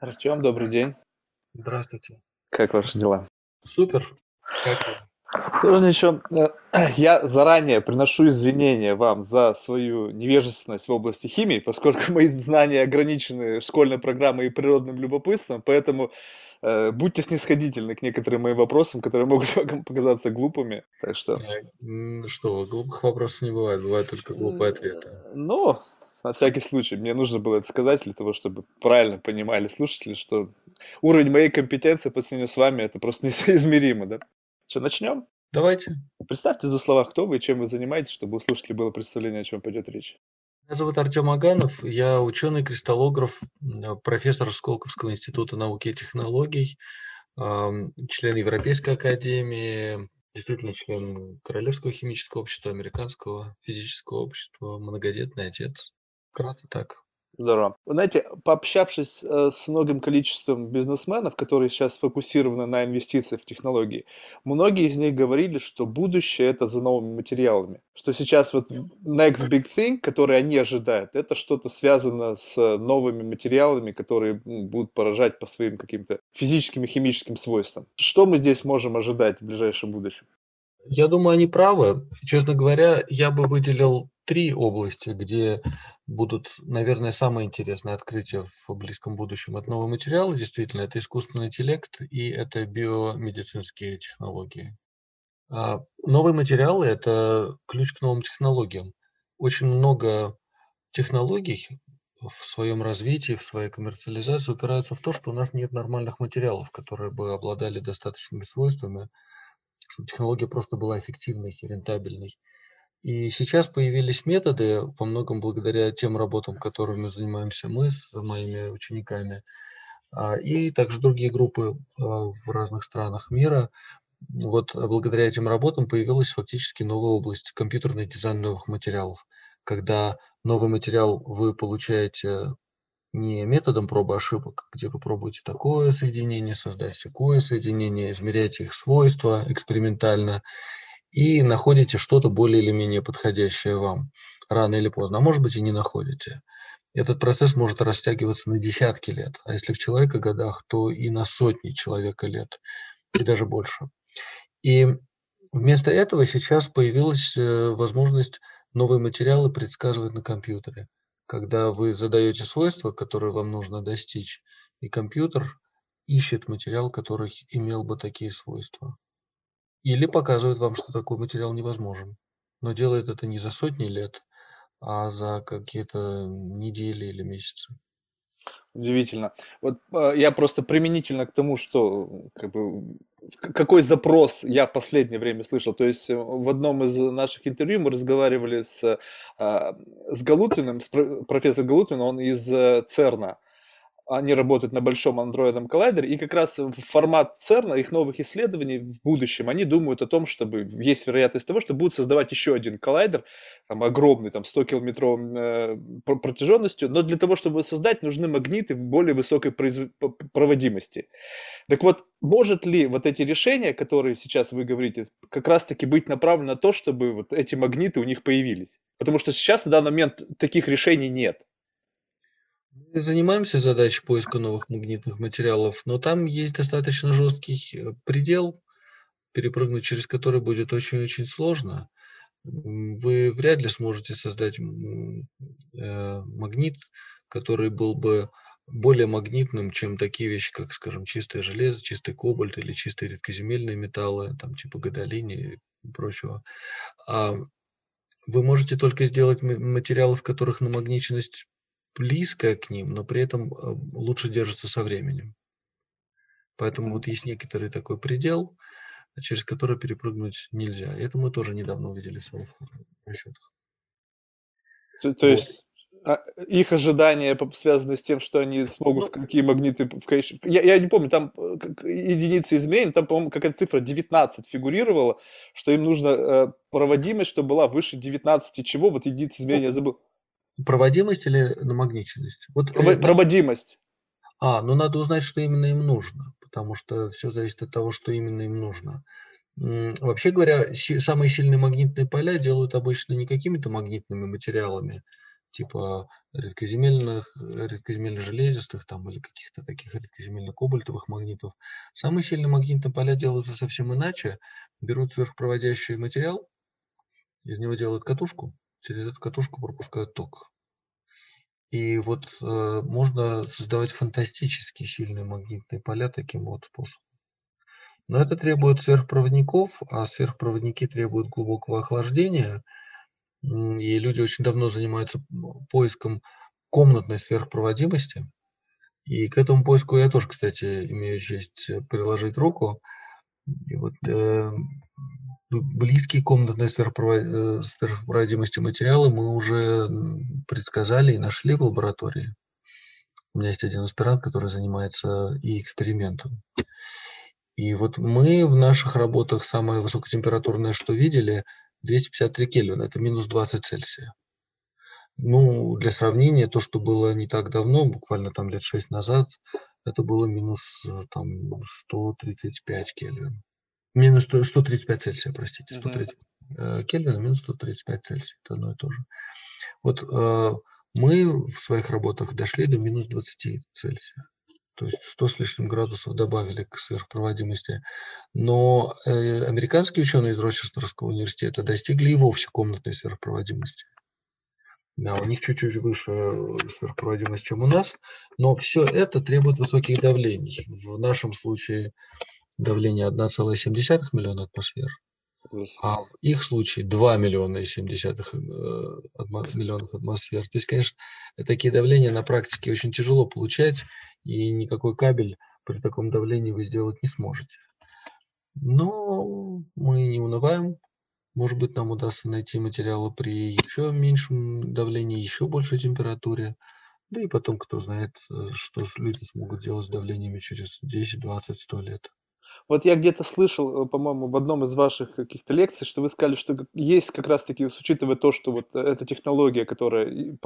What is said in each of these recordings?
Артем, добрый день. Здравствуйте. Как ваши дела? Супер. Как вы? Тоже ничего. Э, Я заранее приношу извинения вам за свою невежественность в области химии, поскольку мои знания ограничены школьной программой и природным любопытством, поэтому э, будьте снисходительны к некоторым моим вопросам, которые могут вам показаться глупыми. Так что, Э, Что, глупых вопросов не бывает, бывают только глупые ответы. ну, на всякий случай, мне нужно было это сказать для того, чтобы правильно понимали слушатели, что уровень моей компетенции по сравнению с вами это просто несоизмеримо, да? Что, начнем? Давайте. Представьте в двух словах, кто вы и чем вы занимаетесь, чтобы у слушателей было представление, о чем пойдет речь. Меня зовут Артем Аганов, я ученый-кристаллограф, м, профессор Сколковского института науки и технологий, ам, член Европейской академии, действительно член Королевского химического общества, Американского физического общества, многодетный отец. Вкратце так. Здорово. Вы знаете, пообщавшись э, с многим количеством бизнесменов, которые сейчас сфокусированы на инвестициях в технологии, многие из них говорили, что будущее это за новыми материалами. Что сейчас вот next big thing, который они ожидают, это что-то связано с новыми материалами, которые будут поражать по своим каким-то физическим и химическим свойствам. Что мы здесь можем ожидать в ближайшем будущем? Я думаю, они правы. Честно говоря, я бы выделил три области, где будут, наверное, самые интересные открытия в близком будущем. Это новые материалы, действительно, это искусственный интеллект и это биомедицинские технологии. А, Новые материалы– это ключ к новым технологиям. Очень много технологий в своем развитии, в своей коммерциализации упираются в то, что у нас нет нормальных материалов, которые бы обладали достаточными свойствами, чтобы технология просто была эффективной и рентабельной. И сейчас появились методы, во многом благодаря тем работам, которыми занимаемся мы с моими учениками, а, и также другие группы а, в разных странах мира. Вот благодаря этим работам появилась фактически новая область компьютерный дизайн новых материалов, когда новый материал вы получаете не методом пробы ошибок, где вы пробуете такое соединение, создать такое соединение, измеряете их свойства экспериментально и находите что-то более или менее подходящее вам рано или поздно, а может быть и не находите. Этот процесс может растягиваться на десятки лет, а если в человека годах, то и на сотни человека лет, и даже больше. И вместо этого сейчас появилась э, возможность новые материалы предсказывать на компьютере. Когда вы задаете свойства, которые вам нужно достичь, и компьютер ищет материал, который имел бы такие свойства. Или показывает вам, что такой материал невозможен. Но делает это не за сотни лет, а за какие-то недели или месяцы. Удивительно. Вот э, я просто применительно к тому, что как бы какой запрос я в последнее время слышал. То есть э, в одном из наших интервью мы разговаривали с, а, с Галутиным, с про- профессором Галутиным, он из э, ЦЕРНа. Они работают на большом андроидном коллайдере, и как раз в формат ЦЕРНа, их новых исследований в будущем, они думают о том, чтобы есть вероятность того, что будут создавать еще один коллайдер, там, огромный, там, 100-километровым э, пр- протяженностью, но для того, чтобы его создать, нужны магниты более высокой произв- проводимости. Так вот, может ли вот эти решения, которые сейчас вы говорите, как раз-таки быть направлены на то, чтобы вот эти магниты у них появились? Потому что сейчас на данный момент таких решений нет. Мы занимаемся задачей поиска новых магнитных материалов, но там есть достаточно жесткий э, предел, перепрыгнуть через который будет очень-очень сложно. Вы вряд ли сможете создать э, магнит, который был бы более магнитным, чем такие вещи, как, скажем, чистое железо, чистый кобальт или чистые редкоземельные металлы, там типа гадолини и прочего. А вы можете только сделать материалы, в которых намагниченность близкая к ним, но при этом э, лучше держится со временем. Поэтому вот есть некоторый такой предел, через который перепрыгнуть нельзя. Это мы тоже недавно увидели в своих расчетах. То, то Вот. есть а, их ожидания связаны с тем, что они смогут в Ну, какие магниты в конечном... Я, я не помню, там э, единицы измерений, там, по-моему, какая-то цифра 19 фигурировала, что им нужно э, проводимость, чтобы была выше 19 чего, вот единицы измерения я ну, забыл. Проводимость или намагниченность? Вот на- проводимость. А, ну надо узнать, что именно им нужно, потому что все зависит от того, что именно им нужно. Вообще говоря, самые сильные магнитные поля делают обычно не какими-то магнитными материалами, типа редкоземельных, редкоземельно-железистых там или каких-то таких редкоземельно-кобальтовых магнитов. Самые сильные магнитные поля делаются совсем иначе. Берут сверхпроводящий материал, из него делают катушку, через эту катушку пропускают ток. И вот э, можно создавать фантастически сильные магнитные поля таким вот способом. Но это требует сверхпроводников, а сверхпроводники требуют глубокого охлаждения. И люди очень давно занимаются поиском комнатной сверхпроводимости. И к этому поиску я тоже, кстати, имею честь приложить руку. И вот э, близкие комнатной э, сверхпроводимости материалы мы уже предсказали и нашли в лаборатории. У меня есть один аспирант, который занимается и экспериментом. И вот мы в наших работах самое высокотемпературное, что видели, 253 Кельвина, это минус 20 Цельсия. Ну, для сравнения, то, что было не так давно, буквально там лет 6 назад, это было минус там, 135 Кельвин. Минус 135 Цельсия, простите. 130 uh-huh. Кельвина минус 135 Цельсия. Это одно и то же. Вот э, мы в своих работах дошли до минус 20 Цельсия то есть 100 с лишним градусов добавили к сверхпроводимости. Но э, американские ученые из Рочестерского университета достигли и вовсе комнатной сверхпроводимости. Да, у них чуть-чуть выше сверхпроводимость, чем у нас, но все это требует высоких давлений. В нашем случае давление 1,7 миллиона атмосфер, а в их случае 2 миллиона и 7 десятых э, миллионов атмосфер. То есть, конечно, такие давления на практике очень тяжело получать, и никакой кабель при таком давлении вы сделать не сможете. Но мы не унываем. Может быть, нам удастся найти материалы при еще меньшем давлении, еще большей температуре. Да и потом, кто знает, э, что люди смогут делать с давлениями через 10, 20, 100 лет. Вот я где-то слышал, э, по-моему, в одном из ваших каких-то лекций, что вы сказали, что есть как раз-таки, учитывая то, что вот эта технология, которая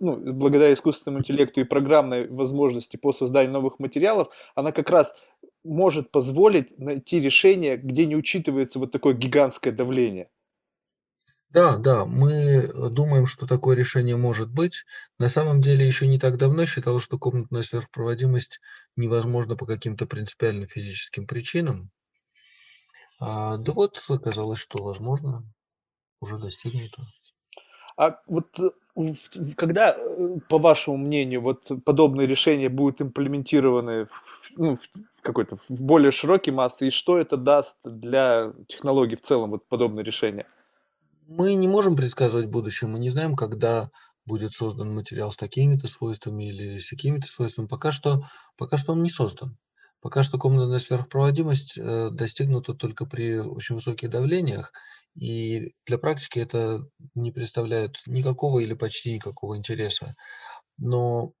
ну, благодаря искусственному интеллекту и программной возможности по созданию новых материалов, она как раз может позволить найти решение, где не учитывается вот такое гигантское давление. Да, да, мы думаем, что такое решение может быть. На самом деле еще не так давно считалось, что комнатная сверхпроводимость невозможна по каким-то принципиальным физическим причинам. А, да вот оказалось, что возможно, уже достигнуто. А вот э, когда, э, по вашему мнению, вот подобные решения будут имплементированы в, ну, в какой-то в более широкий массы, и что это даст для технологий в целом, вот подобные решения? Мы не можем предсказывать будущее, мы не знаем, когда будет создан материал с такими-то свойствами или с какими-то свойствами. Пока что, пока что он не создан. Пока что комнатная сверхпроводимость э, достигнута только при очень высоких давлениях, и для практики это не представляет никакого или почти никакого интереса. Но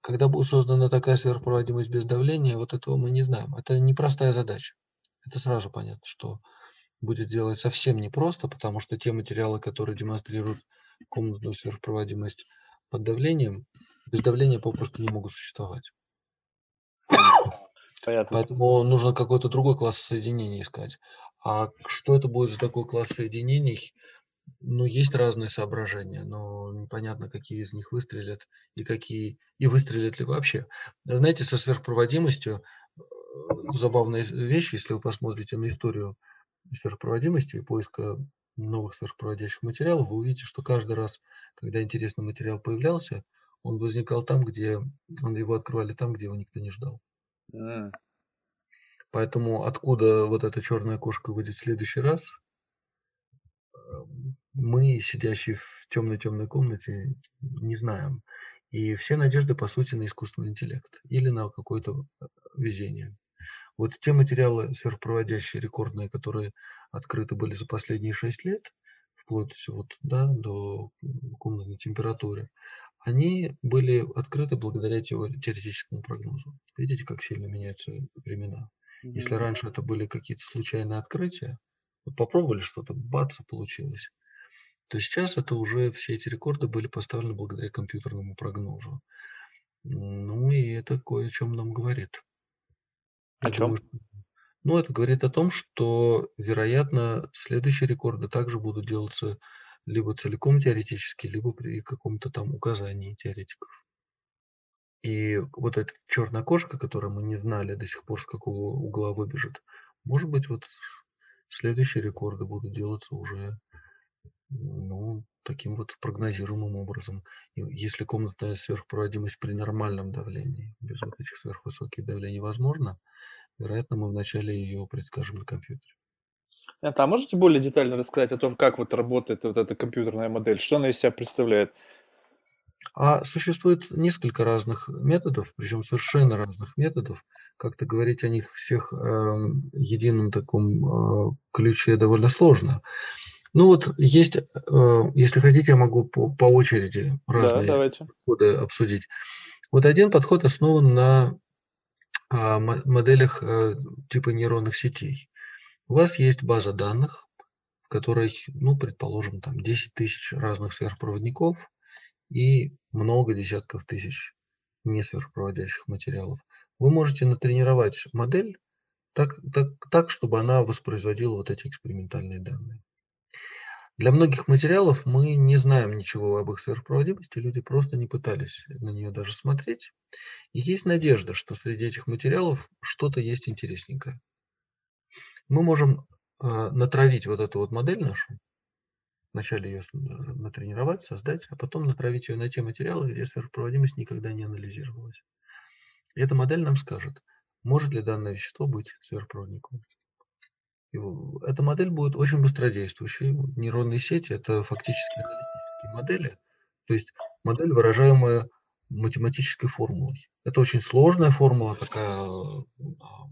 когда будет создана такая сверхпроводимость без давления, вот этого мы не знаем. Это непростая задача. Это сразу понятно, что будет делать совсем непросто, потому что те материалы, которые демонстрируют комнатную сверхпроводимость под давлением, без давления попросту не могут существовать. Понятно. Поэтому нужно какой-то другой класс соединений искать. А что это будет за такой класс соединений? Ну, есть разные соображения, но непонятно, какие из них выстрелят и какие и выстрелят ли вообще. Знаете, со сверхпроводимостью э, забавная вещь, если вы посмотрите на историю сверхпроводимости и поиска новых сверхпроводящих материалов, вы увидите, что каждый раз, когда интересный материал появлялся, он возникал там, где он его открывали там, где его никто не ждал. Mm. Поэтому откуда вот эта черная кошка выйдет в следующий раз, мы, сидящие в темной-темной комнате, не знаем. И все надежды, по сути, на искусственный интеллект или на какое-то везение. Вот те материалы сверхпроводящие, рекордные, которые открыты были за последние 6 лет, вплоть вот, да, до комнатной температуры, они были открыты благодаря теоретическому прогнозу. Видите, как сильно меняются времена. Mm-hmm. Если раньше это были какие-то случайные открытия, вот попробовали что-то, бац, получилось, то сейчас это уже все эти рекорды были поставлены благодаря компьютерному прогнозу. Ну и это кое о чем нам говорит. О чем? ну, это говорит о том, что, вероятно, следующие рекорды также будут делаться либо целиком теоретически, либо при каком-то там указании теоретиков. И вот эта черная кошка, которую мы не знали до сих пор, с какого угла выбежит, может быть, вот следующие рекорды будут делаться уже ну, таким вот прогнозируемым образом. И если комнатная сверхпроводимость при нормальном давлении, без вот этих сверхвысоких давлений возможно, вероятно, мы вначале ее предскажем на компьютере. Это, а можете более детально рассказать о том, как вот работает вот эта компьютерная модель? Что она из себя представляет? А существует несколько разных методов, причем совершенно разных методов. Как-то говорить о них всех э, едином таком э, ключе довольно сложно. Ну вот есть, э, если хотите, я могу по, по очереди разные да, подходы обсудить. Вот один подход основан на моделях э, типа нейронных сетей. У вас есть база данных, в которой, ну, предположим, там 10 тысяч разных сверхпроводников и много десятков тысяч несверхпроводящих материалов. Вы можете натренировать модель так, так, так, чтобы она воспроизводила вот эти экспериментальные данные. Для многих материалов мы не знаем ничего об их сверхпроводимости, люди просто не пытались на нее даже смотреть. И есть надежда, что среди этих материалов что-то есть интересненькое. Мы можем э, натравить вот эту вот модель нашу, вначале ее натренировать, создать, а потом натравить ее на те материалы, где сверхпроводимость никогда не анализировалась. И эта модель нам скажет, может ли данное вещество быть сверхпроводником. Эта модель будет очень быстродействующей. Нейронные сети – это фактически аналитические модели, то есть модель, выражаемая математической формулой. Это очень сложная формула, такая а,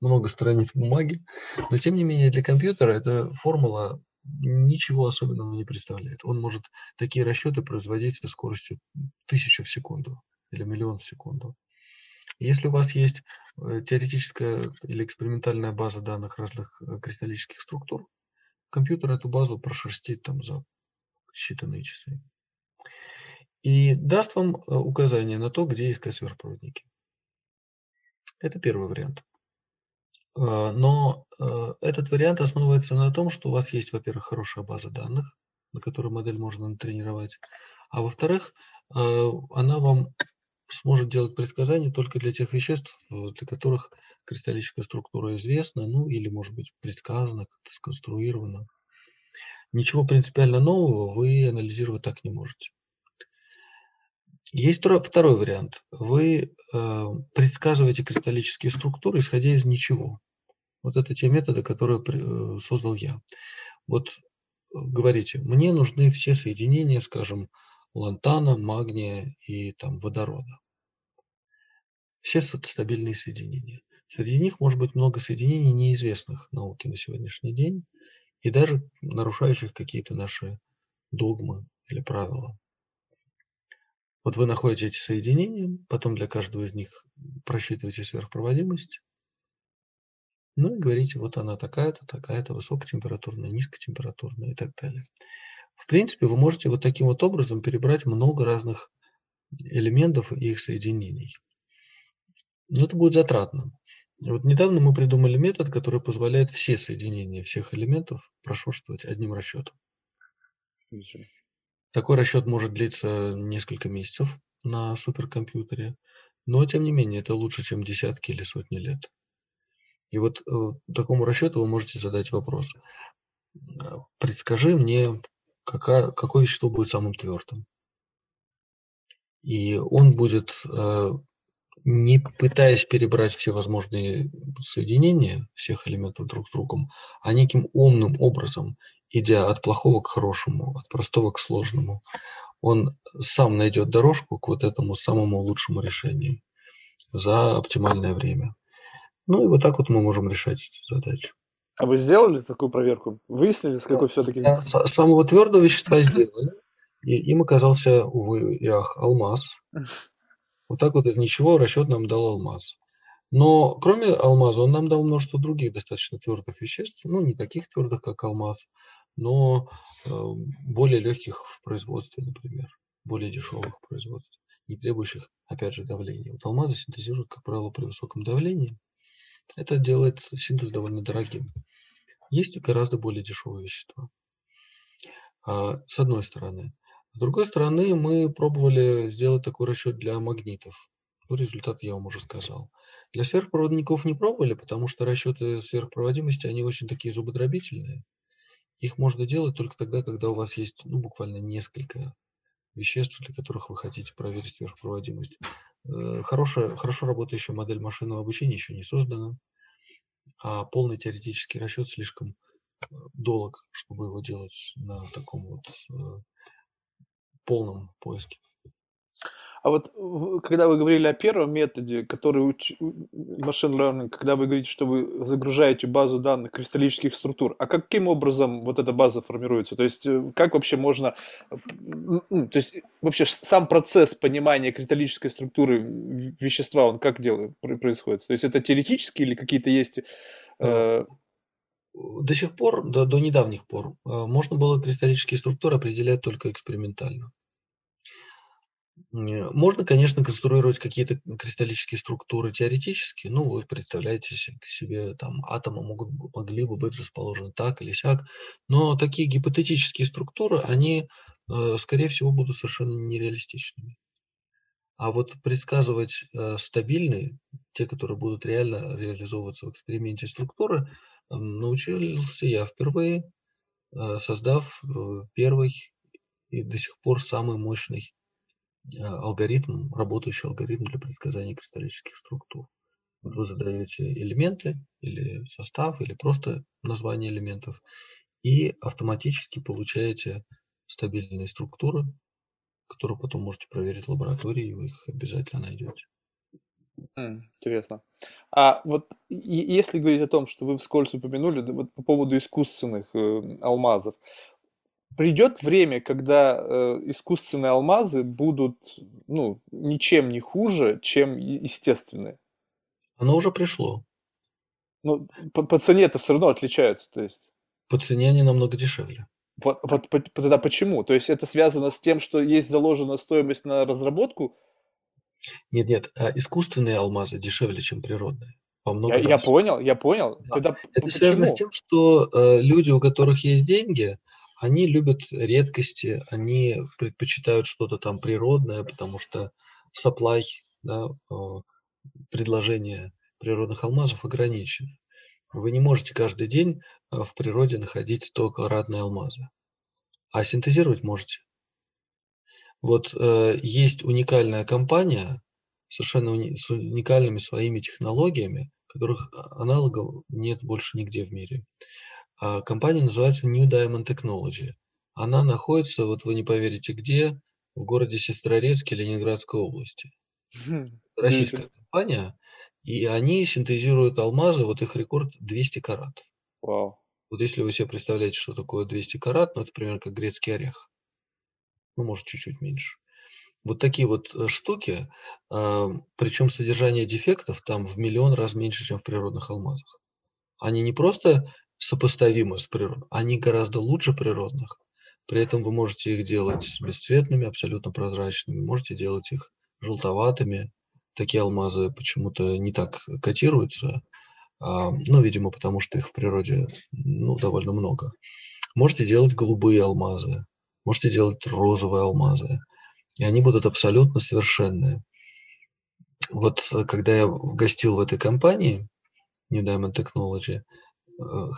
много страниц бумаги, но тем не менее для компьютера эта формула ничего особенного не представляет. Он может такие расчеты производить со скоростью тысячу в секунду или миллион в секунду. Если у вас есть э, теоретическая или экспериментальная база данных разных э, кристаллических структур, компьютер эту базу прошерстит там за считанные часы. И даст вам э, указание на то, где искать сверхпроводники. Это первый вариант. Но этот вариант основывается на том, что у вас есть, во-первых, хорошая база данных, на которой модель можно натренировать, а во-вторых, она вам сможет делать предсказания только для тех веществ, э, для которых кристаллическая структура известна, ну или может быть предсказана, как-то сконструирована. Ничего принципиально нового вы анализировать так не можете. Есть второй вариант. Вы э, предсказываете кристаллические структуры, исходя из ничего. Вот это те методы, которые э, создал я. Вот э, говорите, мне нужны все соединения, скажем, лантана, магния и там, водорода. Все стабильные соединения. Среди них может быть много соединений, неизвестных науке на сегодняшний день, и даже нарушающих какие-то наши догмы или правила. Вот вы находите эти соединения, потом для каждого из них просчитываете сверхпроводимость, ну и говорите, вот она такая-то, такая-то, высокотемпературная, низкотемпературная и так далее. В принципе, вы можете вот таким вот образом перебрать много разных элементов и их соединений. Но это будет затратно. Вот недавно мы придумали метод, который позволяет все соединения всех элементов прошерстывать одним расчетом. Такой расчет может длиться несколько месяцев на суперкомпьютере, но тем не менее это лучше, чем десятки или сотни лет. И вот э, такому расчету вы можете задать вопрос. Предскажи мне какая, какое вещество будет самым твердым. И он будет, э, не пытаясь перебрать все возможные соединения всех элементов друг с другом, а неким умным образом, идя от плохого к хорошему, от простого к сложному, он сам найдет дорожку к вот этому самому лучшему решению за оптимальное время. Ну и вот так вот мы можем решать эти задачи. А вы сделали такую проверку? Выяснили, с какой все-таки... Да, самого твердого вещества сделали. И им оказался, увы и ах, алмаз. Вот так вот из ничего расчет нам дал алмаз. Но кроме алмаза он нам дал множество других достаточно твердых веществ. Ну, не таких твердых, как алмаз, но э, более легких в производстве, например. Более дешевых в производстве, не требующих, опять же, давления. Вот алмазы синтезируют, как правило, при высоком давлении. Это делает синтез довольно дорогим. Есть гораздо более дешевые вещества. а, с одной стороны. С другой стороны, мы пробовали сделать такой расчет для магнитов. Ну, результат я вам уже сказал. Для сверхпроводников не пробовали, потому что расчеты сверхпроводимости, они очень такие зубодробительные. Их можно делать только тогда, когда у вас есть ну, буквально несколько веществ, для которых вы хотите проверить сверхпроводимость. Э, хорошая, хорошо работающая модель машинного обучения еще не создана, а полный теоретический расчет слишком э, долг, чтобы его делать на таком вот э, полном поиске. А вот когда вы говорили о первом методе, который уч... machine learning, когда вы говорите, что вы загружаете базу данных кристаллических структур, а каким образом вот эта база формируется? То есть э, как вообще можно, то есть вообще сам процесс понимания кристаллической структуры вещества, он как делает, происходит? То есть это теоретически или какие-то есть... Э... До сих пор, до, до недавних пор, э, можно было кристаллические структуры определять только экспериментально. Можно, конечно, конструировать какие-то кристаллические структуры теоретически. Ну, вы представляете себе, там, атомы могут, могли бы быть расположены так или сяк. Но такие гипотетические структуры, они, э, скорее всего, будут совершенно нереалистичными. А вот предсказывать э, стабильные, те, которые будут реально реализовываться в эксперименте структуры, научился я впервые, э, создав первый и до сих пор самый мощный алгоритм, работающий алгоритм для предсказания кристаллических структур. Вот вы задаете элементы или состав, или просто название элементов, и автоматически получаете стабильные структуры, которые потом можете проверить в лаборатории, и вы их обязательно найдете. Интересно. А вот если говорить о том, что вы вскользь упомянули, вот по поводу искусственных э, алмазов, придет время, когда э, искусственные алмазы будут ну, ничем не хуже, чем естественные. Оно уже пришло. Ну, по, по цене это все равно отличаются, то есть. По цене они намного дешевле. Вот, вот по, тогда почему? То есть это связано с тем, что есть заложена стоимость на разработку? Нет, нет, а искусственные алмазы дешевле, чем природные. По много я, я понял, я понял. Да. Тогда это почему? связано с тем, что э, люди, у которых есть деньги, они любят редкости, они предпочитают что-то там природное, потому что supply, да, предложение природных алмазов ограничено. Вы не можете каждый день э, в природе находить 100-каратные алмазы, а синтезировать можете. Вот э, есть уникальная компания, совершенно уни с уникальными своими технологиями, которых аналогов нет больше нигде в мире. А, компания называется New Diamond Technology. Она находится, вот вы не поверите где, в городе Сестрорецке Ленинградской области. Хм, Российская компания, и они синтезируют алмазы, вот их рекорд 200 карат. Вау. Вот если вы себе представляете, что такое 200 карат, ну это примерно как грецкий орех. Ну, может, чуть-чуть меньше. Вот такие вот э, штуки, а, причем содержание дефектов там в миллион раз меньше, чем в природных алмазах. Они не просто сопоставимы с природой. Они гораздо лучше природных. При этом вы можете их делать бесцветными, абсолютно прозрачными. Можете делать их желтоватыми. Такие алмазы почему-то не так котируются. А, ну, видимо, потому что их в природе ну, довольно много. Можете делать голубые алмазы. Можете делать розовые алмазы. И они будут абсолютно совершенные. Вот когда я гостил в этой компании, New Diamond Technology,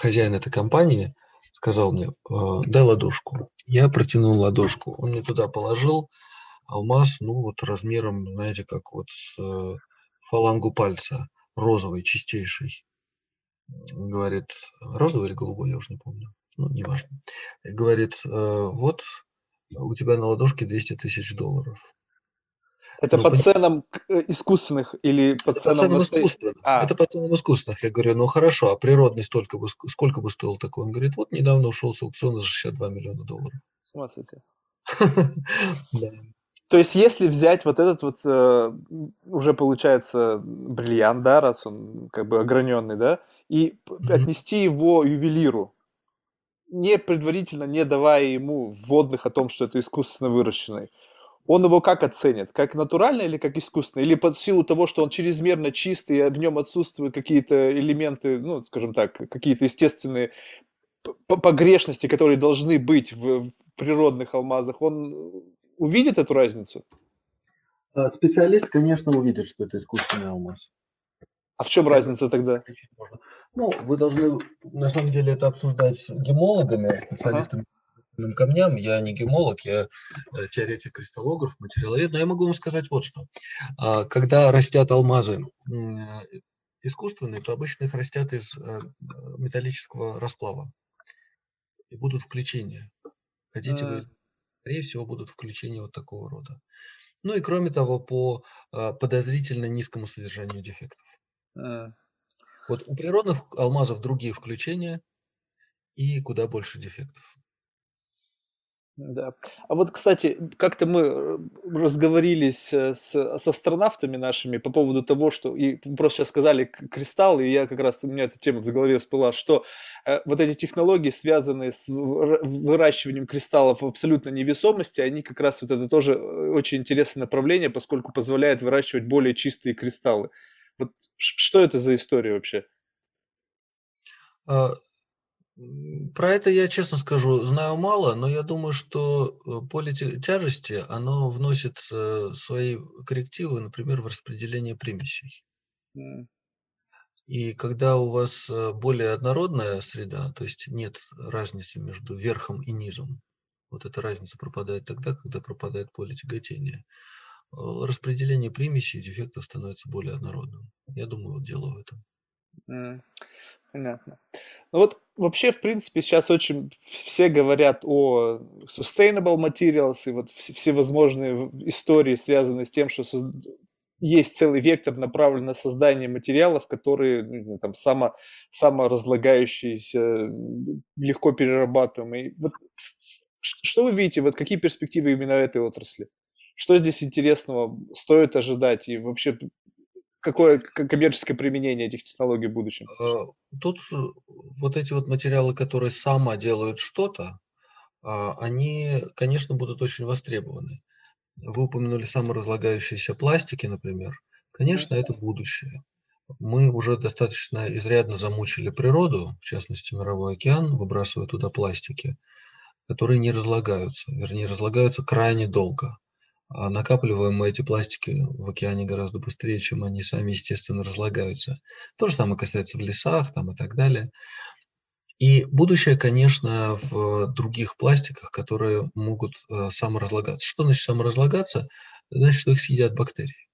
хозяин этой компании сказал мне, э, дай ладошку. Я протянул ладошку, он мне туда положил алмаз, ну вот размером, знаете, как вот с э, фалангу пальца, розовый, чистейший. Говорит, розовый или голубой, я уже не помню, ну, неважно. Говорит, вот у тебя на ладошке 200 тысяч долларов. Это ну, по ценам э, искусственных или по это ценам, по ценам искусственных? А. Это по ценам искусственных. Я говорю, ну хорошо, а природный столько бы, сколько бы стоил такой? Он говорит, вот недавно ушел с аукциона за 62 миллиона долларов. С ума сойти. То есть, если взять вот этот вот, э, уже получается бриллиант, да, раз он как бы ограненный, да, и mm-hmm. отнести его ювелиру, не предварительно не давая ему вводных о том, что это искусственно выращенный, он его как оценит? Как натурально или как искусственно? Или под силу того, что он чрезмерно чистый, и в нем отсутствуют какие-то элементы, ну, скажем так, какие-то естественные погрешности, которые должны быть в, природных алмазах, он увидит эту разницу? А, специалист, конечно, увидит, что это искусственный алмаз. А в чем разница тогда? Ну, вы должны, на самом деле, это обсуждать с гемологами, специалистами ага. Камням. Я не гемолог, я э, теоретик кристаллограф, материаловед, но я могу вам сказать вот что. А, когда растят алмазы искусственные, то обычно их растят из э, металлического расплава. И будут включения. Хотите вы, скорее всего, будут включения вот такого рода. Ну и кроме того, по э, подозрительно низкому содержанию дефектов. Вот у природных алмазов другие включения и куда больше дефектов. Да. А вот, кстати, как-то мы разговорились э, с, с астронавтами нашими по поводу того, что, и просто сейчас сказали кристаллы, и я как раз, у меня эта тема в голове всплыла, что э, вот эти технологии, связанные с выращиванием кристаллов в абсолютной невесомости, они как раз вот это тоже э, очень интересное направление, поскольку позволяет выращивать более чистые кристаллы. Вот что это за история вообще? Про это я, честно скажу, знаю мало, но я думаю, что э, поле тяжести, оно вносит э, свои коррективы, например, в распределение примесей. И когда у вас э, более однородная среда, то есть нет разницы между верхом и низом, вот эта разница пропадает тогда, когда пропадает поле тяготения. Распределение примесей и дефектов становится более однородным. Я думаю, вот дело в этом. Понятно. Ну вот вообще, в принципе, сейчас очень все говорят о sustainable materials и вот всевозможные истории, связанные с тем, что есть целый вектор, направленный на создание материалов, которые ну, там само, саморазлагающиеся, легко перерабатываемые. Вот, что вы видите, вот какие перспективы именно этой отрасли? Что здесь интересного стоит ожидать? И вообще, какое коммерческое применение этих технологий в будущем? Э, тут вот эти вот материалы, которые сама делают что-то, а, они, конечно, будут очень востребованы. Вы упомянули саморазлагающиеся пластики, например. Конечно, это будущее. Мы уже достаточно изрядно замучили природу, в частности мировой океан, выбрасывая туда пластики, которые не разлагаются, вернее, разлагаются крайне долго. А накапливаем мы эти пластики в океане гораздо быстрее, чем они сами, естественно, разлагаются. То же самое касается в лесах там, и так далее. И будущее, конечно, в других пластиках, которые могут э, саморазлагаться. Что значит саморазлагаться? Значит, что их съедят бактерии.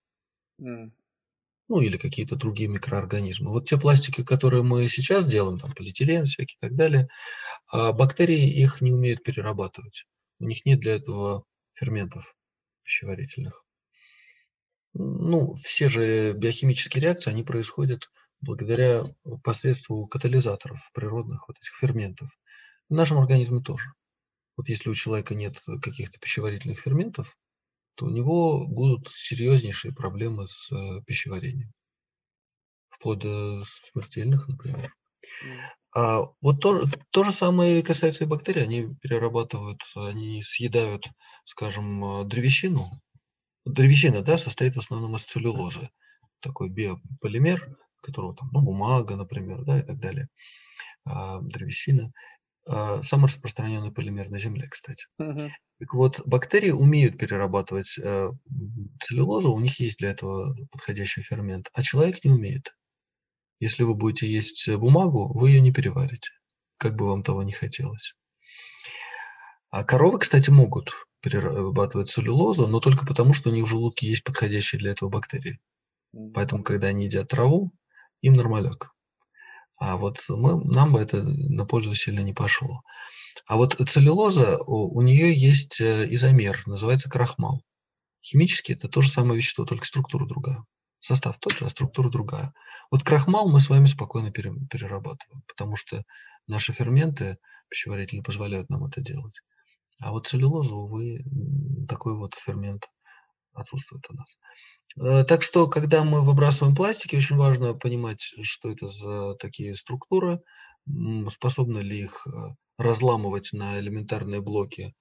Mm. Ну, или какие-то другие микроорганизмы. Вот те пластики, которые мы сейчас делаем, там полиэтилен всякий и так далее, а бактерии их не умеют перерабатывать. У них нет для этого ферментов пищеварительных. Ну, все же биохимические реакции, они происходят благодаря посредству катализаторов природных вот этих ферментов. В нашем организме тоже. Вот если у человека нет каких-то пищеварительных ферментов, то у него будут серьезнейшие проблемы с э, пищеварением. Вплоть до смертельных, например. А вот то, то же самое касается и бактерий. Они перерабатывают, они съедают, скажем, э, древесину. Древесина да, состоит в основном из целлюлозы. Такой биополимер, которого там, ну, бумага, например, да, и так далее. А, древесина. А, самый распространенный полимер на Земле, кстати. Uh-huh. Так вот, бактерии умеют перерабатывать э, целлюлозу, у них есть для этого подходящий фермент, а человек не умеет. Если вы будете есть бумагу, вы ее не переварите, как бы вам того не хотелось. А коровы, кстати, могут перерабатывать целлюлозу, но только потому, что у них в желудке есть подходящие для этого бактерии. Поэтому, когда они едят траву, им нормаляк. А вот мы, нам бы это на пользу сильно не пошло. А вот целлюлоза, у, у нее есть э, изомер, называется крахмал. Химически это то же самое вещество, только структура другая. Состав тот же, а структура другая. Вот крахмал мы с вами спокойно перерабатываем, потому что наши ферменты пищеварительные позволяют нам это делать. А вот целлюлозу, увы, такой вот фермент отсутствует у нас. Э, так что, когда мы выбрасываем пластики, очень важно понимать, что это за такие структуры, способны ли их э, разламывать на элементарные блоки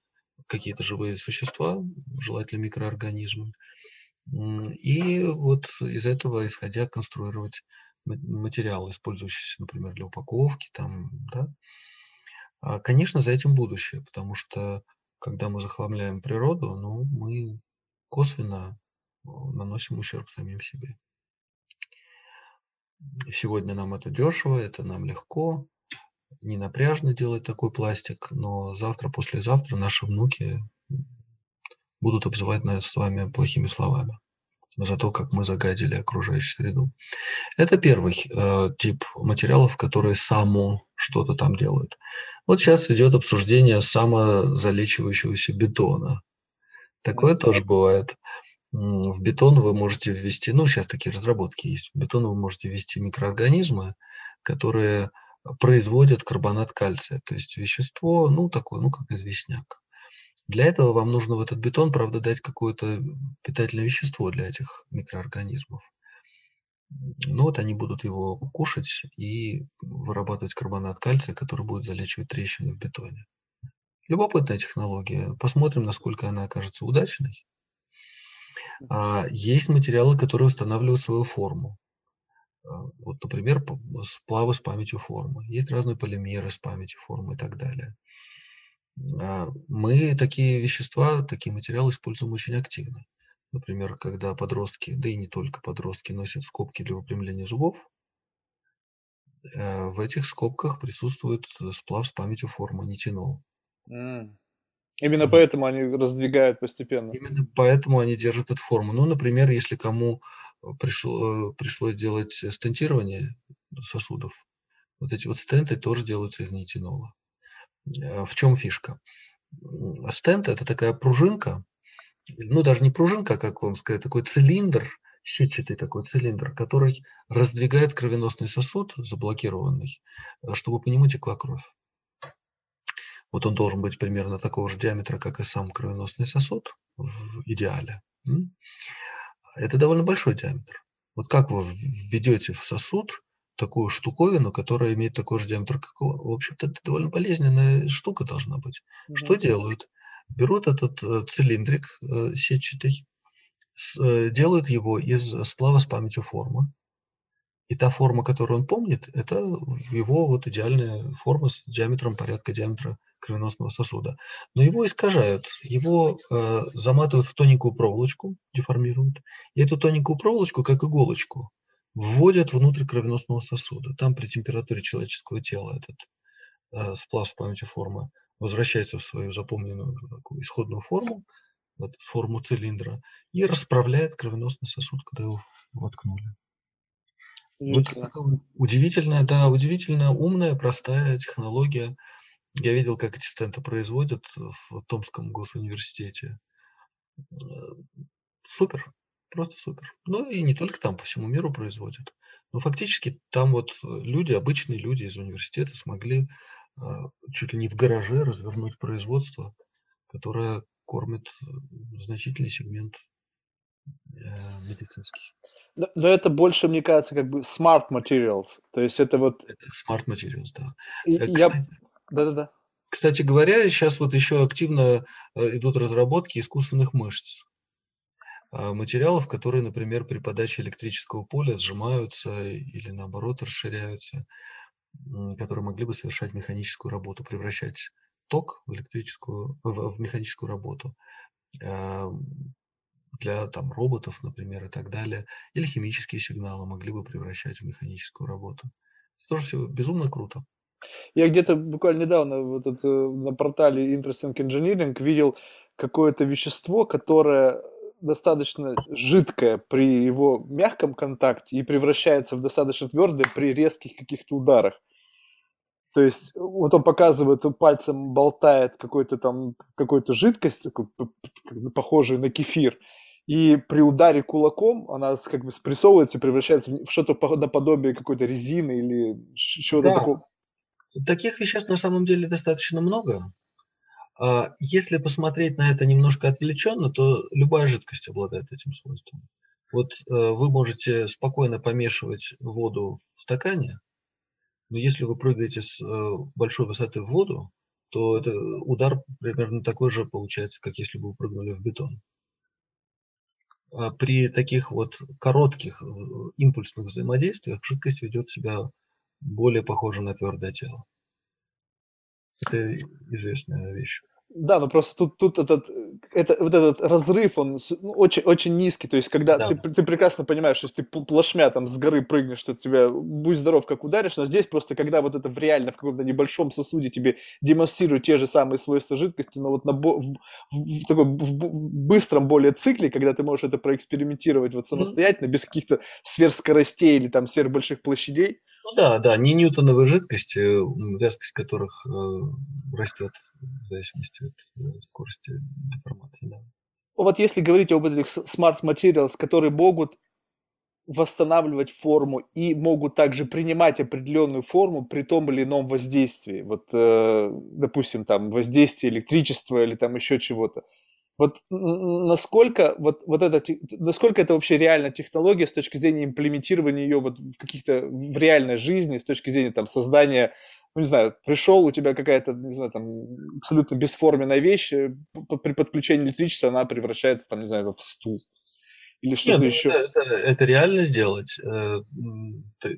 какие-то живые существа, желательно микроорганизмы, и вот из этого, исходя, конструировать материалы, использующиеся, например, для упаковки. Там, да. А, конечно, за этим будущее, потому что когда мы захламляем природу, ну, мы косвенно э, наносим ущерб самим себе. Сегодня нам это дешево, это нам легко, не напряжно делать такой пластик, но завтра, послезавтра наши внуки будут обзывать нас с вами плохими словами за то, как мы загадили окружающую среду. Это первый э, тип материалов, которые само что-то там делают. Вот сейчас идет обсуждение самозалечивающегося бетона. Такое тоже бывает. В бетон вы можете ввести, ну сейчас такие разработки есть, в бетон вы можете ввести микроорганизмы, которые производят карбонат кальция, то есть вещество, ну такое, ну как известняк. Для этого вам нужно в этот бетон, правда, дать какое-то питательное вещество для этих микроорганизмов. Ну вот они будут его кушать и вырабатывать карбонат кальция, который будет залечивать трещины в бетоне. Любопытная технология. Посмотрим, насколько она окажется удачной. А есть материалы, которые устанавливают свою форму. А, вот, например, сплавы с памятью формы. Есть разные полимеры с памятью формы и так далее. А, мы такие вещества, такие материалы используем очень активно. Например, когда подростки, да и не только подростки, носят скобки для выпрямления зубов, э, в этих скобках присутствует сплав с памятью формы нитинол. Mm. Именно поэтому они раздвигают постепенно. Именно поэтому они держат эту форму. Ну, например, если кому пришло, э, пришлось делать стентирование сосудов, вот эти вот стенты тоже делаются из нитинола. Э, в чем фишка? Стенд – это такая пружинка, ну, даже не пружинка, как вам сказать, такой цилиндр, сетчатый такой цилиндр, который раздвигает кровеносный сосуд, заблокированный, э, чтобы по нему текла кровь. Вот он должен быть примерно такого же диаметра, как и сам кровеносный сосуд в идеале. Это довольно большой диаметр. Вот как вы введете в сосуд такую штуковину, которая имеет такой же диаметр, как он. В общем-то, это довольно болезненная штука должна быть. Mm-hmm. Что делают? Берут этот э, цилиндрик э, сетчатый, с, э, делают его из сплава с памятью формы. И та форма, которую он помнит, это его вот идеальная форма с диаметром порядка диаметра кровеносного сосуда. Но его искажают, его э, заматывают в тоненькую проволочку, деформируют. И эту тоненькую проволочку, как иголочку, вводят внутрь кровеносного сосуда. Там при температуре человеческого тела этот э, сплав с памятью формы возвращается в свою запомненную такую исходную форму, вот, форму цилиндра, и расправляет кровеносный сосуд, когда его воткнули. Вот удивительная, да, удивительно умная, простая технология. Я видел, как эти стенты производят в Томском госуниверситете. Э, супер. Просто супер. Ну и не только там, по всему миру производят. Но фактически там вот э, люди, обычные люди из университета смогли э, чуть ли не в гараже развернуть производство, которое кормит э, значительный сегмент э, медицинский. Но, но это больше, мне кажется, как бы smart materials. То есть это вот... Это smart materials, да. И, э, я... Да-да-да. Кстати говоря, сейчас вот еще активно идут разработки искусственных мышц. А, материалов, которые, например, при подаче электрического поля сжимаются или наоборот расширяются, которые могли бы совершать механическую работу, превращать ток в электрическую, в, в механическую работу а, для там, роботов, например, и так далее, или химические сигналы могли бы превращать в механическую работу. Это тоже все безумно круто. Я где-то буквально недавно вот это, на портале Interesting Engineering видел какое-то вещество, которое достаточно жидкое при его мягком контакте и превращается в достаточно твердое при резких каких-то ударах. То есть вот он показывает, пальцем болтает какой-то там, какой-то жидкость, похожую на кефир, и при ударе кулаком она как бы спрессовывается и превращается в что-то наподобие какой-то резины или чего-то да. такого. Таких веществ на самом деле достаточно много. А, если посмотреть на это немножко отвлеченно, то любая жидкость обладает этим свойством. Вот э, вы можете спокойно помешивать воду в стакане, но если вы прыгаете с э, большой высоты в воду, то это удар примерно такой же получается, как если бы вы прыгнули в бетон. А при таких вот коротких э, импульсных взаимодействиях жидкость ведет себя более похоже на твердое тело. Это известная вещь. Да, но просто тут, тут этот, это, вот этот разрыв, он ну, очень, очень низкий. То есть, когда Да. ты, ты прекрасно понимаешь, что если ты плашмя там с горы прыгнешь, что тебя, будь здоров, как ударишь, но здесь просто, когда вот это в реально, в каком-то небольшом сосуде тебе демонстрируют те же самые свойства жидкости, но вот на бо, в, в, в, такой, в, в быстром более цикле, когда ты можешь это проэкспериментировать вот самостоятельно, без каких-то сверхскоростей или там сверхбольших площадей, ну да, да, не ньютоновые жидкости, вязкость которых э, растет в зависимости от э, скорости деформации. Да. Вот если говорить об этих smart materials, которые могут восстанавливать форму и могут также принимать определенную форму при том или ином воздействии. Вот, э, допустим, там воздействие электричества или там еще чего-то. Вот насколько вот, вот это, насколько это вообще реальная технология с точки зрения имплементирования ее вот в каких-то в реальной жизни, с точки зрения там создания, ну не знаю, пришел у тебя какая-то, не знаю, там абсолютно бесформенная вещь, э, при подключении электричества она превращается там, не знаю, в стул или что-то еще. Это, это, это реально сделать. Э,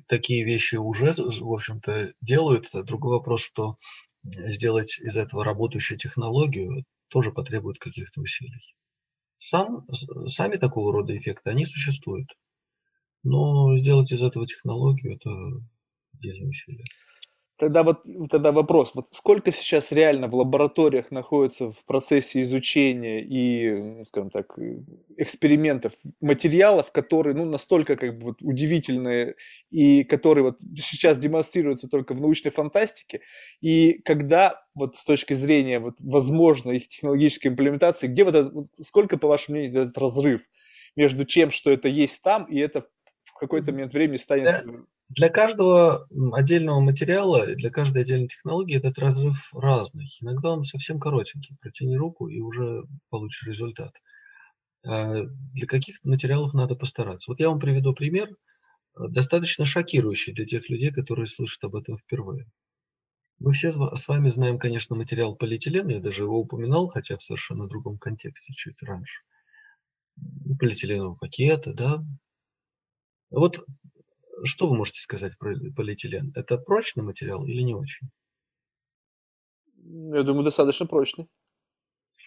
такие вещи уже, в общем-то, делаются. Другой вопрос, что сделать из этого работающую технологию, тоже потребует каких-то усилий. Сам, сами такого рода эффекты, они существуют. Но сделать из этого технологию – это отдельные усилия. Тогда вот тогда вопрос, вот сколько сейчас реально в лабораториях находится в процессе изучения и, ну, скажем так, экспериментов, материалов, которые, ну, настолько как бы вот удивительные и которые вот сейчас демонстрируются только в научной фантастике, и когда вот с точки зрения вот возможной их технологической имплементации, где вот, это, вот сколько, по вашему мнению, этот разрыв между чем, что это есть там, и это в какой-то момент времени станет для каждого отдельного материала, для каждой отдельной технологии этот разрыв разный. Иногда он совсем коротенький. Протяни руку и уже получишь результат. А для каких материалов надо постараться. Вот я вам приведу пример, э, достаточно шокирующий для тех людей, которые слышат об этом впервые. Мы все с вами знаем, конечно, материал полиэтилен, я даже его упоминал, хотя в совершенно другом контексте чуть раньше. Полиэтиленовые пакеты, да. Вот что вы можете сказать про полиэтилен? Это прочный материал или не очень? Я думаю, достаточно прочный.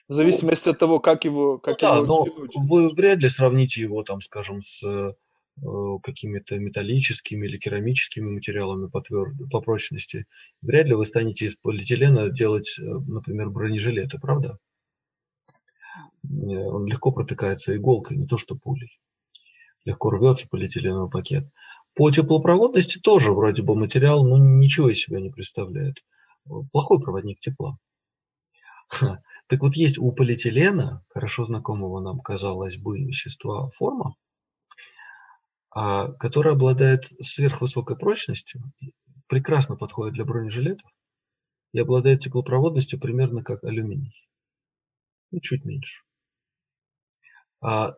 В зависимости ну, от того, как его, как ну, его да, тянуть. но вы вряд ли сравните его, там, скажем, с э, какими-то металлическими или керамическими материалами по, тверд... по прочности. Вряд ли вы станете из полиэтилена делать, э, например, бронежилеты, правда? Э, он легко протыкается иголкой, не то что пулей. Легко рвется полиэтиленовый пакет. По теплопроводности тоже вроде бы материал ну, ничего из себя не представляет. Плохой проводник тепла. Так вот, есть у полиэтилена, хорошо знакомого нам, казалось бы, вещества форма, а, которая обладает сверхвысокой прочностью, прекрасно подходит для бронежилетов и обладает теплопроводностью примерно как алюминий. Ну, чуть меньше. А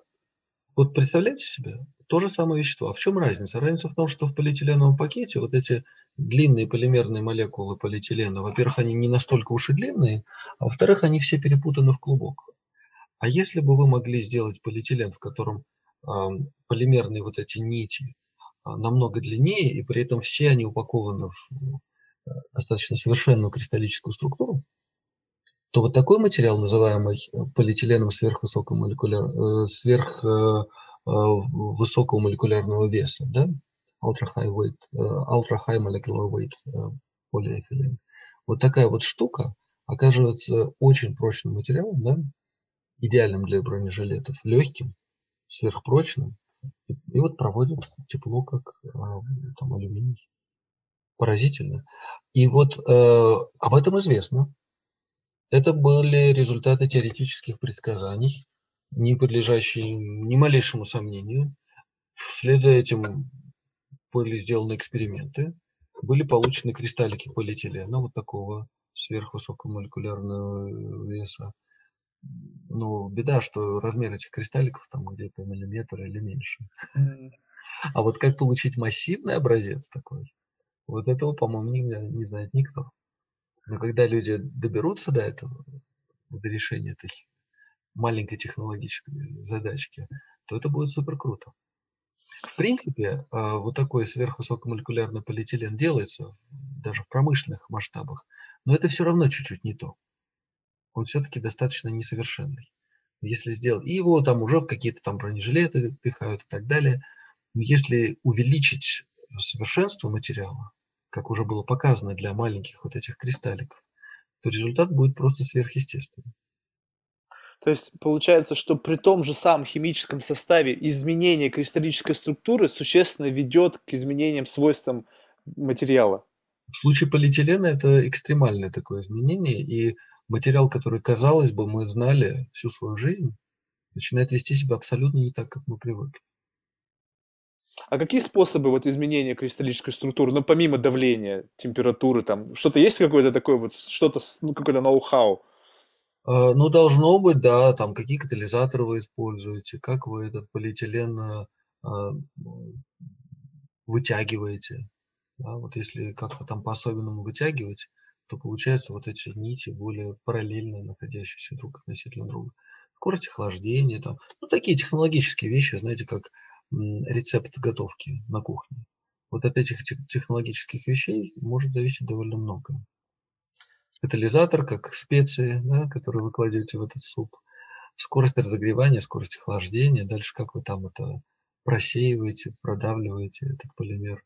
вот представляете себе, то же самое вещество. А в чем разница? Разница в том, что в полиэтиленовом пакете вот эти длинные полимерные молекулы полиэтилена, во-первых, они не настолько уж и длинные, а во-вторых, они все перепутаны в клубок. А если бы вы могли сделать полиэтилен, в котором э, полимерные вот эти нити э, намного длиннее, и при этом все они упакованы в э, достаточно совершенную кристаллическую структуру, то вот такой материал, называемый полиэтиленом сверхвысокомолекуляр, э, сверх э, Э, высокого молекулярного веса, да, ultra high weight, э, ultra high molecular weight э, полиэтилен. Вот такая вот штука оказывается очень прочным материалом, да, идеальным для бронежилетов, легким, сверхпрочным, и, и вот проводит тепло, как там алюминий. Поразительно. И вот э, об этом известно. Это были результаты теоретических предсказаний не подлежащий ни малейшему сомнению. Вслед за этим были сделаны эксперименты, были получены кристаллики полиэтилена вот такого сверхвысокомолекулярного веса. Но беда, что размер этих кристалликов там где-то миллиметр или меньше. А вот как получить массивный образец такой, вот этого, по-моему, не, не знает никто. Но когда люди доберутся до этого, до решения этой маленькой технологической задачки, то это будет супер круто. В принципе, а, вот такой сверхвысокомолекулярный полиэтилен делается даже в промышленных масштабах, но это все равно чуть-чуть не то. он все-таки достаточно несовершенный. Если сделать, и его там уже какие-то там бронежилеты пихают и так далее. Но если увеличить совершенство материала, как уже было показано для маленьких вот этих кристалликов, то результат будет просто сверхъестественный. То есть получается, что при том же самом химическом составе изменение кристаллической структуры существенно ведет к изменениям свойствам материала. В случае полиэтилена это экстремальное такое изменение, и материал, который, казалось бы, мы знали всю свою жизнь, начинает вести себя абсолютно не так, как мы привыкли. А какие способы вот изменения кристаллической структуры, ну помимо давления, температуры, там что-то есть какое-то такое вот что-то, ну какое-то ноу-хау? А, ну, должно быть, да, там какие катализаторы вы используете, как вы этот полиэтилен а, а, вытягиваете. Да, вот если как-то там по-особенному вытягивать, то получается вот эти нити более параллельно находящиеся друг относительно друга. Скорость охлаждения, там, ну, такие технологические вещи, знаете, как рецепт готовки на кухне. Вот от этих технологических вещей может зависеть довольно много катализатор, как специи, да, которые вы кладете в этот суп, скорость разогревания, скорость охлаждения, дальше как вы там это просеиваете, продавливаете этот полимер,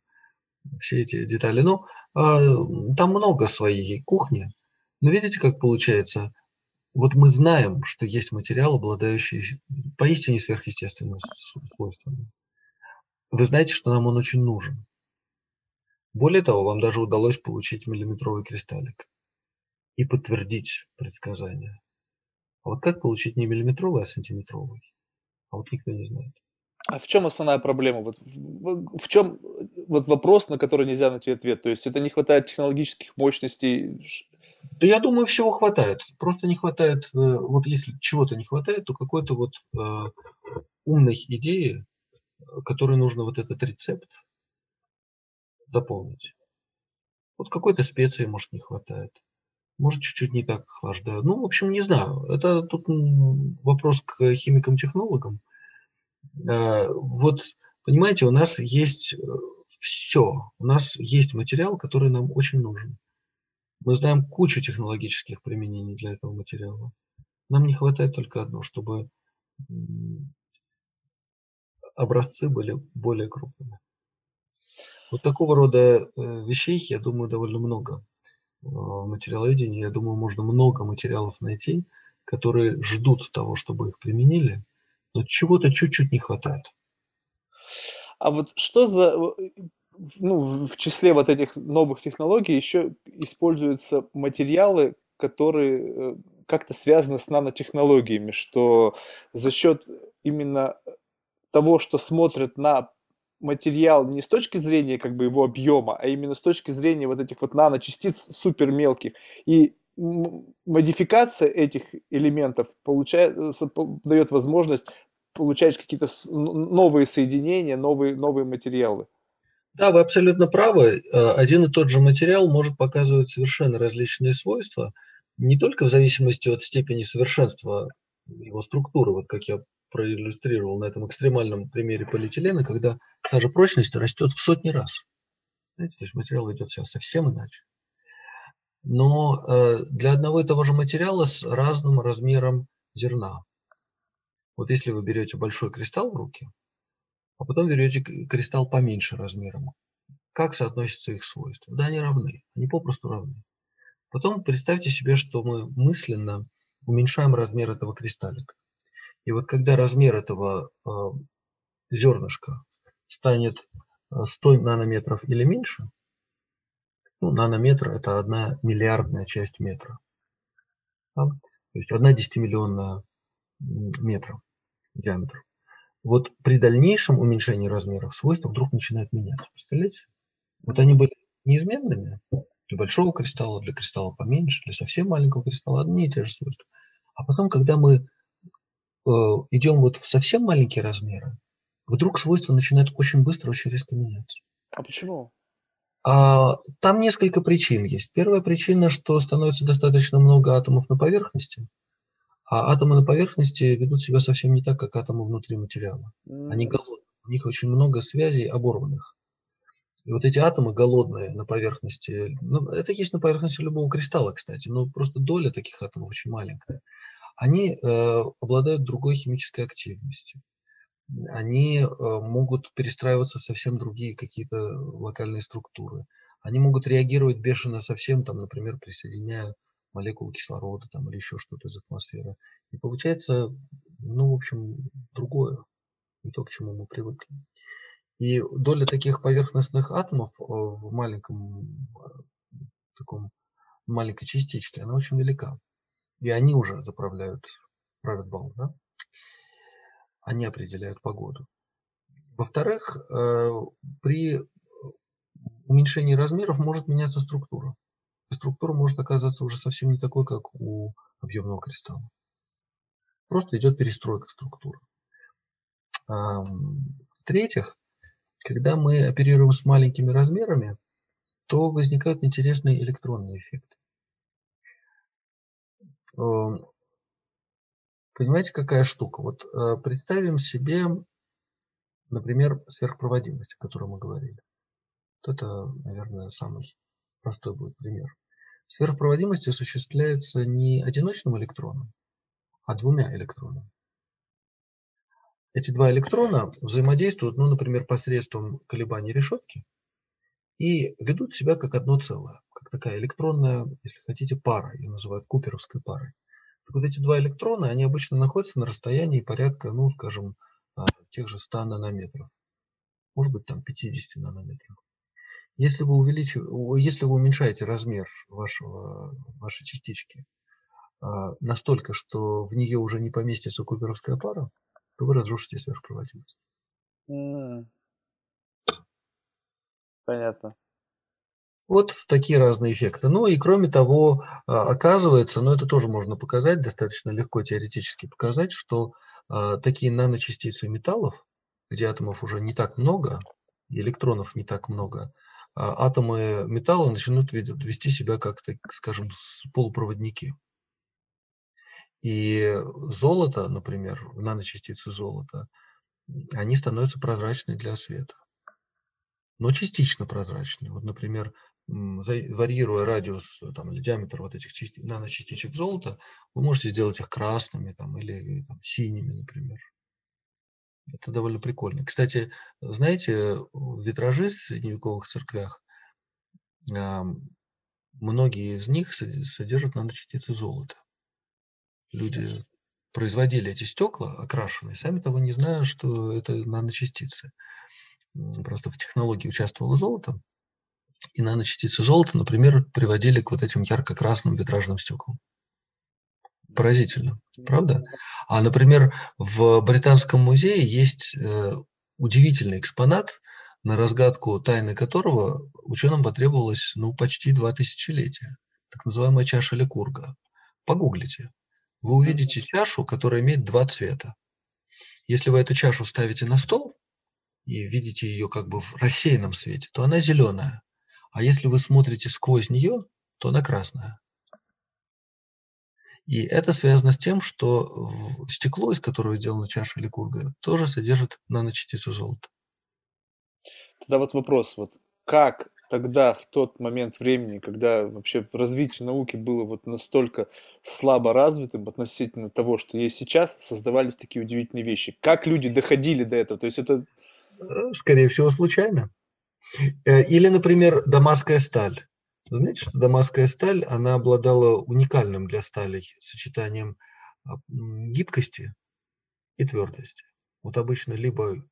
все эти детали. Ну, э, там много своей кухни, но видите, как получается, вот мы знаем, что есть материал, обладающий поистине сверхъестественными свойствами. Вы знаете, что нам он очень нужен. Более того, вам даже удалось получить миллиметровый кристаллик и подтвердить предсказание. А вот как получить не миллиметровый, а сантиметровый? А вот никто не знает. А в чем основная проблема? Вот в, в чем вот вопрос, на который нельзя найти ответ? То есть это не хватает технологических мощностей? Да я думаю, всего хватает. Просто не хватает, э, вот если чего-то не хватает, то какой-то вот э, умной идеи, которой нужно вот этот рецепт дополнить. Вот какой-то специи, может, не хватает. Может, чуть-чуть не так охлаждают. Ну, в общем, не знаю. Это тут вопрос к химикам-технологам. Э, вот, понимаете, у нас есть э, все. У нас есть материал, который нам очень нужен. Мы знаем кучу технологических применений для этого материала. Нам не хватает только одно, чтобы образцы были более крупными. Вот такого рода э, вещей, я думаю, довольно много материаловедении, я думаю, можно много материалов найти, которые ждут того, чтобы их применили, но чего-то чуть-чуть не хватает. А вот что за, ну, в числе вот этих новых технологий еще используются материалы, которые э, как-то связаны с нанотехнологиями, что за счет именно того, что смотрят на материал не с точки зрения как бы его объема, а именно с точки зрения вот этих вот наночастиц супер мелких. И модификация этих элементов получает, дает возможность получать какие-то новые соединения, новые, новые материалы. Да, вы абсолютно правы. Э, один и тот же материал может показывать совершенно различные свойства, не только в зависимости от степени совершенства его структуры, вот как я проиллюстрировал на этом экстремальном примере полиэтилена, когда та же прочность растет в сотни раз. Знаете, то есть материал идет себя совсем иначе. Но э, для одного и того же материала с разным размером зерна. Вот если вы берете большой кристалл в руки, а потом берете кристалл поменьше размером, как соотносятся их свойства? Да, они равны, они попросту равны. Потом представьте себе, что мы мысленно уменьшаем размер этого кристаллика. И вот когда размер этого э, зернышка станет 100 э, нанометров или меньше, ну, нанометр это одна миллиардная часть метра. Да? То есть одна десятимиллионная метра диаметр. Вот при дальнейшем уменьшении размеров свойства вдруг начинают меняться. Представляете? Вот они были неизменными для большого кристалла, для кристалла поменьше, для совсем маленького кристалла одни и те же свойства. А потом, когда мы идем вот в совсем маленькие размеры, вдруг свойства начинают очень быстро, очень резко меняться. А почему? А, там несколько причин есть. Первая причина, что становится достаточно много атомов на поверхности, а атомы на поверхности ведут себя совсем не так, как атомы внутри материала. Mm. Они голодные, у них очень много связей оборванных. И вот эти атомы голодные на поверхности, ну, это есть на поверхности любого кристалла, кстати, но просто доля таких атомов очень маленькая. Они э, обладают другой химической активностью. Они э, могут перестраиваться совсем другие какие-то локальные структуры. Они могут реагировать бешено совсем, там, например, присоединяя молекулы кислорода там, или еще что-то из атмосферы. И получается, ну, в общем, другое, не то, к чему мы привыкли. И доля таких поверхностных атомов э, в маленьком э, таком маленькой частичке, она очень велика. И они уже заправляют, правят бал, да? Они определяют погоду. Во-вторых, э, при уменьшении размеров может меняться структура. Структура может оказаться уже совсем не такой, как у объемного кристалла. Просто идет перестройка структуры. В-третьих, когда мы оперируем с маленькими размерами, то возникают интересные электронные эффекты. Эм, понимаете, какая штука? Вот э, представим себе, например, сверхпроводимость, о которой мы говорили. Вот это, наверное, самый простой будет пример. Сверхпроводимость осуществляется не одиночным электроном, а двумя электронами. Эти два электрона взаимодействуют, ну, например, посредством колебаний решетки и ведут себя как одно целое, как такая электронная, если хотите, пара, ее называют куперовской парой. Так вот эти два электрона, они обычно находятся на расстоянии порядка, ну, скажем, а, тех же 100 нанометров, может быть, там 50 нанометров. Если вы, увеличив... если вы уменьшаете размер вашего, вашей частички а, настолько, что в нее уже не поместится куперовская пара, то вы разрушите сверхпроводимость. Понятно. Вот такие разные эффекты. Ну и кроме того, а, оказывается, но ну, это тоже можно показать, достаточно легко теоретически показать, что а, такие наночастицы металлов, где атомов уже не так много, электронов не так много, а атомы металла начнут вести себя как, то скажем, полупроводники. И золото, например, наночастицы золота, они становятся прозрачны для света. Но частично прозрачны. Вот, например, варьируя радиус там, или диаметр вот этих части, наночастичек золота, вы можете сделать их красными там, или там, синими, например. Это довольно прикольно. Кстати, знаете, витражи в средневековых церквях, многие из них содержат наночастицы золота люди производили эти стекла окрашенные, сами того не зная, что это наночастицы. Просто в технологии участвовало золото, и наночастицы золота, например, приводили к вот этим ярко-красным витражным стеклам. Поразительно, правда? А, например, в Британском музее есть э, удивительный экспонат, на разгадку тайны которого ученым потребовалось ну, почти два тысячелетия. Так называемая чаша Ликурга. Погуглите вы увидите чашу, которая имеет два цвета. Если вы эту чашу ставите на стол и видите ее как бы в рассеянном свете, то она зеленая. А если вы смотрите сквозь нее, то она красная. И это связано с тем, что стекло, из которого сделана чаша Ликурга, тоже содержит наночастицы золота. Тогда вот вопрос, вот как тогда, в тот момент времени, когда вообще развитие науки было вот настолько слабо развитым относительно того, что есть сейчас, создавались такие удивительные вещи. Как люди доходили до этого? То есть это... Э, скорее всего, случайно. Э, или, например, дамасская сталь. Знаете, что дамасская сталь, она обладала уникальным для сталей сочетанием а, гибкости и твердости. Вот обычно либо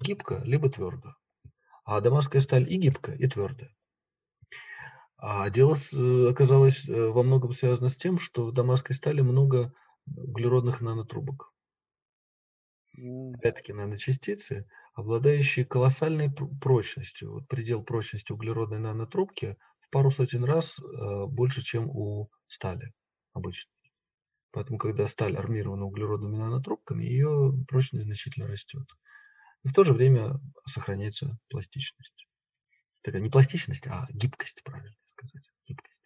гибко, либо твердо. А дамасская сталь и гибкая, и твердая. А дело э, оказалось во многом связано с тем, что в дамасской стали много углеродных нанотрубок. Опять-таки наночастицы, обладающие колоссальной прочностью. Вот предел прочности углеродной нанотрубки в пару сотен раз э, больше, чем у стали обычно. Поэтому, когда сталь армирована углеродными нанотрубками, ее прочность значительно растет. И в то же время сохраняется пластичность. Такая не пластичность, а гибкость, правильно сказать. Гибкость.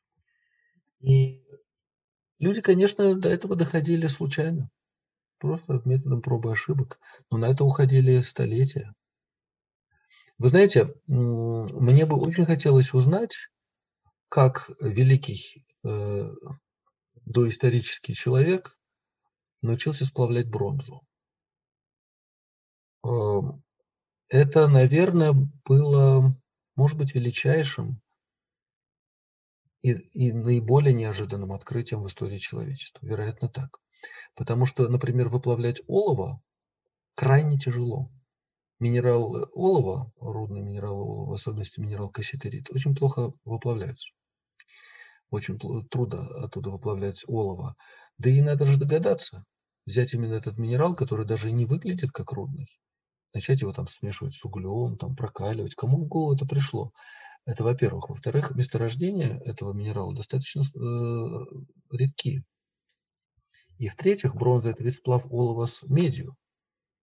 И люди, конечно, до этого доходили случайно. Просто методом пробы и ошибок. Но на это уходили столетия. Вы знаете, мне бы очень хотелось узнать, как великий э, доисторический человек научился сплавлять бронзу. Эм, это, наверное, было, может быть, величайшим и, и наиболее неожиданным открытием в истории человечества. Вероятно, так. Потому что, например, выплавлять олово крайне тяжело. Минерал олова, рудный минерал олова, в особенности минерал касситерит, очень плохо выплавляются. Очень трудно оттуда выплавлять олово. Да и надо же догадаться, взять именно этот минерал, который даже не выглядит как рудный, начать его там смешивать с углем, там прокаливать. Кому в голову это пришло? Это во-первых. Во-вторых, месторождения этого минерала достаточно э, редки. И в-третьих, бронза – это вид сплав олова с медью.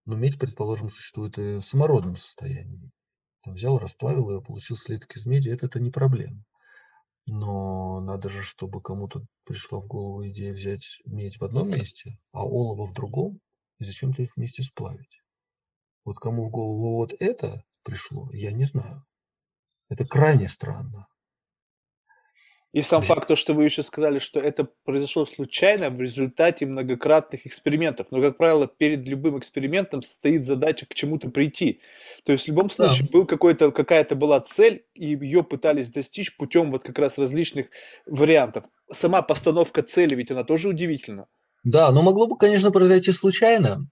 Но медь, предположим, существует и в самородном состоянии. Там взял, расплавил ее, получил слиток из меди. Это, это не проблема. Но надо же, чтобы кому-то пришла в голову идея взять медь в одном месте, а олово в другом, и зачем-то их вместе сплавить. Вот кому в голову вот это пришло, я не знаю. Это крайне странно. И сам факт, то, что вы еще сказали, что это произошло случайно в результате многократных экспериментов. Но, как правило, перед любым экспериментом стоит задача к чему-то прийти. То есть в любом случае да. был какой-то, какая-то была цель, и ее пытались достичь путем вот как раз различных вариантов. Сама постановка цели, ведь она тоже удивительна. Да, но могло бы, конечно, произойти случайно.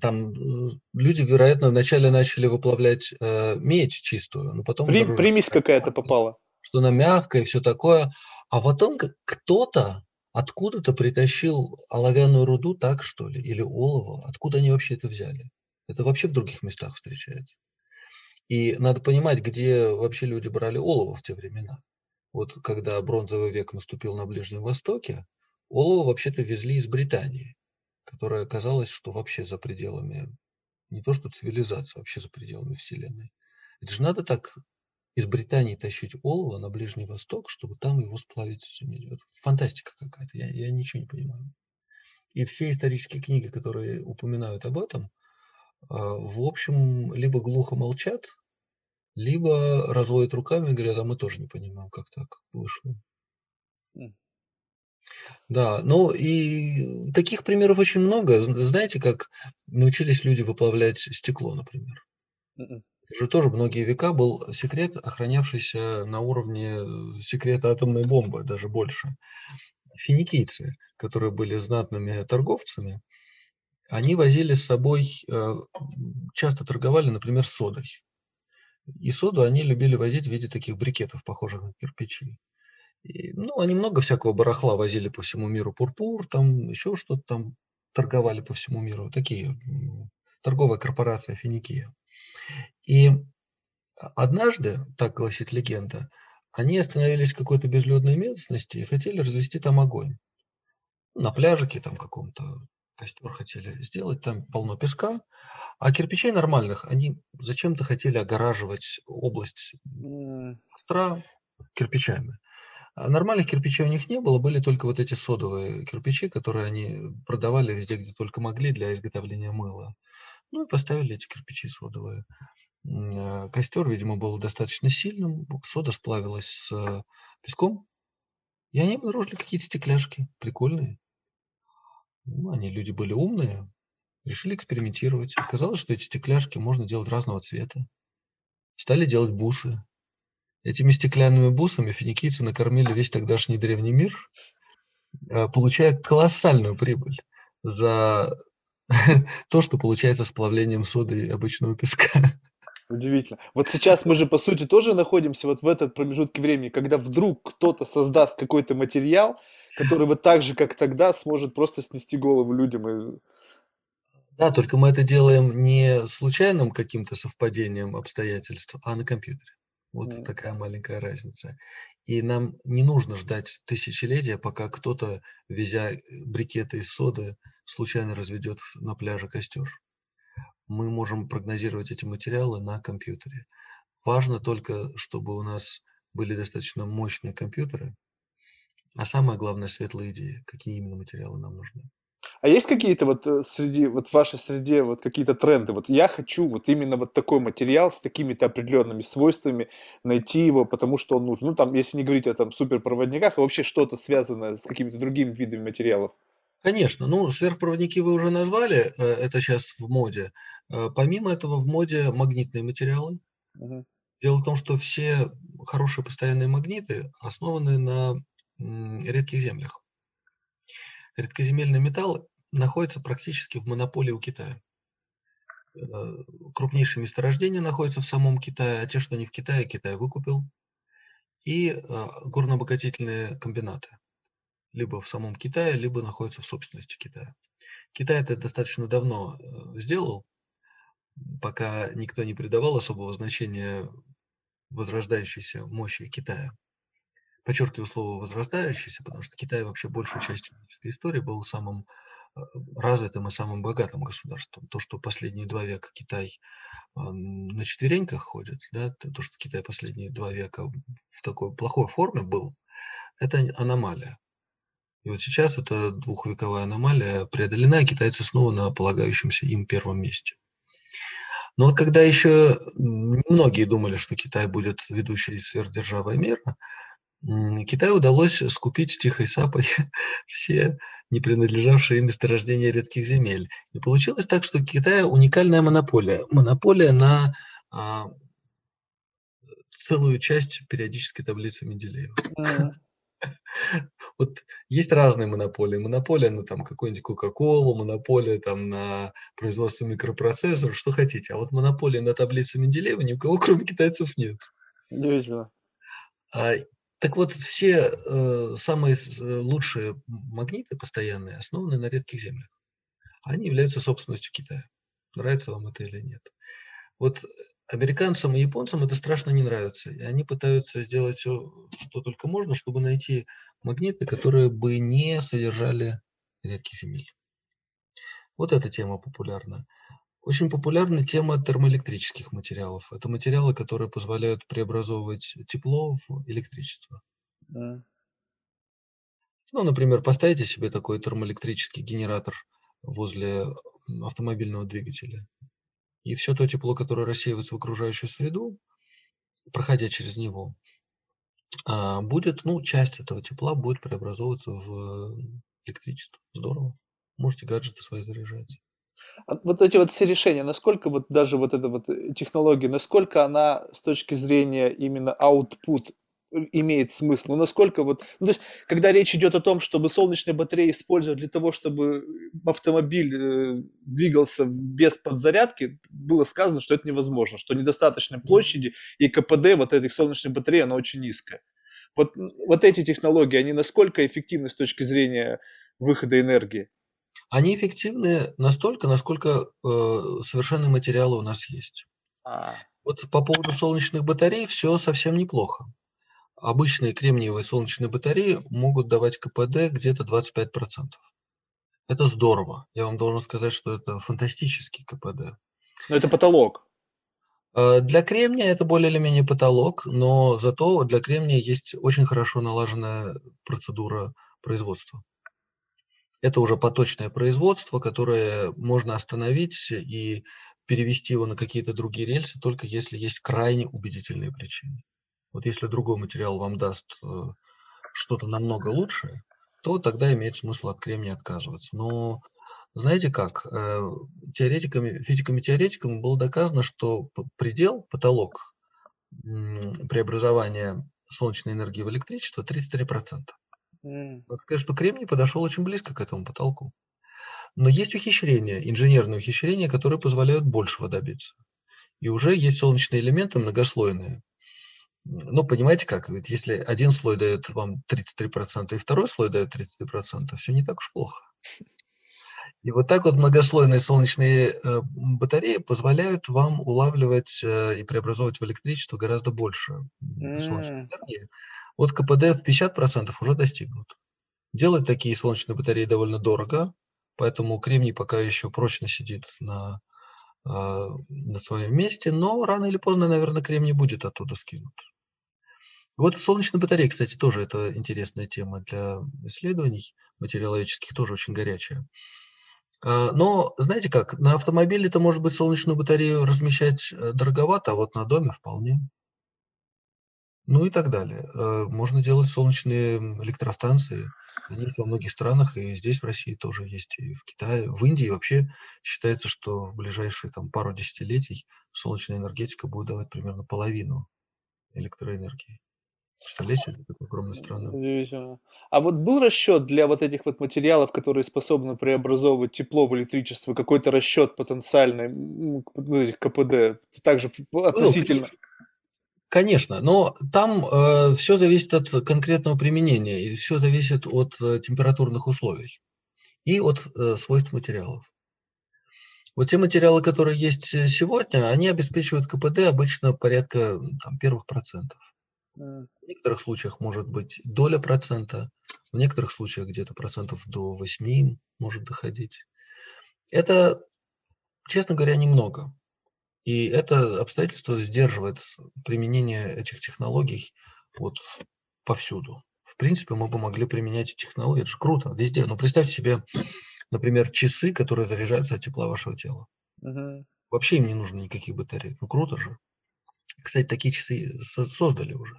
Там э, люди, вероятно, вначале начали выплавлять э, медь чистую, но потом... При, примесь какая-то попала. Что она мягкая и все такое. А потом кто-то откуда-то притащил оловянную руду, так что ли, или олово. Откуда они вообще это взяли? Это вообще в других местах встречается. И надо понимать, где вообще люди брали олово в те времена. Вот когда бронзовый век наступил на Ближнем Востоке, Олово вообще-то везли из Британии, которая оказалась, что вообще за пределами, не то что цивилизации, вообще за пределами Вселенной. Это же надо так из Британии тащить олово на Ближний Восток, чтобы там его сплавить в медь. фантастика какая-то, я, я ничего не понимаю. И все исторические книги, которые упоминают об этом, а, в общем, либо глухо молчат, либо разводят руками и говорят, а мы тоже не понимаем, как так вышло. Хм. Да, ну и таких примеров очень много. Знаете, как научились люди выплавлять стекло, например? М-м. Же тоже многие века был секрет, охранявшийся на уровне э, секрета атомной бомбы, даже больше. Финикийцы, которые были знатными торговцами, они возили с собой, э, часто торговали, например, содой. И соду они любили возить в виде таких брикетов, похожих на кирпичи. И, ну, они много всякого барахла возили по всему миру. Пурпур, там еще что-то там торговали по всему миру. Такие торговая корпорация Финикия. И однажды, так гласит легенда, они остановились в какой-то безлюдной местности и хотели развести там огонь. На пляжике там каком-то костер хотели сделать, там полно песка, а кирпичей нормальных они зачем-то хотели огораживать область костра кирпичами. А нормальных кирпичей у них не было, были только вот эти содовые кирпичи, которые они продавали везде, где только могли для изготовления мыла. Ну и поставили эти кирпичи содовые. А, костер, видимо, был достаточно сильным, сода сплавилась с песком, и они обнаружили какие-то стекляшки, прикольные. Ну, они люди были умные, решили экспериментировать. Оказалось, что эти стекляшки можно делать разного цвета. Стали делать бусы. Этими стеклянными бусами финикийцы накормили весь тогдашний древний мир, э, получая колоссальную прибыль за то, что получается с плавлением соды и обычного песка. Удивительно. Вот сейчас мы же, по сути, тоже находимся вот в этот промежутке времени, когда вдруг кто-то создаст какой-то материал, который вот так же, как тогда, сможет просто снести голову людям. И... Да, только мы это делаем не случайным каким-то совпадением обстоятельств, а на компьютере. Вот mm. такая маленькая разница. И нам не нужно ждать тысячелетия, пока кто-то, везя брикеты из соды, случайно разведет на пляже костер. Мы можем прогнозировать эти материалы на компьютере. Важно только, чтобы у нас были достаточно мощные компьютеры, а самое главное – светлые идеи, какие именно материалы нам нужны. А есть какие-то вот э, среди, вот в вашей среде вот какие-то тренды? Вот я хочу вот именно вот такой материал с такими-то определенными свойствами, найти его, потому что он нужен. Ну, там, если не говорить о там суперпроводниках, а вообще что-то связанное с какими-то другими видами материалов. Конечно, ну, сверхпроводники вы уже назвали, э, это сейчас в моде. Э, помимо этого в моде магнитные материалы. Мгм. Дело в том, что все хорошие постоянные магниты основаны на редких землях. Редкоземельные металлы находятся практически в монополии у Китая. Э, крупнейшие месторождения находятся в самом Китае, а те, что не в Китае, Китай выкупил. И горнообогатительные комбинаты либо в самом Китае, либо находятся в собственности Китая. Китай это достаточно давно э, сделал, пока никто не придавал особого значения возрождающейся мощи Китая. Подчеркиваю слово возрождающийся, потому что Китай вообще большую часть человеческой истории был самым э, развитым и самым богатым государством. То, что последние два века Китай на четвереньках ходит, да, то, что Китай последние два века в такой плохой форме был, это аномалия. И вот сейчас эта двухвековая аномалия преодолена, и китайцы снова на полагающемся им первом месте. Но вот когда еще многие думали, что Китай будет ведущей сверхдержавой мира, Китаю удалось скупить тихой сапой все не принадлежавшие им месторождения редких земель. И получилось так, что Китай уникальная монополия. Монополия на а, целую часть периодической таблицы Менделеева. Вот есть разные монополии. Монополия на там какую-нибудь Кока-Колу, монополия там на производство микропроцессоров, что хотите. А вот монополия на таблице Менделеева ни у кого, кроме китайцев, нет. Удивительно. А, так вот, все э, самые лучшие магниты постоянные основаны на редких землях. Они являются собственностью Китая. Нравится вам это или нет. Вот Американцам и японцам это страшно не нравится. И они пытаются сделать все, что только можно, чтобы найти магниты, которые бы не содержали редких земель. Вот эта тема популярна. Очень популярна тема термоэлектрических материалов. Это материалы, которые позволяют преобразовывать тепло в электричество. Да. Ну, например, поставите себе такой термоэлектрический генератор возле автомобильного двигателя. И все то тепло, которое рассеивается в окружающую среду, проходя через него, а, будет, ну, часть этого тепла будет преобразовываться в электричество. Здорово. Можете гаджеты свои заряжать. А вот эти вот все решения, насколько вот даже вот эта вот технология, насколько она с точки зрения именно output имеет смысл. Ну, насколько вот... Ну, то есть, когда речь идет о том, чтобы солнечные батареи использовать для того, чтобы автомобиль э, двигался без подзарядки, было сказано, что это невозможно, что недостаточной площади и КПД вот этих солнечных батарей, она очень низкая. Вот, вот эти технологии, они насколько эффективны с точки зрения выхода энергии? Они эффективны настолько, насколько э, совершенные материалы у нас есть. А. Вот по поводу солнечных батарей все совсем неплохо обычные кремниевые солнечные батареи могут давать КПД где-то 25%. Это здорово. Я вам должен сказать, что это фантастический КПД. Но это потолок. Э, для кремния это более или менее потолок, но зато для кремния есть очень хорошо налаженная процедура производства. Это уже поточное производство, которое можно остановить и перевести его на какие-то другие рельсы, только если есть крайне убедительные причины. Вот если другой материал вам даст э, что-то намного лучшее, то тогда имеет смысл от кремния отказываться. Но знаете как, э, теоретиками, физиками-теоретиками было доказано, что предел, потолок преобразования солнечной энергии в электричество 33%. Mm. Надо сказать, что кремний подошел очень близко к этому потолку. Но есть ухищрения, инженерные ухищрения, которые позволяют большего добиться. И уже есть солнечные элементы многослойные, ну, понимаете как, ведь если один слой дает вам 33% и второй слой дает 33%, все не так уж плохо. И вот так вот многослойные солнечные э, батареи позволяют вам улавливать э, и преобразовывать в электричество гораздо больше солнечной энергии. Вот КПД в 50% уже достигнут. Делать такие солнечные батареи довольно дорого, поэтому кремний пока еще прочно сидит на, на своем месте, но рано или поздно, наверное, кремний будет оттуда скинут. Вот солнечные батареи, кстати, тоже это интересная тема для исследований материаловедческих, тоже очень горячая. А, но, знаете как, на автомобиле это может быть солнечную батарею размещать э, дороговато, а вот на доме вполне. Ну и так далее. Э, можно делать солнечные электростанции. Они есть во многих странах, и здесь в России тоже есть, и в Китае. В Индии вообще считается, что в ближайшие там, пару десятилетий солнечная энергетика будет давать примерно половину электроэнергии. Представляете, такая огромная страна. Удивительно. А вот был расчет для вот этих вот материалов, которые способны преобразовывать тепло в электричество, какой-то расчет потенциальный м, КПД, также относительно. Конечно, но там э, все зависит от конкретного применения, и все зависит от э, температурных условий и от э, свойств материалов. Вот те материалы, которые есть сегодня, они обеспечивают КПД обычно порядка там, первых процентов. В некоторых случаях может быть доля процента, в некоторых случаях где-то процентов до 8 может доходить. Это, честно говоря, немного. И это обстоятельство сдерживает применение этих технологий вот повсюду. В принципе, мы бы могли применять эти технологии. Это же круто, везде. Но представьте себе, например, часы, которые заряжаются от тепла вашего тела. Угу. Вообще им не нужно никаких батарей. Ну, круто же. Кстати, такие часы создали уже.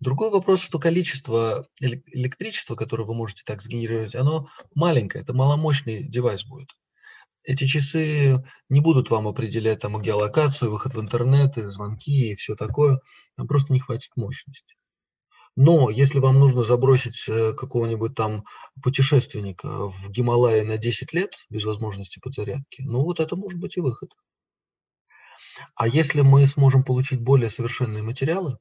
Другой вопрос, что количество электричества, которое вы можете так сгенерировать, оно маленькое, это маломощный девайс будет эти часы не будут вам определять там геолокацию, выход в интернет, звонки и все такое. Там просто не хватит мощности. Но если вам нужно забросить э, какого-нибудь там путешественника в Гималайи на 10 лет без возможности подзарядки, ну вот это может быть и выход. А если мы сможем получить более совершенные материалы,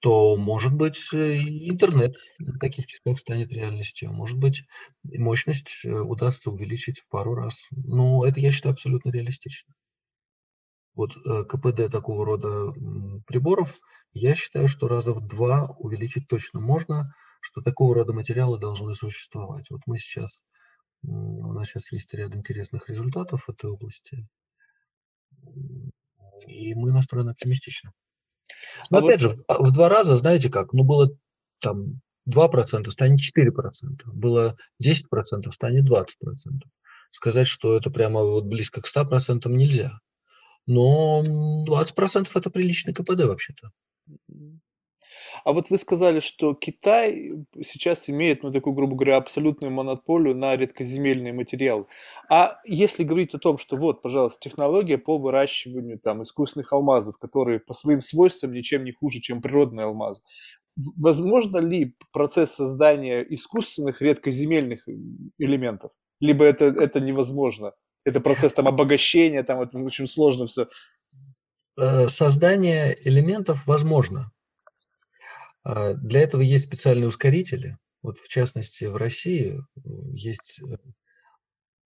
то, может быть, э, интернет на таких часах станет реальностью. Может быть, мощность э, удастся увеличить в пару раз. Но это, я считаю, абсолютно реалистично. Вот э, КПД такого рода приборов, я считаю, что раза в два увеличить точно можно, что такого рода материалы должны существовать. Вот мы сейчас, у нас сейчас есть ряд интересных результатов в этой области, и мы настроены оптимистично. Но а опять вот... же, в два раза, знаете как, ну было там 2% станет 4%, было 10% станет 20%. Сказать, что это прямо вот близко к 100% нельзя. Но 20% это приличный КПД вообще-то. А вот вы сказали, что Китай сейчас имеет, ну, такую, грубо говоря, абсолютную монополию на редкоземельные материалы. А если говорить о том, что вот, пожалуйста, технология по выращиванию там искусственных алмазов, которые по своим свойствам ничем не хуже, чем природные алмазы, возможно ли процесс создания искусственных редкоземельных элементов? Либо это, это невозможно? Это процесс там обогащения, там это очень сложно все. Э, создание элементов возможно. А, для этого есть специальные ускорители. Вот в частности в России есть... Э,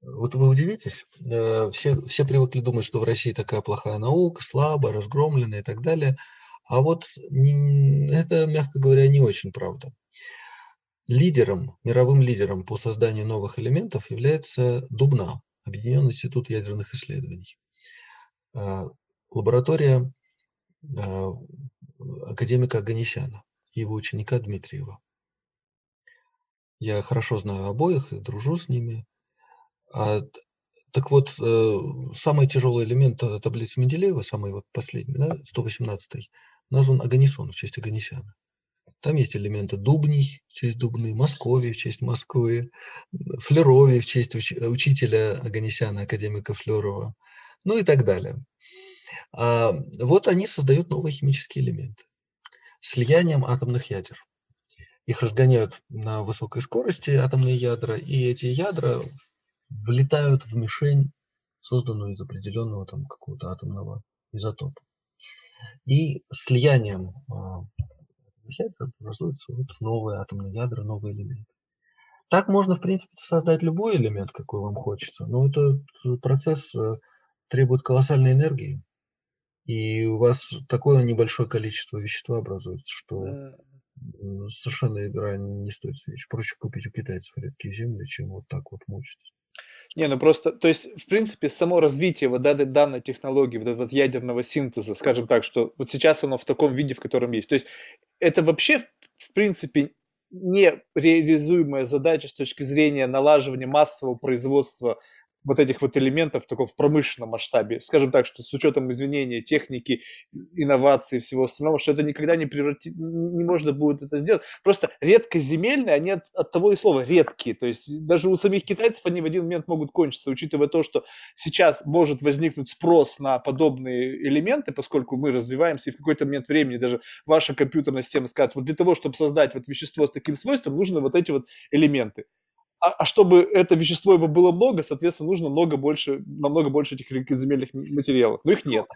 вот вы удивитесь, э, все, все привыкли думать, что в России такая плохая наука, слабая, разгромленная и так далее. А вот это, мягко говоря, не очень правда. Лидером, мировым лидером по созданию новых элементов является Дубна, Объединенный институт ядерных исследований. А, лаборатория академика Аганесяна его ученика Дмитриева. Я хорошо знаю обоих и дружу с ними. А, так вот, э, самый тяжелый элемент таблицы Менделеева, самый вот последний, да, 118 назван Аганисон в честь Аганесяна. Там есть элементы Дубний в честь Дубны, Московии в честь Москвы, Флерови в честь уч- учителя Аганесяна, академика Флерова, ну и так далее. А, вот они создают новые химические элементы слиянием атомных ядер. Их разгоняют на высокой скорости атомные ядра, и эти ядра влетают в мишень, созданную из определенного там какого-то атомного изотопа. И слиянием а, ядер образуются вот новые атомные ядра, новые элементы. Так можно, в принципе, создать любой элемент, какой вам хочется, но этот процесс э, требует колоссальной энергии, и у вас такое небольшое количество вещества образуется, что совершенно игра не стоит свеч. Проще купить у китайцев редкие земли, чем вот так вот мучиться. Не, ну просто, то есть, в принципе, само развитие вот этой данной технологии, вот этого ядерного синтеза, скажем так, что вот сейчас оно в таком виде, в котором есть. То есть, это вообще, в принципе, нереализуемая задача с точки зрения налаживания массового производства вот этих вот элементов такого в промышленном масштабе. Скажем так, что с учетом извинения, техники, инноваций и всего остального, что это никогда не превратит, не можно будет это сделать. Просто редкоземельные, они от, от того и слова редкие. То есть даже у самих китайцев они в один момент могут кончиться, учитывая то, что сейчас может возникнуть спрос на подобные элементы, поскольку мы развиваемся, и в какой-то момент времени даже ваша компьютерная система скажет, вот для того, чтобы создать вот вещество с таким свойством, нужны вот эти вот элементы а, а чтобы это вещество его было много, соответственно, нужно много больше, намного больше этих редкоземельных материалов. Но их нет.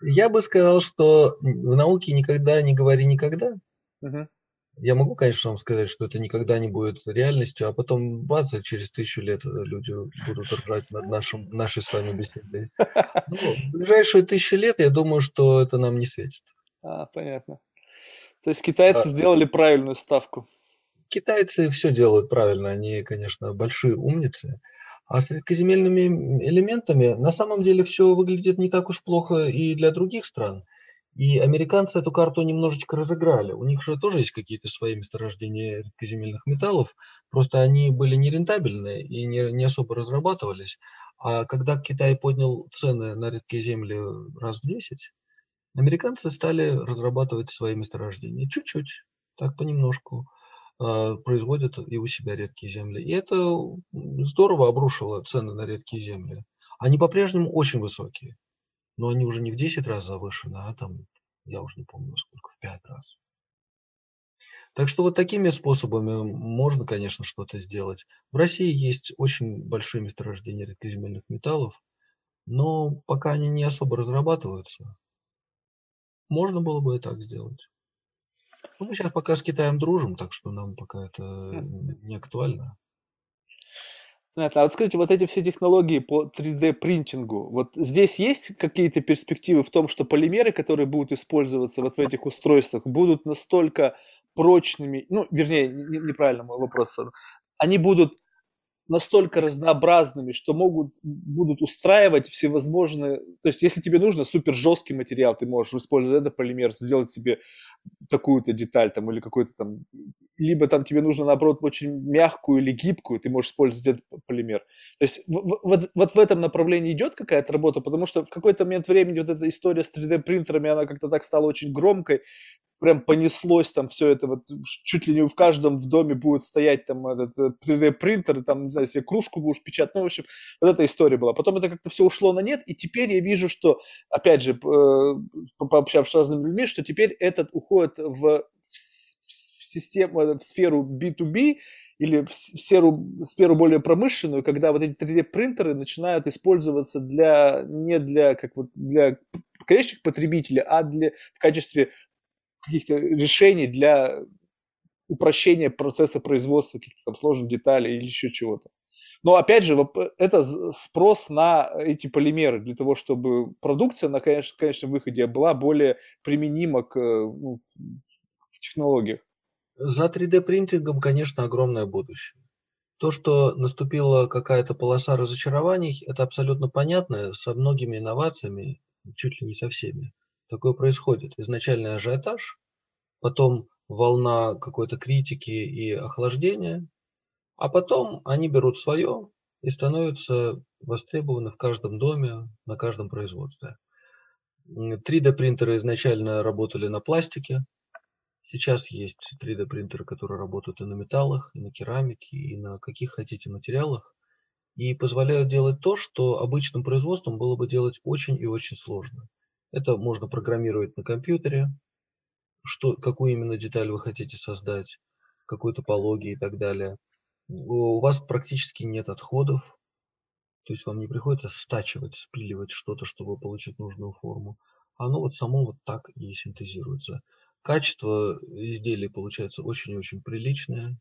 Я бы сказал, что в науке никогда не говори никогда. Угу. Я могу, конечно, вам сказать, что это никогда не будет реальностью, а потом бац, через тысячу лет люди будут ржать над нашим, нашей с вами беседой. Ну, в ближайшие тысячи лет, я думаю, что это нам не светит. А, понятно. То есть китайцы а, сделали правильную ставку китайцы все делают правильно, они, конечно, большие умницы. А с редкоземельными элементами на самом деле все выглядит не так уж плохо и для других стран. И американцы эту карту немножечко разыграли. У них же тоже есть какие-то свои месторождения редкоземельных металлов, просто они были нерентабельные и не, не особо разрабатывались. А когда Китай поднял цены на редкие земли раз в 10, американцы стали разрабатывать свои месторождения. Чуть-чуть, так понемножку. А, производят и у себя редкие земли. И это здорово обрушило цены на редкие земли. Они по-прежнему очень высокие, но они уже не в 10 раз завышены, а там, я уже не помню сколько, в 5 раз. Так что вот такими способами можно, конечно, что-то сделать. В России есть очень большие месторождения редкоземельных металлов, но пока они не особо разрабатываются, можно было бы и так сделать. Ну, мы сейчас пока с Китаем дружим, так что нам пока это не актуально. Понятно. А вот скажите, вот эти все технологии по 3D-принтингу, вот здесь есть какие-то перспективы в том, что полимеры, которые будут использоваться вот в этих устройствах, будут настолько прочными, ну, вернее, неправильно мой вопрос, они будут настолько разнообразными, что могут, будут устраивать всевозможные... То есть, если тебе нужно супер жесткий материал, ты можешь использовать этот полимер, сделать себе такую-то деталь там или какой-то там... Либо там тебе нужно, наоборот, очень мягкую или гибкую, ты можешь использовать этот полимер. То есть, вот, вот в этом направлении идет какая-то работа, потому что в какой-то момент времени вот эта история с 3D-принтерами, она как-то так стала очень громкой, прям понеслось там все это, вот чуть ли не в каждом в доме будет стоять там этот 3D-принтер, э, там, не знаю, себе кружку будешь печатать, ну, в общем, вот эта история была. Потом это как-то все ушло на нет, и теперь я вижу, что, опять же, э, пообщавшись с разными людьми, что теперь этот уходит в систему, э, в сферу B2B, или в сферу, в сферу более промышленную, когда вот эти 3D-принтеры начинают использоваться для, не для, как вот, для конечных потребителей, а для, в качестве каких-то решений для упрощения процесса производства каких-то там сложных деталей или еще чего-то. Но опять же, это спрос на эти полимеры для того, чтобы продукция на конечно, конечном выходе была более применима к, ну, в технологиях. За 3D-принтингом, конечно, огромное будущее. То, что наступила какая-то полоса разочарований, это абсолютно понятно, со многими инновациями, чуть ли не со всеми такое происходит. Изначальный ажиотаж, потом волна какой-то критики и охлаждения, а потом они берут свое и становятся востребованы в каждом доме, на каждом производстве. 3D принтеры изначально работали на пластике. Сейчас есть 3D принтеры, которые работают и на металлах, и на керамике, и на каких хотите материалах. И позволяют делать то, что обычным производством было бы делать очень и очень сложно. Это можно программировать на компьютере, что, какую именно деталь вы хотите создать, какой топологии и так далее. У вас практически нет отходов, то есть вам не приходится стачивать, спиливать что-то, чтобы получить нужную форму. Оно вот само вот так и синтезируется. Качество изделия получается очень и очень приличное.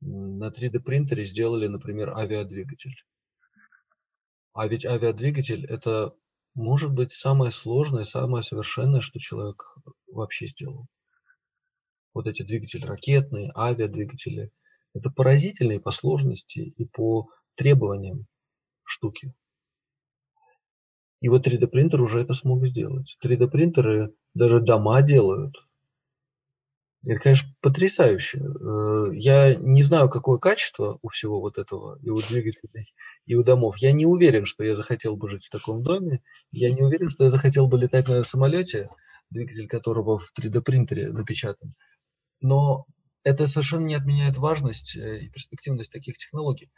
На 3D принтере сделали, например, авиадвигатель. А ведь авиадвигатель это может быть самое сложное, самое совершенное, что человек вообще сделал. вот эти двигатели ракетные, авиадвигатели, это поразительные по сложности и по требованиям штуки. И вот 3D принтер уже это смог сделать. 3D принтеры даже дома делают. Это, конечно, потрясающе. Э, я не знаю, какое качество у всего вот этого, и у двигателей, и у домов. Я не уверен, что я захотел бы жить в таком доме. Я не уверен, что я захотел бы летать на самолете, двигатель которого в 3D принтере напечатан. Но это совершенно не отменяет важность э, и перспективность таких технологий.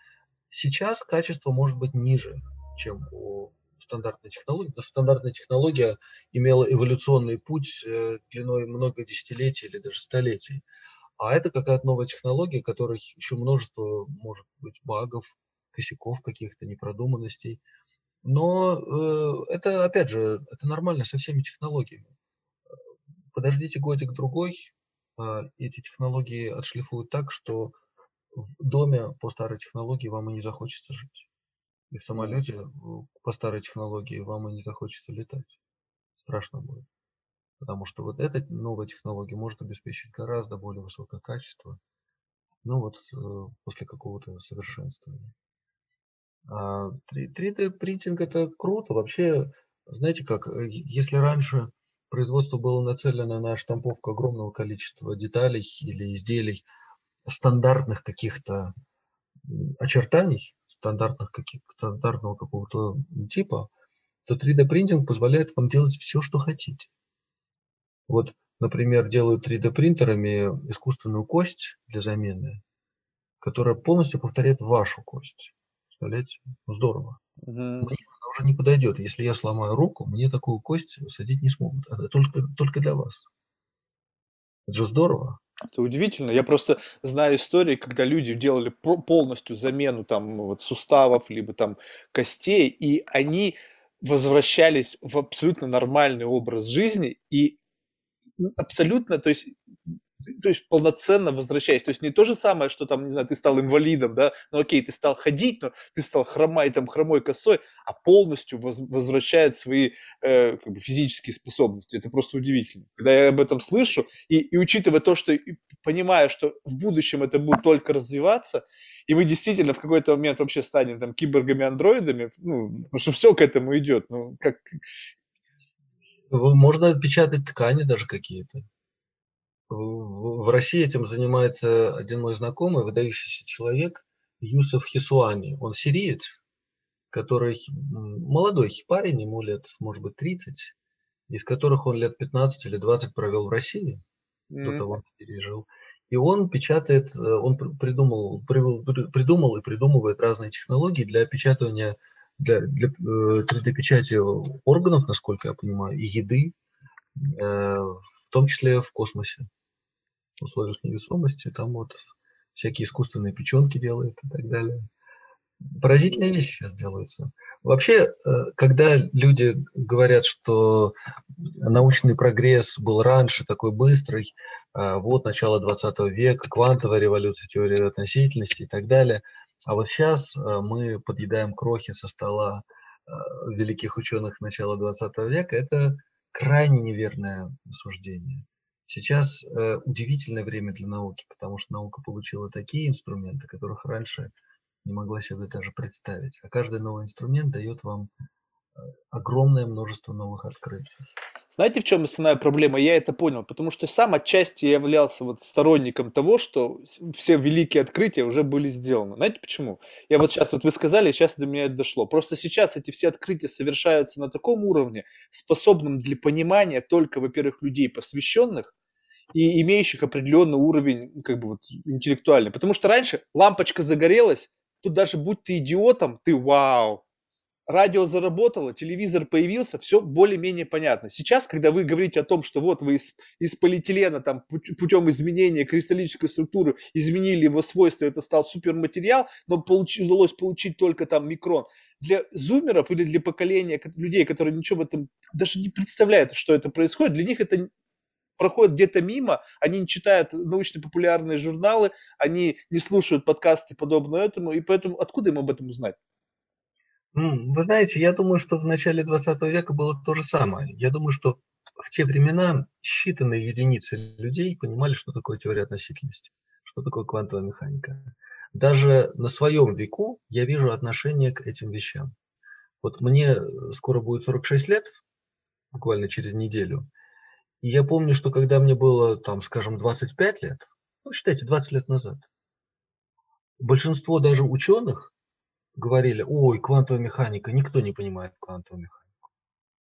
Сейчас качество может быть ниже, чем у стандартной технологии, потому стандартная технология имела эволюционный путь э, длиной много десятилетий или даже столетий. А это какая-то новая технология, которой еще множество, может быть, багов, косяков каких-то, непродуманностей. Но э, это, опять же, это нормально со всеми технологиями. Подождите годик-другой, а, эти технологии отшлифуют так, что в доме по старой технологии вам и не захочется жить. И в самолете э, по старой технологии вам и не захочется летать. Страшно будет. Потому что вот эта новая технология может обеспечить гораздо более высокое качество. Ну вот э, после какого-то совершенствования. А 3D принтинг это круто. Вообще, знаете как, э, если раньше производство было нацелено на штамповку огромного количества деталей или изделий стандартных каких-то очертаний, стандартных каких, стандартного какого-то типа, то 3D принтинг позволяет вам делать все, что хотите. Вот, например, делают 3D принтерами искусственную кость для замены, которая полностью повторяет вашу кость. Представляете? Здорово. Угу. Мне уже не подойдет. Если я сломаю руку, мне такую кость садить не смогут. Это только, только для вас. Это же здорово. Это удивительно. Я просто знаю истории, когда люди делали полностью замену там вот суставов, либо там костей, и они возвращались в абсолютно нормальный образ жизни и абсолютно, то есть то есть полноценно возвращаясь. То есть не то же самое, что там, не знаю, ты стал инвалидом, да, ну окей, ты стал ходить, но ты стал хромай, там, хромой косой, а полностью воз, возвращает свои э, как бы физические способности. Это просто удивительно. Когда я об этом слышу, и, и учитывая то, что понимаю, что в будущем это будет только развиваться, и мы действительно в какой-то момент вообще станем там киборгами-андроидами, ну, потому что все к этому идет. Ну, как... Можно отпечатать ткани даже какие-то. В России этим занимается один мой знакомый, выдающийся человек, Юсов Хисуани. Он сириец, который молодой парень, ему лет, может быть, 30, из которых он лет 15 или 20 провел в России, mm-hmm. до того, как пережил. И он печатает, э, он придумал, придумал и придумывает разные технологии для печатания, для, для 3D-печати э, органов, насколько я понимаю, и еды, э, в том числе в космосе условиях невесомости, там вот всякие искусственные печенки делают и так далее. Поразительные вещи сейчас делаются. Вообще, э, когда люди говорят, что научный прогресс был раньше такой быстрый, э, вот начало 20 века, квантовая революция, теория относительности и так далее, а вот сейчас э, мы подъедаем крохи со стола великих ученых начала 20 века, это крайне неверное суждение. Сейчас э, удивительное время для науки, потому что наука получила такие инструменты, которых раньше не могла себе даже представить. А каждый новый инструмент дает вам э, огромное множество новых открытий. Знаете, в чем основная проблема? Я это понял, потому что сам отчасти я являлся вот сторонником того, что все великие открытия уже были сделаны. Знаете почему? Я вот сейчас, вот вы сказали, сейчас до меня это дошло. Просто сейчас эти все открытия совершаются на таком уровне, способном для понимания только, во-первых, людей посвященных, и имеющих определенный уровень как бы вот, интеллектуальный. Потому что раньше лампочка загорелась, тут даже будь ты идиотом, ты вау, радио заработало, телевизор появился, все более-менее понятно. Сейчас, когда вы говорите о том, что вот вы из, из полиэтилена там путем изменения кристаллической структуры изменили его свойства, это стал суперматериал, но получ, удалось получить только там микрон. Для зумеров или для поколения людей, которые ничего в этом даже не представляют, что это происходит, для них это проходят где-то мимо, они не читают научно-популярные журналы, они не слушают подкасты подобные этому, и поэтому откуда им об этом узнать? Вы знаете, я думаю, что в начале 20 века было то же самое. Я думаю, что в те времена считанные единицы людей понимали, что такое теория относительности, что такое квантовая механика. Даже на своем веку я вижу отношение к этим вещам. Вот мне скоро будет 46 лет, буквально через неделю. Я помню, что когда мне было, там, скажем, 25 лет, ну, считайте, 20 лет назад, большинство даже ученых говорили, ой, квантовая механика, никто не понимает квантовую механику.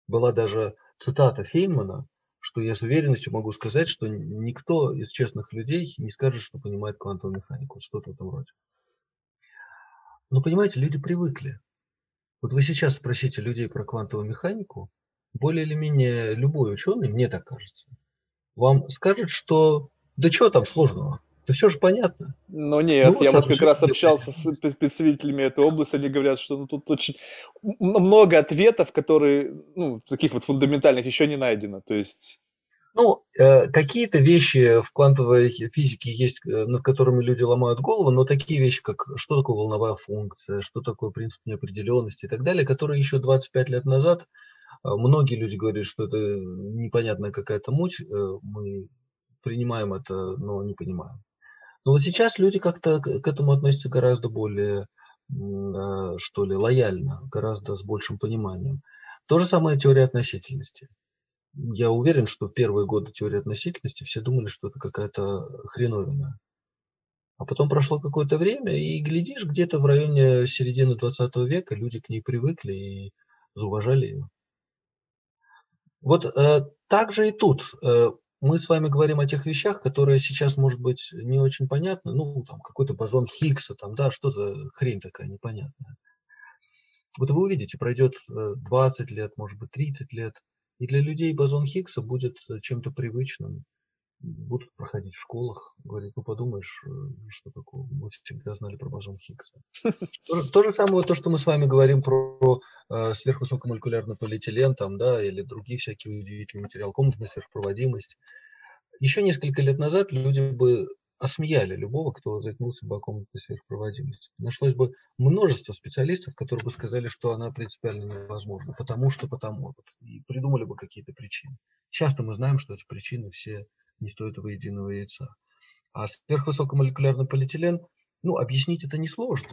Была даже цитата Фейнмана, что я с уверенностью могу сказать, что никто из честных людей не скажет, что понимает квантовую механику, что-то в этом роде. Но понимаете, люди привыкли. Вот вы сейчас спросите людей про квантовую механику, более или менее любой ученый, мне так кажется, вам скажет, что да что там сложного, да все же понятно. Но нет, ну, я вот как раз общался с представителями этой области, они говорят, что ну, тут очень много ответов, которые, ну, таких вот фундаментальных еще не найдено, то есть... Ну, э, какие-то вещи в квантовой физике есть, э, над которыми люди ломают голову, но такие вещи, как что такое волновая функция, что такое принцип неопределенности и так далее, которые еще 25 лет назад многие люди говорят, что это непонятная какая-то муть, э, мы принимаем это, но не понимаем. Но вот сейчас люди как-то к этому относятся гораздо более, что ли, лояльно, гораздо с большим пониманием. То же самое теория относительности. Я уверен, что первые годы теории относительности все думали, что это какая-то хреновина. А потом прошло какое-то время, и глядишь, где-то в районе середины 20 века люди к ней привыкли и зауважали ее. Вот э, так же и тут. Э, мы с вами говорим о тех вещах, которые сейчас, может быть, не очень понятны. Ну, там, какой-то бозон Хиггса, там, да, что за хрень такая непонятная. Вот вы увидите, пройдет 20 э, лет, может быть, 30 лет, и для людей бозон Хиггса будет э, чем-то привычным будут проходить в школах, говорить, ну подумаешь, э, что такое, мы всегда знали про бозон Хиггса. То, то же самое, то, что мы с вами говорим про э, сверхвысокомолекулярный полиэтилен, там, да, или другие всякие удивительные материалы, комнатная сверхпроводимость. Еще несколько лет назад люди бы осмеяли любого, кто заикнулся бы о комнатной сверхпроводимости. Нашлось бы множество специалистов, которые бы сказали, что она принципиально невозможна, потому что потому. И придумали бы какие-то причины. Часто мы знаем, что эти причины все не стоит его единого яйца. А сверхвысокомолекулярный полиэтилен, ну, объяснить это несложно.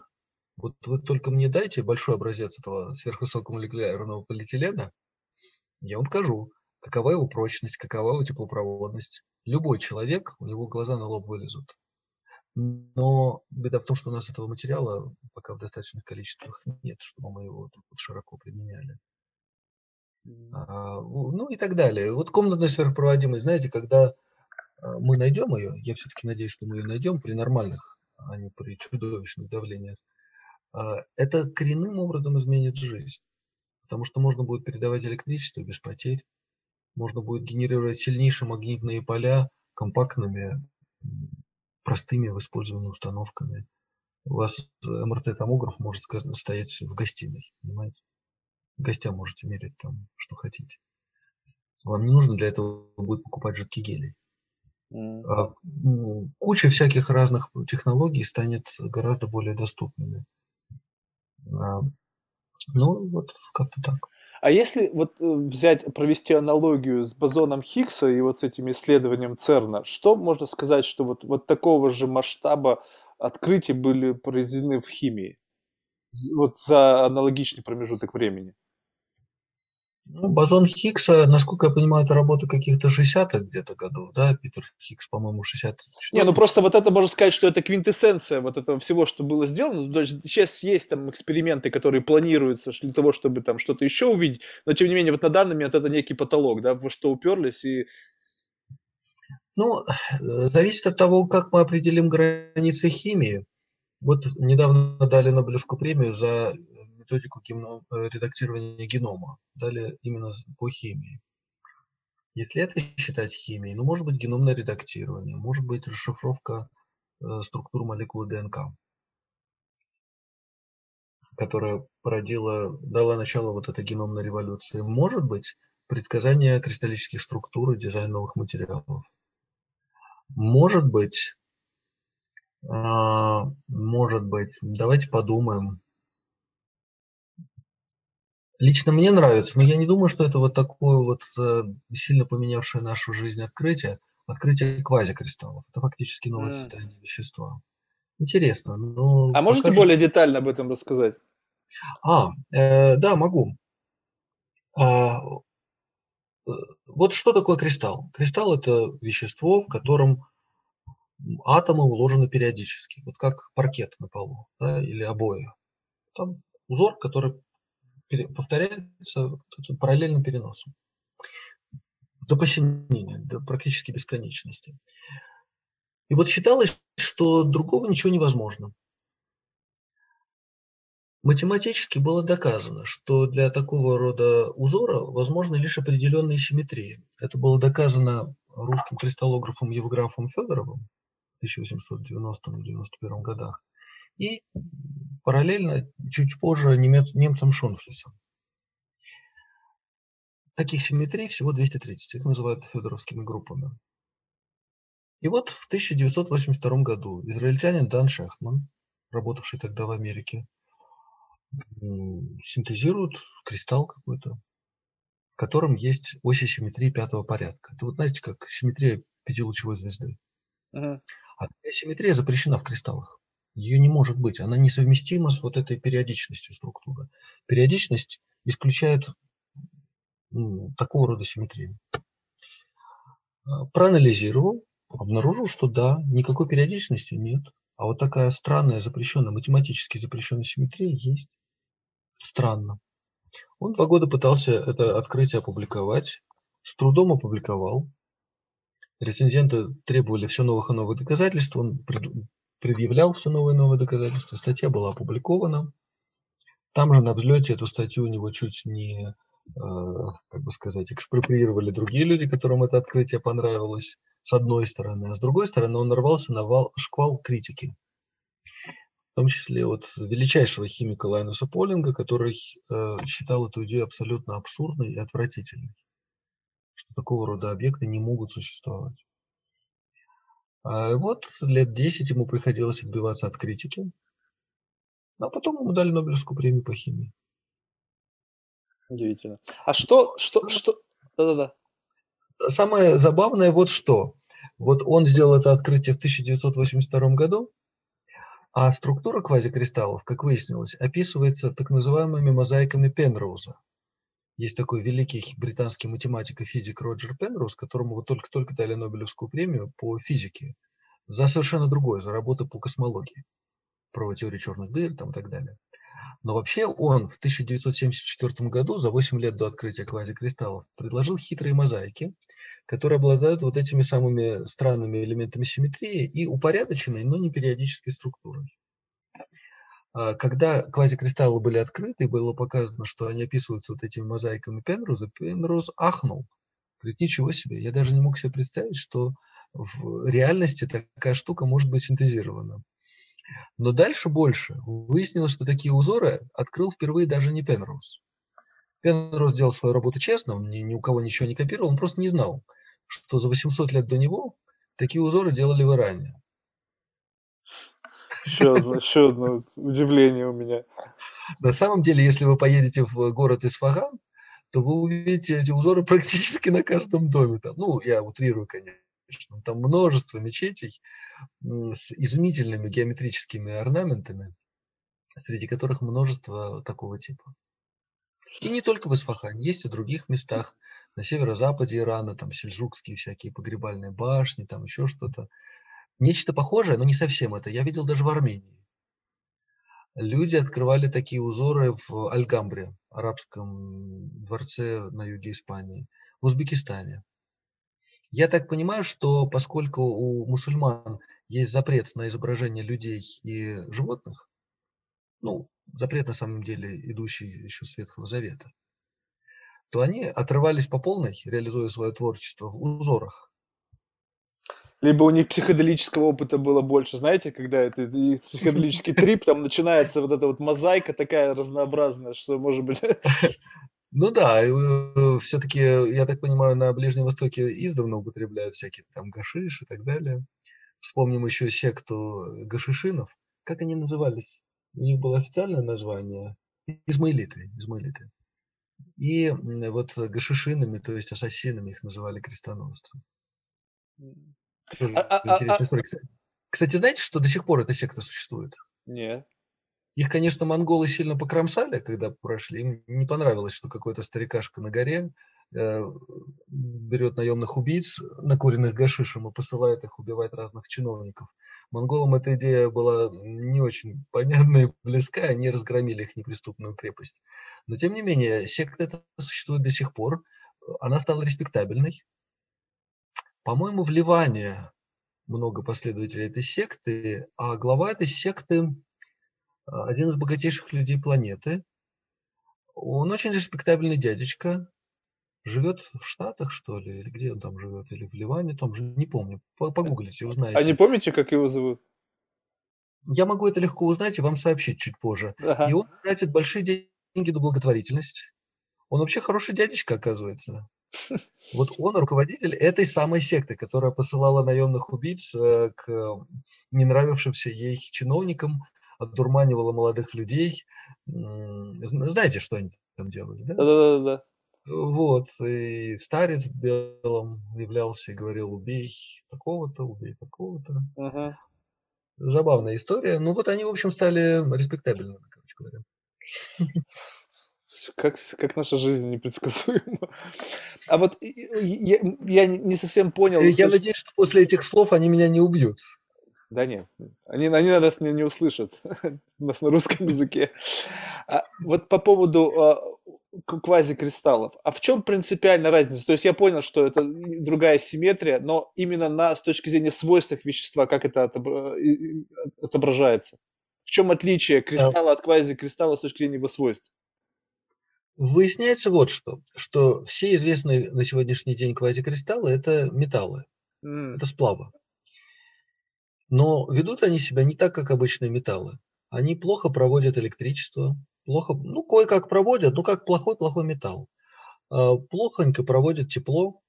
Вот вы только мне дайте большой образец этого сверхвысокомолекулярного полиэтилена, я вам покажу, какова его прочность, какова его теплопроводность. Любой человек, у него глаза на лоб вылезут. Но беда в том, что у нас этого материала пока в достаточных количествах нет, чтобы мы его широко применяли. А, ну и так далее. Вот комнатная сверхпроводимость, знаете, когда мы найдем ее, я все-таки надеюсь, что мы ее найдем при нормальных, а не при чудовищных давлениях, а, это коренным образом изменит жизнь. Потому что можно будет передавать электричество без потерь, можно будет генерировать сильнейшие магнитные поля компактными, простыми в использовании установками. У вас МРТ-томограф может стоять в гостиной, понимаете? Гостям можете мерить там, что хотите. Вам не нужно для этого будет покупать жидкий гелий. А, куча всяких разных технологий станет гораздо более доступными. А, ну, вот как-то так. А если вот э, взять, провести аналогию с бозоном Хиггса и вот с этим исследованием ЦЕРНа, что можно сказать, что вот, вот такого же масштаба открытия были произведены в химии? Вот за аналогичный промежуток времени? Ну, бозон Хиггса, насколько я понимаю, это работа каких-то 60-х где-то годов, да? Питер Хиггс, по-моему, 60 Не, ну просто вот это можно сказать, что это квинтэссенция вот этого всего, что было сделано. То есть сейчас есть там эксперименты, которые планируются для того, чтобы там что-то еще увидеть, но тем не менее вот на данный момент это некий потолок, да, во что уперлись и... Ну, э, зависит от того, как мы определим границы химии. Вот недавно дали Нобелевскую премию за методику гено, э, редактирования генома. Дали именно по химии. Если это считать химией, ну, может быть, геномное редактирование, может быть, расшифровка э, структур молекулы ДНК, которая породила, дала начало вот этой геномной революции. Может быть, предсказание кристаллических структур и дизайн новых материалов. Может быть, а, может быть, давайте подумаем, Лично мне нравится, но я не думаю, что это вот такое вот э, сильно поменявшее нашу жизнь открытие. Открытие квазикристаллов. Это фактически новое М. состояние вещества. Интересно, но А можете более детально об этом рассказать? А, э, да, могу. А, э, вот что такое кристалл? Кристалл – это вещество, в котором атомы уложены периодически, вот как паркет на полу да, или обои. Там узор, который повторяется таким параллельным переносом до посинения, до практически бесконечности. И вот считалось, что другого ничего невозможно. Математически было доказано, что для такого рода узора возможны лишь определенные симметрии. Это было доказано русским кристаллографом Евграфом Федоровым в 1890-91 годах и параллельно чуть позже немец, немцам Шонфлисом. Таких симметрий всего 230, их называют федоровскими группами. И вот в 1982 году израильтянин Дан Шехман, работавший тогда в Америке, синтезирует кристалл какой-то, в котором есть оси симметрии пятого порядка. Это вот знаете, как симметрия пятилучевой звезды. Uh-huh. А такая симметрия запрещена в кристаллах. Ее не может быть. Она несовместима с вот этой периодичностью структуры. Периодичность исключает ну, такого рода симметрию. А, проанализировал, обнаружил, что да, никакой периодичности нет. А вот такая странная, запрещенная, математически запрещенная симметрия есть. Странно. Он два года пытался это открытие опубликовать, с трудом опубликовал. Рецензенты требовали все новых и новых доказательств, он предъявлял все новые и новые доказательства, статья была опубликована. Там же на взлете эту статью у него чуть не, э, как бы сказать, экспроприировали другие люди, которым это открытие понравилось, с одной стороны. А с другой стороны, он нарвался на вал, шквал критики. В том числе от величайшего химика Лайнуса Полинга, который э, считал эту идею абсолютно абсурдной и отвратительной. Что такого рода объекты не могут существовать. А вот лет 10 ему приходилось отбиваться от критики, а потом ему дали Нобелевскую премию по химии. Удивительно. А что, что, что... Да-да-да. Самое забавное вот что. Вот он сделал это открытие в 1982 году, а структура квазикристаллов, как выяснилось, описывается так называемыми мозаиками Пенроуза. Есть такой великий британский математик и физик Роджер Пенроуз, которому вот только-только дали Нобелевскую премию по физике за совершенно другое, за работу по космологии, про теорию черных дыр там, и так далее. Но вообще он в 1974 году, за 8 лет до открытия квазикристаллов, предложил хитрые мозаики, которые обладают вот этими самыми странными элементами симметрии и упорядоченной, но не периодической структурой. А, когда квазикристаллы были открыты, было показано, что они описываются вот этими мозаиками Пенруза, Пенруз ахнул. Говорит, ничего себе, я даже не мог себе представить, что в реальности такая штука может быть синтезирована. Но дальше больше. Выяснилось, что такие узоры открыл впервые даже не Пенроуз. Пенроуз делал свою работу честно, он ни, ни у кого ничего не копировал, он просто не знал, что за 800 лет до него такие узоры делали в Иране. Еще одно, еще одно удивление у меня. На самом деле, если вы поедете в город Исфаган, то вы увидите эти узоры практически на каждом доме. Там, ну, я утрирую, конечно. Там множество мечетей с изумительными геометрическими орнаментами, среди которых множество такого типа. И не только в Исфахане, есть и в других местах. На северо-западе Ирана, там сельджукские всякие погребальные башни, там еще что-то. Нечто похожее, но не совсем это, я видел даже в Армении. Люди открывали такие узоры в Альгамбре, арабском дворце на юге Испании, в Узбекистане. Я так понимаю, что поскольку у мусульман есть запрет на изображение людей и животных, ну, запрет на самом деле идущий еще с Ветхого Завета, то они отрывались по полной, реализуя свое творчество в узорах либо у них психоделического опыта было больше, знаете, когда это психоделический трип, там начинается вот эта вот мозаика такая разнообразная, что может быть... Ну да, э, все-таки, я так понимаю, на Ближнем Востоке издавна употребляют всякие там гашиш и так далее. Вспомним еще секту гашишинов. Как они назывались? У них было официальное название. Измаилиты. Измаилиты. И вот гашишинами, то есть ассасинами их называли крестоносцы. Тоже а, а, а, интересная история. Кстати, знаете, что до сих пор эта секта существует? Нет. Их, конечно, монголы сильно покромсали, когда прошли. Им не понравилось, что какой-то старикашка на горе э, берет наемных убийц, накуренных гашишем, и посылает их убивать разных чиновников. Монголам эта идея была не очень понятна и близка, они разгромили их неприступную крепость. Но, тем не менее, секта эта существует до сих пор. Она стала респектабельной. По-моему, в Ливане много последователей этой секты, а глава этой секты один из богатейших людей планеты. Он очень респектабельный дядечка, живет в Штатах, что ли, или где он там живет, или в Ливане, там же, не помню. Погуглите, узнаете. А не помните, как его зовут? Я могу это легко узнать и вам сообщить чуть позже. Ага. И он тратит большие деньги на благотворительность. Он вообще хороший дядечка, оказывается. Вот он руководитель этой самой секты, которая посылала наемных убийц э, к не нравившимся ей чиновникам, отдурманивала молодых людей. Знаете, что они там делали, да? Да-да-да. Вот, и старец в белом являлся и говорил, убей такого-то, убей такого-то. Ага. Забавная история. Ну вот они, в общем, стали респектабельными, короче говоря. Как, как наша жизнь непредсказуема. А вот я, я не совсем понял. Я что... надеюсь, что после этих слов они меня не убьют. Да нет, они, они наверное, не, не услышат нас на русском языке. А, вот по поводу а, квазикристаллов. А в чем принципиальная разница? То есть я понял, что это другая симметрия, но именно на, с точки зрения свойств вещества, как это отображается? В чем отличие кристалла от квазикристалла с точки зрения его свойств? Выясняется вот что, что все известные на сегодняшний день квазикристаллы – это металлы, mm. это сплавы. Но ведут они себя не так, как обычные металлы. Они плохо проводят электричество, плохо, ну, кое-как проводят, ну, как плохой-плохой металл. А, плохонько проводят тепло,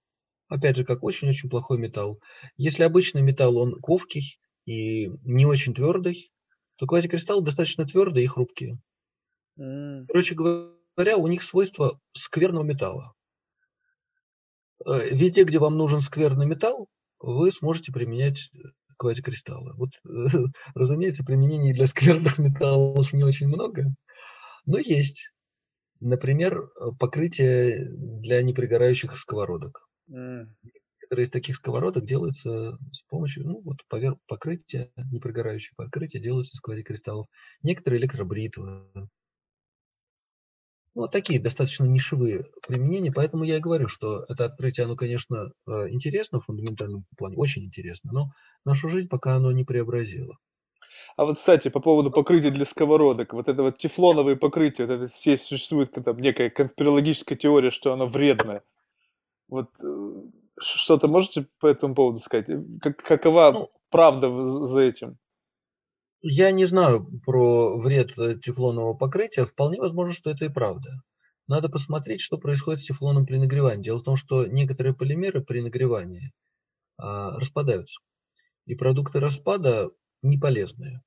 опять же, как очень-очень плохой металл. Если обычный металл, он ковкий и не очень твердый, то квазикристаллы достаточно твердые и хрупкие. Mm. Короче говоря, у них свойства скверного металла. Э, везде, где вам нужен скверный металл, вы сможете применять квазикристаллы. Вот, разумеется, применений для скверных металлов не очень много, но есть. Например, покрытие для непригорающих сковородок. Mm. Некоторые из таких сковородок делаются с помощью, ну, вот поверх покрытия, непригорающее покрытие делаются из квазикристаллов. Некоторые электробритвы, вот такие достаточно нишевые применения, поэтому я и говорю, что это открытие, оно, конечно, э, интересно в фундаментальном плане, очень интересно, но нашу жизнь пока оно не преобразило. А вот, кстати, по поводу покрытия для сковородок, вот это вот тефлоновые покрытия, вот это здесь существует там некая конспирологическая теория, что оно вредное. Вот э, что-то можете по этому поводу сказать? Как, какова ну, правда за этим? Я не знаю про вред э, тефлонового покрытия. Вполне возможно, что это и правда. Надо посмотреть, что происходит с тефлоном при нагревании. Дело в том, что некоторые полимеры при нагревании а, распадаются. И продукты распада не полезные.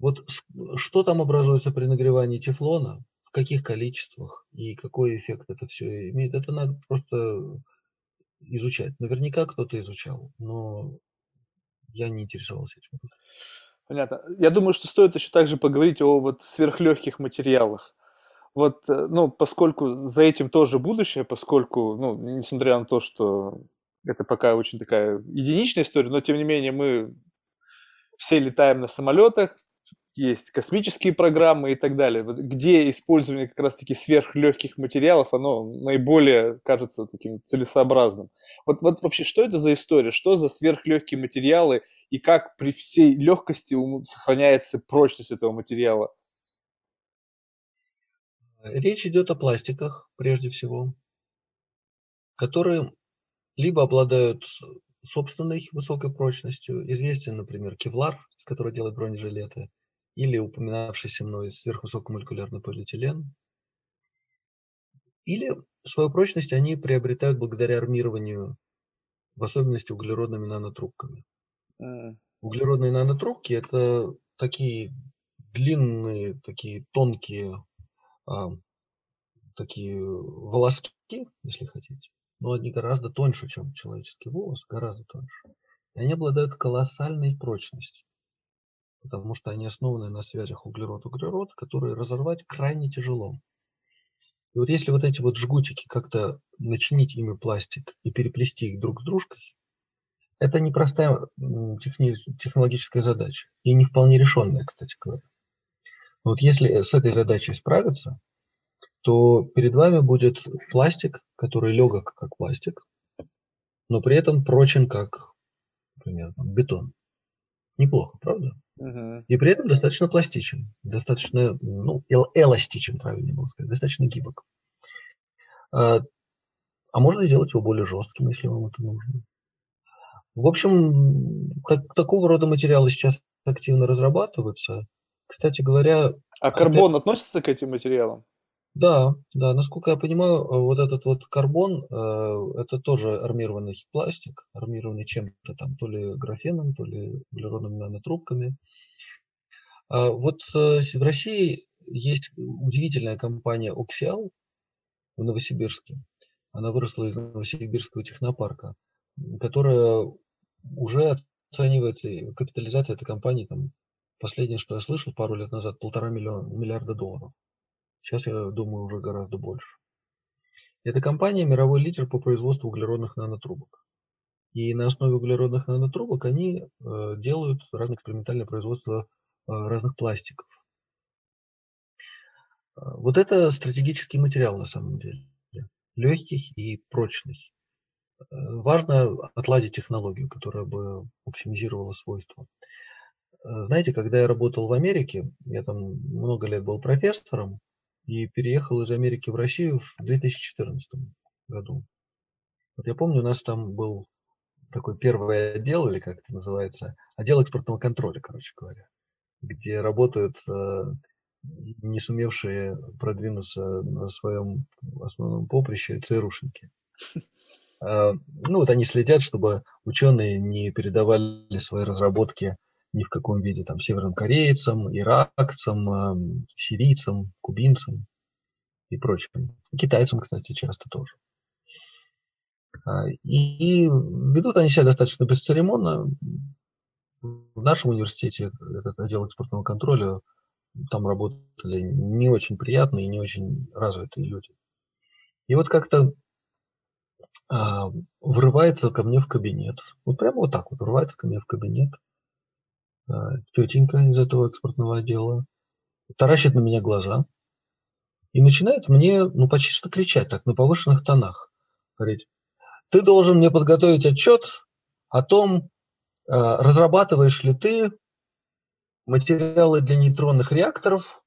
Вот что там образуется при нагревании тефлона, в каких количествах и какой эффект это все имеет, это надо просто изучать. Наверняка кто-то изучал, но я не интересовался этим. Понятно. Я думаю, что стоит еще также поговорить о вот сверхлегких материалах. Вот, э, ну, поскольку за этим тоже будущее, поскольку, ну, несмотря на то, что это пока очень такая единичная история, но тем не менее мы все летаем на самолетах, есть космические программы и так далее, где использование как раз-таки сверхлегких материалов, оно наиболее кажется таким целесообразным. Вот, вот вообще, что это за история? Что за сверхлегкие материалы и как при всей легкости сохраняется прочность этого материала? Речь идет о пластиках, прежде всего, которые либо обладают собственной высокой прочностью. Известен, например, кевлар, с которого делают бронежилеты, или упоминавшийся мной сверхвысокомолекулярный полиэтилен, или свою прочность они приобретают благодаря армированию, в особенности углеродными нанотрубками. Mm. Углеродные нанотрубки – это такие длинные, такие тонкие а, такие волоски, если хотите, но они гораздо тоньше, чем человеческий волос, гораздо тоньше. И они обладают колоссальной прочностью, потому что они основаны на связях углерод-углерод, которые разорвать крайне тяжело. И вот если вот эти вот жгутики как-то начинить ими пластик и переплести их друг с дружкой, это непростая техни- технологическая задача и не вполне решенная, кстати говоря. Но вот если с этой задачей справиться, то перед вами будет пластик, который легок как пластик, но при этом прочен как, например, бетон. Неплохо, правда? Угу. И при этом достаточно пластичен, достаточно, ну, эл- эластичен, правильнее было сказать, достаточно гибок. А, а можно сделать его более жестким, если вам это нужно. В общем, как, такого рода материалы сейчас активно разрабатываются. Кстати говоря... А карбон опять... относится к этим материалам? Да, да, насколько я понимаю, вот этот вот карбон, э, это тоже армированный пластик, армированный чем-то там, то ли графеном, то ли углеродными нанотрубками. А вот э, в России есть удивительная компания Oxial в Новосибирске. Она выросла из Новосибирского технопарка, которая уже оценивается, капитализация этой компании, там, последнее, что я слышал пару лет назад, полтора миллиона, миллиарда долларов. Сейчас, я думаю, уже гораздо больше. Эта компания мировой лидер по производству углеродных нанотрубок. И на основе углеродных нанотрубок они э, делают разные экспериментальное производство э, разных пластиков. Э, вот это стратегический материал на самом деле. Легкий и прочный. Э, важно отладить технологию, которая бы максимизировала свойства. Э, знаете, когда я работал в Америке, я там много лет был профессором, и переехал из Америки в Россию в 2014 году. Вот я помню, у нас там был такой первый отдел, или как это называется, отдел экспортного контроля, короче говоря, где работают э, не сумевшие продвинуться на своем основном поприще ЦРУшники. Э, ну вот они следят, чтобы ученые не передавали свои разработки ни в каком виде там северным корейцам, иракцам, эм, сирийцам, кубинцам и прочим. Китайцам, кстати, часто тоже. А, и ведут они себя достаточно бесцеремонно. В нашем университете этот отдел экспортного контроля, там работали не очень приятные и не очень развитые люди. И вот как-то а, врывается ко мне в кабинет. Вот прямо вот так вот врывается ко мне в кабинет а, тетенька из этого экспортного отдела, таращит на меня глаза и начинает мне, ну, почти что кричать так, на повышенных тонах. Говорить, ты должен мне подготовить отчет о том, а, разрабатываешь ли ты материалы для нейтронных реакторов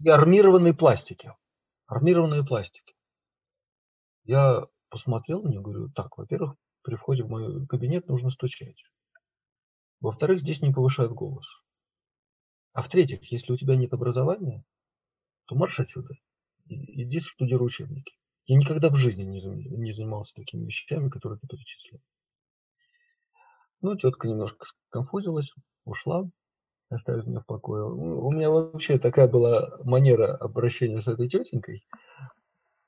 и армированные пластики. Армированные пластики. Я посмотрел на нее, говорю, так, во-первых, при входе в мой кабинет нужно стучать. Во-вторых, здесь не повышают голос. А в-третьих, если у тебя нет образования, то марш отсюда. Иди студируй учебники. Я никогда в жизни не, занимался такими вещами, которые ты перечислил. Ну, тетка немножко конфузилась, ушла, оставив меня в покое. У меня вообще такая была манера обращения с этой тетенькой.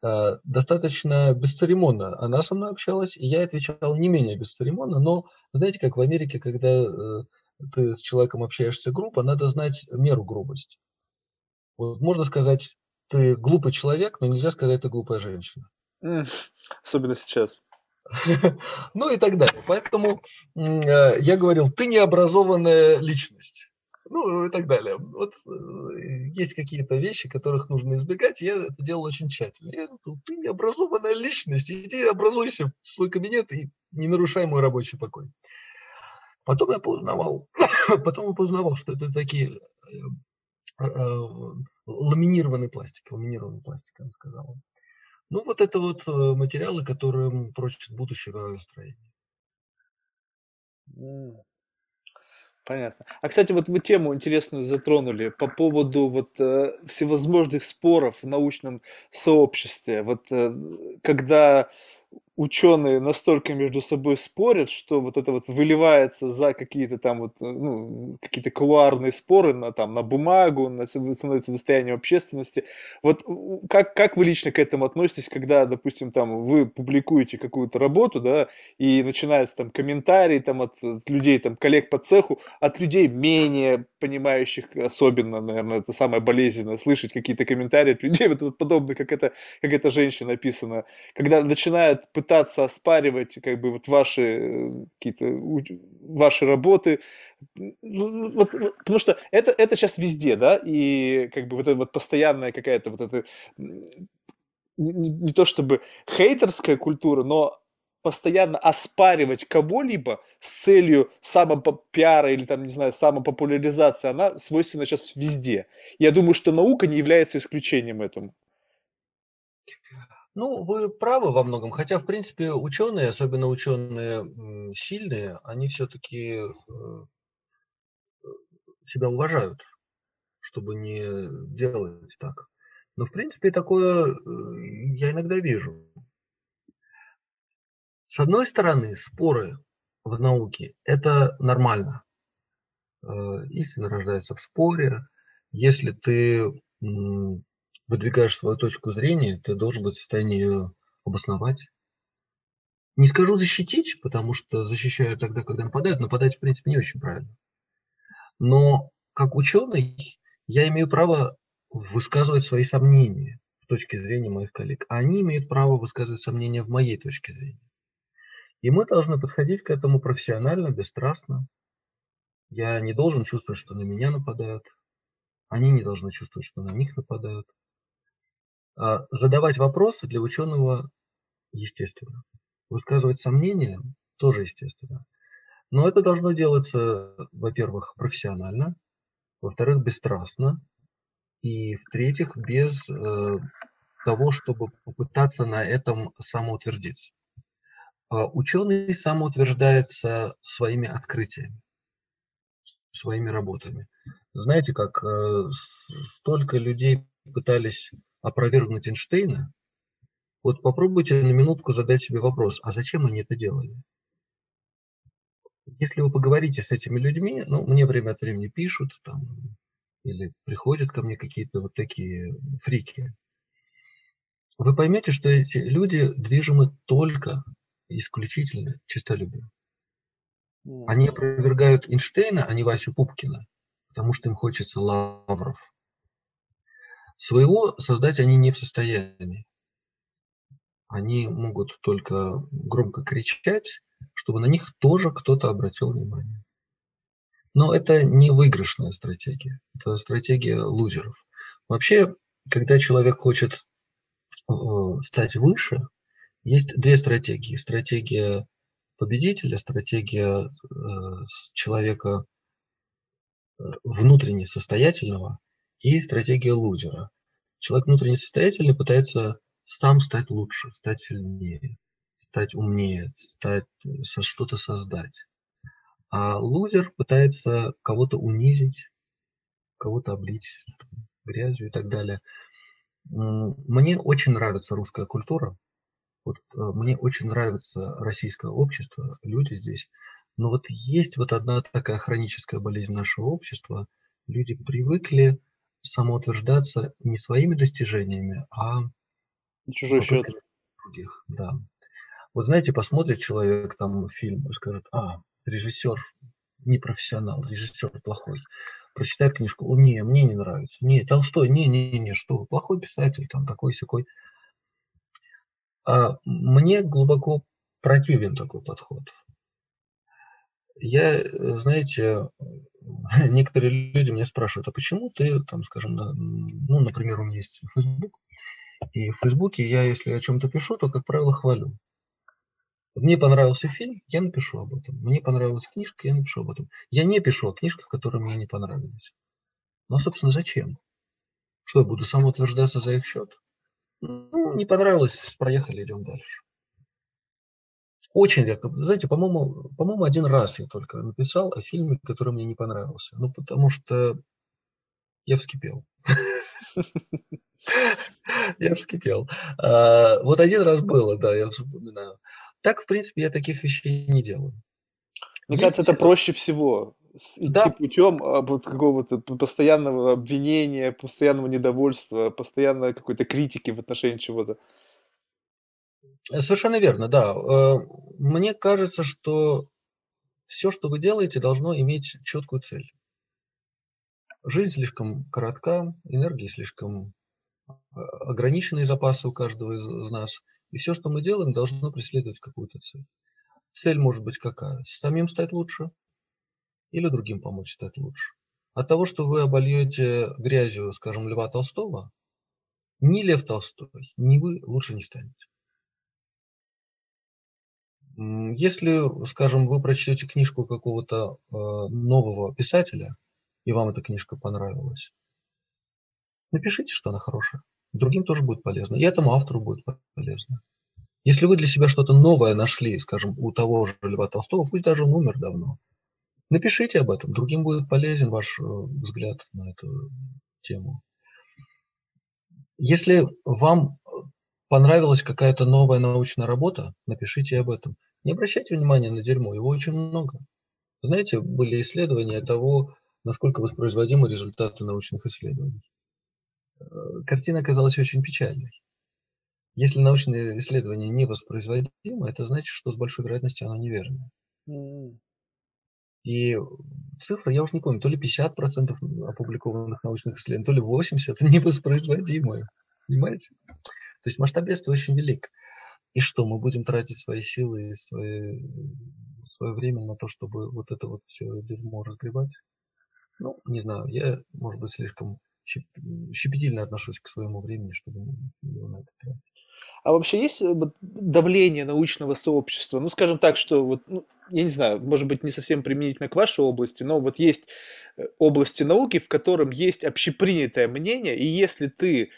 А, достаточно бесцеремонно она со мной общалась, и я отвечал не менее бесцеремонно, но знаете, как в Америке, когда э, ты с человеком общаешься грубо, надо знать меру грубости. Вот можно сказать, ты глупый человек, но нельзя сказать, ты глупая женщина. Особенно сейчас. Ну и так далее. Поэтому э, я говорил, ты необразованная личность ну и так далее. Вот э, есть какие-то вещи, которых нужно избегать, я это делал очень тщательно. Я говорю, ты необразованная личность, иди образуйся в свой кабинет и не нарушай мой рабочий покой. Потом я познавал, потом я познавал, что это такие э, э, ламинированный пластик, ламинированный пластик, она сказала. Ну, вот это вот материалы, которые прочат будущее авиастроения. Понятно. А, кстати, вот вы тему интересную затронули по поводу вот э, всевозможных споров в научном сообществе. Вот э, когда ученые настолько между собой спорят, что вот это вот выливается за какие-то там вот, ну, какие-то кулуарные споры на, там, на бумагу, на, становится достоянием общественности. Вот как, как вы лично к этому относитесь, когда, допустим, там вы публикуете какую-то работу, да, и начинается там комментарий там от, от людей, там, коллег по цеху, от людей менее понимающих, особенно, наверное, это самое болезненное, слышать какие-то комментарии от людей, вот, вот подобно, как это, как эта женщина написана, когда начинают оспаривать как бы вот ваши э, какие-то ваши работы, ну, вот, потому что это, это сейчас везде, да, и как бы вот эта вот постоянная какая-то вот эта не, не то чтобы хейтерская культура, но постоянно оспаривать кого-либо с целью самопиара или там, не знаю, самопопуляризации, она свойственна сейчас везде. Я думаю, что наука не является исключением этому. Ну, вы правы во многом, хотя, в принципе, ученые, особенно ученые сильные, они все-таки э, себя уважают, чтобы не делать так. Но, в принципе, такое э, я иногда вижу. С одной стороны, споры в науке – это нормально. Э, истина рождается в споре. Если ты выдвигаешь свою точку зрения, ты должен быть в состоянии ее обосновать. Не скажу защитить, потому что защищаю тогда, когда нападают. Нападать, в принципе, не очень правильно. Но как ученый я имею право высказывать свои сомнения в точке зрения моих коллег. А они имеют право высказывать сомнения в моей точке зрения. И мы должны подходить к этому профессионально, бесстрастно. Я не должен чувствовать, что на меня нападают. Они не должны чувствовать, что на них нападают. А, задавать вопросы для ученого естественно. Высказывать сомнения тоже естественно. Но это должно делаться, во-первых, профессионально, во-вторых, бесстрастно, и в-третьих, без э, того, чтобы попытаться на этом самоутвердиться. Э, ученый самоутверждается своими открытиями, своими работами. Знаете, как э, столько людей пытались опровергнуть Эйнштейна, вот попробуйте на минутку задать себе вопрос, а зачем они это делали? Если вы поговорите с этими людьми, ну, мне время от времени пишут, там, или приходят ко мне какие-то вот такие фрики, вы поймете, что эти люди движимы только исключительно честолюбием. Они опровергают Эйнштейна, а не Васю Пупкина, потому что им хочется лавров. Своего создать они не в состоянии. Они могут только громко кричать, чтобы на них тоже кто-то обратил внимание. Но это не выигрышная стратегия, это стратегия лузеров. Вообще, когда человек хочет э, стать выше, есть две стратегии. Стратегия победителя, стратегия э, человека э, внутренне состоятельного и стратегия лузера. Человек внутренне состоятельный пытается сам стать лучше, стать сильнее, стать умнее, стать, что-то создать. А лузер пытается кого-то унизить, кого-то облить грязью и так далее. Мне очень нравится русская культура. Вот э, мне очень нравится российское общество, люди здесь. Но вот есть вот одна такая хроническая болезнь нашего общества. Люди привыкли самоутверждаться не своими достижениями, а чужой счет других. Да. Вот знаете, посмотрит человек там фильм и скажет, а, режиссер не профессионал, режиссер плохой. Прочитает книжку, о, не, мне не нравится. Не, Толстой, не, не, не, что, плохой писатель, там такой секой. А мне глубоко противен такой подход. Я, знаете, некоторые люди меня спрашивают, а почему ты, там, скажем, ну, например, у меня есть Facebook, и в Фейсбуке я, если о чем-то пишу, то, как правило, хвалю. Мне понравился фильм, я напишу об этом. Мне понравилась книжка, я напишу об этом. Я не пишу о книжках, которые мне не понравились. Ну, а, собственно, зачем? Что, я буду самоутверждаться за их счет? Ну, не понравилось, проехали, идем дальше. Очень редко. Знаете, по-моему, по-моему, один раз я только написал о фильме, который мне не понравился. Ну, потому что я вскипел. Я вскипел. А, вот один раз было, да, я вспоминаю. Так, в принципе, я таких вещей не делаю. Мне кажется, это проще всего идти да. путем а, вот какого-то постоянного обвинения, постоянного недовольства, постоянной какой-то критики в отношении чего-то. Совершенно верно, да. Э, мне кажется, что все, что вы делаете, должно иметь четкую цель. Жизнь слишком коротка, энергии слишком э, ограниченные запасы у каждого из нас. И все, что мы делаем, должно преследовать какую-то цель. Цель может быть какая? Самим стать лучше или другим помочь стать лучше. От того, что вы обольете грязью, скажем, Льва Толстого, ни Лев Толстой, ни вы лучше не станете. Если, скажем, вы прочтете книжку какого-то э, нового писателя, и вам эта книжка понравилась, напишите, что она хорошая. Другим тоже будет полезно. И этому автору будет полезно. Если вы для себя что-то новое нашли, скажем, у того же Льва Толстого, пусть даже он умер давно, напишите об этом. Другим будет полезен ваш э, взгляд на эту тему. Если вам понравилась какая-то новая научная работа, напишите об этом. Не обращайте внимания на дерьмо, его очень много. Знаете, были исследования того, насколько воспроизводимы результаты научных исследований. Э, картина оказалась очень печальной. Если научное исследование не воспроизводимо, это значит, что с большой вероятностью оно неверное. И цифра, я уже не помню, то ли 50% опубликованных научных исследований, то ли 80% невоспроизводимые. Понимаете? То есть масштаб очень велик. И что, мы будем тратить свои силы и свои, свое время на то, чтобы вот это вот все дерьмо разгребать? Ну, не знаю, я, может быть, слишком щепетильно отношусь к своему времени, чтобы его на это тратить. А вообще есть э, давление научного сообщества? Ну, скажем так, что вот, ну, я не знаю, может быть, не совсем применительно к вашей области, но вот есть э, области науки, в котором есть общепринятое мнение, и если ты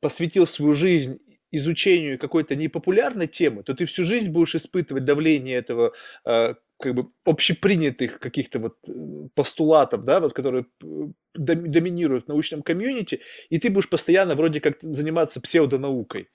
посвятил свою жизнь изучению какой-то непопулярной темы, то ты всю жизнь будешь испытывать давление этого э, как бы общепринятых каких-то вот э, постулатов, да, вот, которые доминируют в научном комьюнити, и ты будешь постоянно вроде как заниматься псевдонаукой.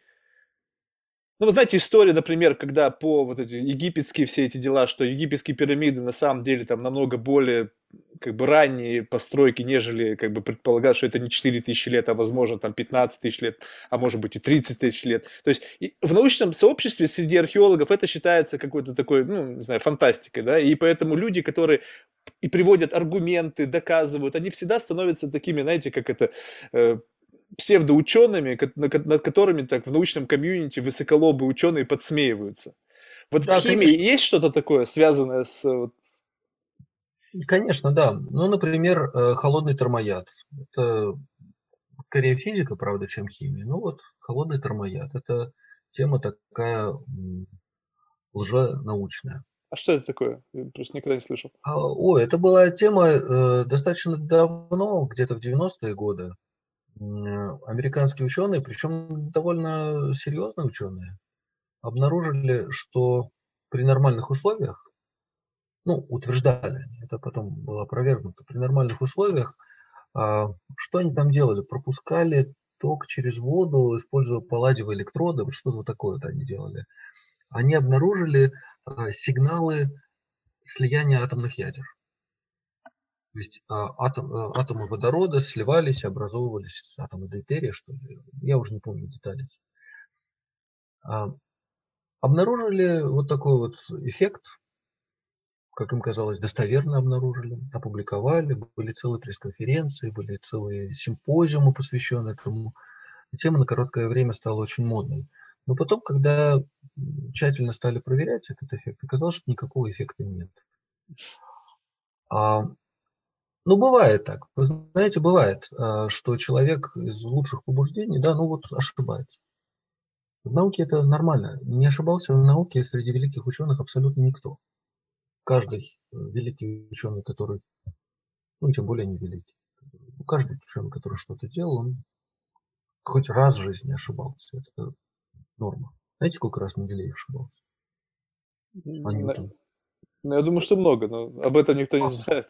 Ну, вы знаете, история, например, когда по вот эти египетские все эти дела, что египетские пирамиды на самом деле там намного более как бы ранние постройки, нежели как бы предполагают, что это не 4 тысячи лет, а возможно там 15 тысяч лет, а может быть и 30 тысяч лет. То есть в научном сообществе среди археологов это считается какой-то такой, ну, не знаю, фантастикой, да, и поэтому люди, которые и приводят аргументы, доказывают, они всегда становятся такими, знаете, как это, э, псевдоучеными, над которыми так в научном комьюнити высоколобые ученые подсмеиваются. Вот да, в химии конечно. есть что-то такое, связанное с... Вот... Конечно, да. Ну, например, э, холодный термояд. Это скорее физика, правда, чем химия. Ну вот, холодный термояд. Это тема такая лженаучная. А что это такое? Я просто никогда не слышал. А, ой, это была тема э, достаточно давно, где-то в 90-е годы американские ученые, причем довольно серьезные ученые, обнаружили, что при нормальных условиях, ну, утверждали, это потом было опровергнуто, при нормальных условиях, а, что они там делали? Пропускали ток через воду, используя палладиевые электроды, что-то вот такое вот они делали. Они обнаружили а, сигналы слияния атомных ядер. То есть а, атом, э, атомы водорода сливались, образовывались атомы дейтерия, что ли. Я уже не помню детали. А, обнаружили вот такой вот эффект, как им казалось, достоверно обнаружили, опубликовали, были целые пресс-конференции, были целые симпозиумы, посвященные этому. Тема на короткое время стала очень модной. Но потом, когда тщательно стали проверять этот эффект, оказалось, что никакого эффекта нет. А ну, бывает так. Вы знаете, бывает, а, что человек из лучших побуждений, да, ну вот ошибается. В науке это нормально. Не ошибался в науке среди великих ученых абсолютно никто. Каждый э, великий ученый, который, ну, тем более не великий, каждый ученый, который что-то делал, он хоть раз в жизни ошибался. Это норма. Знаете, сколько раз Менделеев ошибался? А Ну, я думаю, что много, но об этом никто не знает.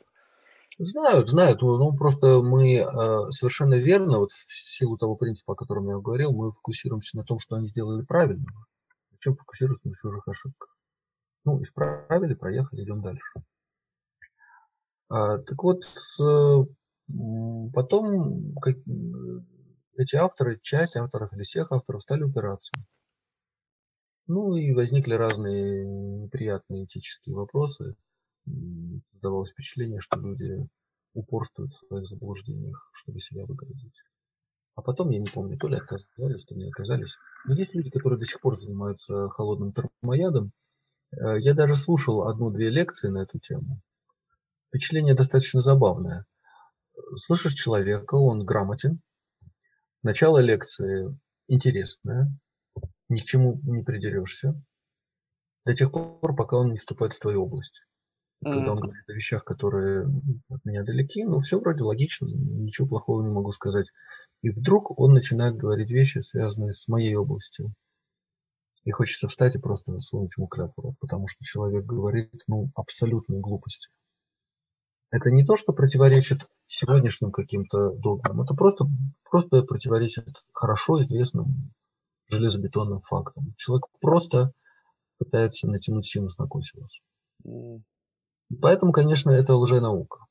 Знают, знают. Ну, просто мы э, совершенно верно, вот в силу того принципа, о котором я говорил, мы фокусируемся на том, что они сделали правильно. Зачем фокусироваться на чужих ошибках? Ну, исправили, проехали, идем дальше. А, так вот, э, потом как, эти авторы, часть авторов или всех авторов стали упираться. Ну и возникли разные неприятные этические вопросы. Создавалось впечатление, что люди упорствуют в своих заблуждениях, чтобы себя выгородить. А потом, я не помню, то ли отказались, то ли не отказались. Но есть люди, которые до сих пор занимаются холодным термоядом. Э, я даже слушал одну-две лекции на эту тему. Впечатление достаточно забавное. Слышишь человека, он грамотен. Начало лекции интересное, ни к чему не придерешься. До тех пор, пока он не вступает в твою область. Когда он говорит о вещах, которые от меня далеки, ну все вроде логично, ничего плохого не могу сказать. И вдруг он начинает говорить вещи, связанные с моей областью. И хочется встать и просто засунуть ему кляпу, потому что человек говорит, ну, абсолютные глупости. Это не то, что противоречит сегодняшним каким-то догмам, это просто, просто противоречит хорошо известным железобетонным фактам. Человек просто пытается натянуть синус на косинус. Поэтому, конечно, это лженаука.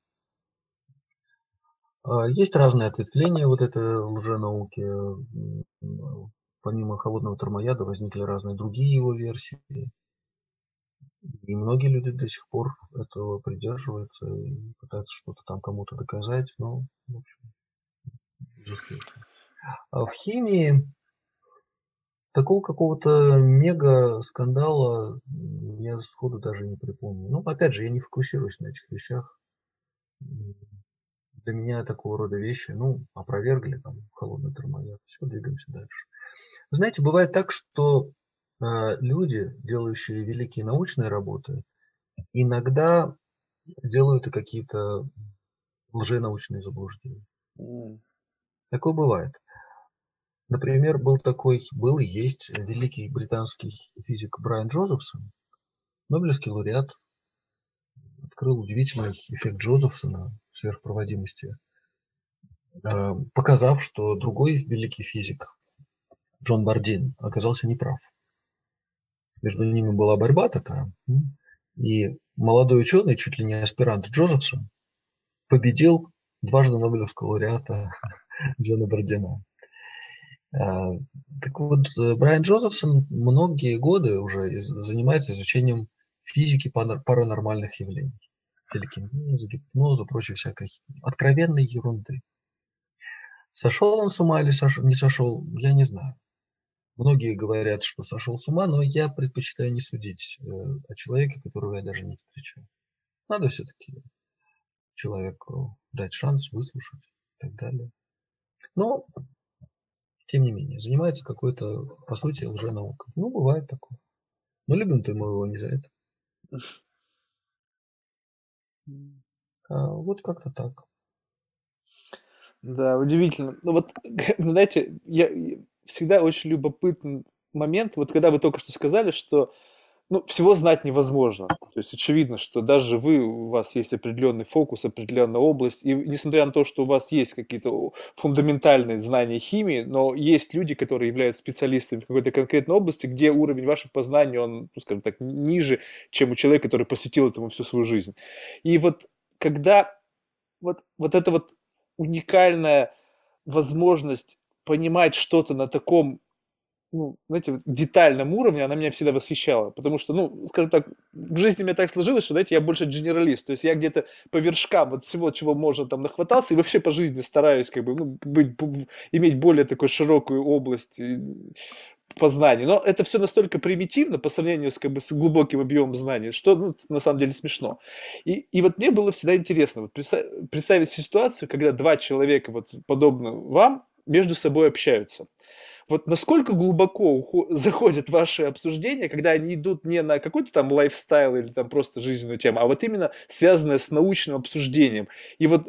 А, есть разные ответвления вот этой лженауки. Помимо холодного термояда возникли разные другие его версии. И многие люди до сих пор этого придерживаются и пытаются что-то там кому-то доказать, но, в общем. А в химии такого какого-то мега скандала я сходу даже не припомню. Ну, опять же, я не фокусируюсь на этих вещах. Для меня такого рода вещи, ну, опровергли там холодный термояд. Все, двигаемся дальше. Знаете, бывает так, что э, люди, делающие великие научные работы, иногда делают и какие-то лженаучные заблуждения. Mm. Такое бывает. Например, был такой, был и есть великий британский физик Брайан Джозефсон, Нобелевский лауреат, открыл удивительный эффект Джозефсона сверхпроводимости, э, показав, что другой великий физик, Джон Бардин, оказался неправ. Между ними была борьба такая, и молодой ученый, чуть ли не аспирант Джозефсон, победил дважды Нобелевского лауреата Джона Бардина. А, так вот, э, Брайан Джозефсон многие годы уже занимается изучением физики паранормальных явлений. Телекинеза, гипноза, прочей всякой откровенной ерунды. Сошел он с ума или сошел, не сошел, я не знаю. Многие говорят, что сошел с ума, но я предпочитаю не судить э, о человеке, которого я даже не встречал. Надо все-таки человеку дать шанс, выслушать и так далее. Но тем не менее, занимается какой-то, по сути, лженаукой. Ну, бывает такое. Но любим-то мы его не за это. А, вот как-то так. Да, удивительно. Ну вот, знаете, я всегда очень любопытный момент, вот когда вы только что сказали, что ну, всего знать невозможно. То есть очевидно, что даже вы, у вас есть определенный фокус, определенная область, и несмотря на то, что у вас есть какие-то фундаментальные знания химии, но есть люди, которые являются специалистами в какой-то конкретной области, где уровень вашего познания, он, ну, скажем так, ниже, чем у человека, который посвятил этому всю свою жизнь. И вот когда вот, вот эта вот уникальная возможность понимать что-то на таком ну, знаете, детальном уровне она меня всегда восхищала, потому что, ну, скажем так, в жизни мне так сложилось, что, знаете, я больше генералист, то есть я где-то по вершкам вот всего, чего можно там нахватался, и вообще по жизни стараюсь как бы, ну, быть, иметь более такую широкую область познаний, но это все настолько примитивно по сравнению с, как бы, с глубоким объемом знаний, что ну, на самом деле смешно. И, и вот мне было всегда интересно вот представить ситуацию, когда два человека, вот подобно вам, между собой общаются вот насколько глубоко заходят ваши обсуждения, когда они идут не на какой-то там лайфстайл или там просто жизненную тему, а вот именно связанное с научным обсуждением. И вот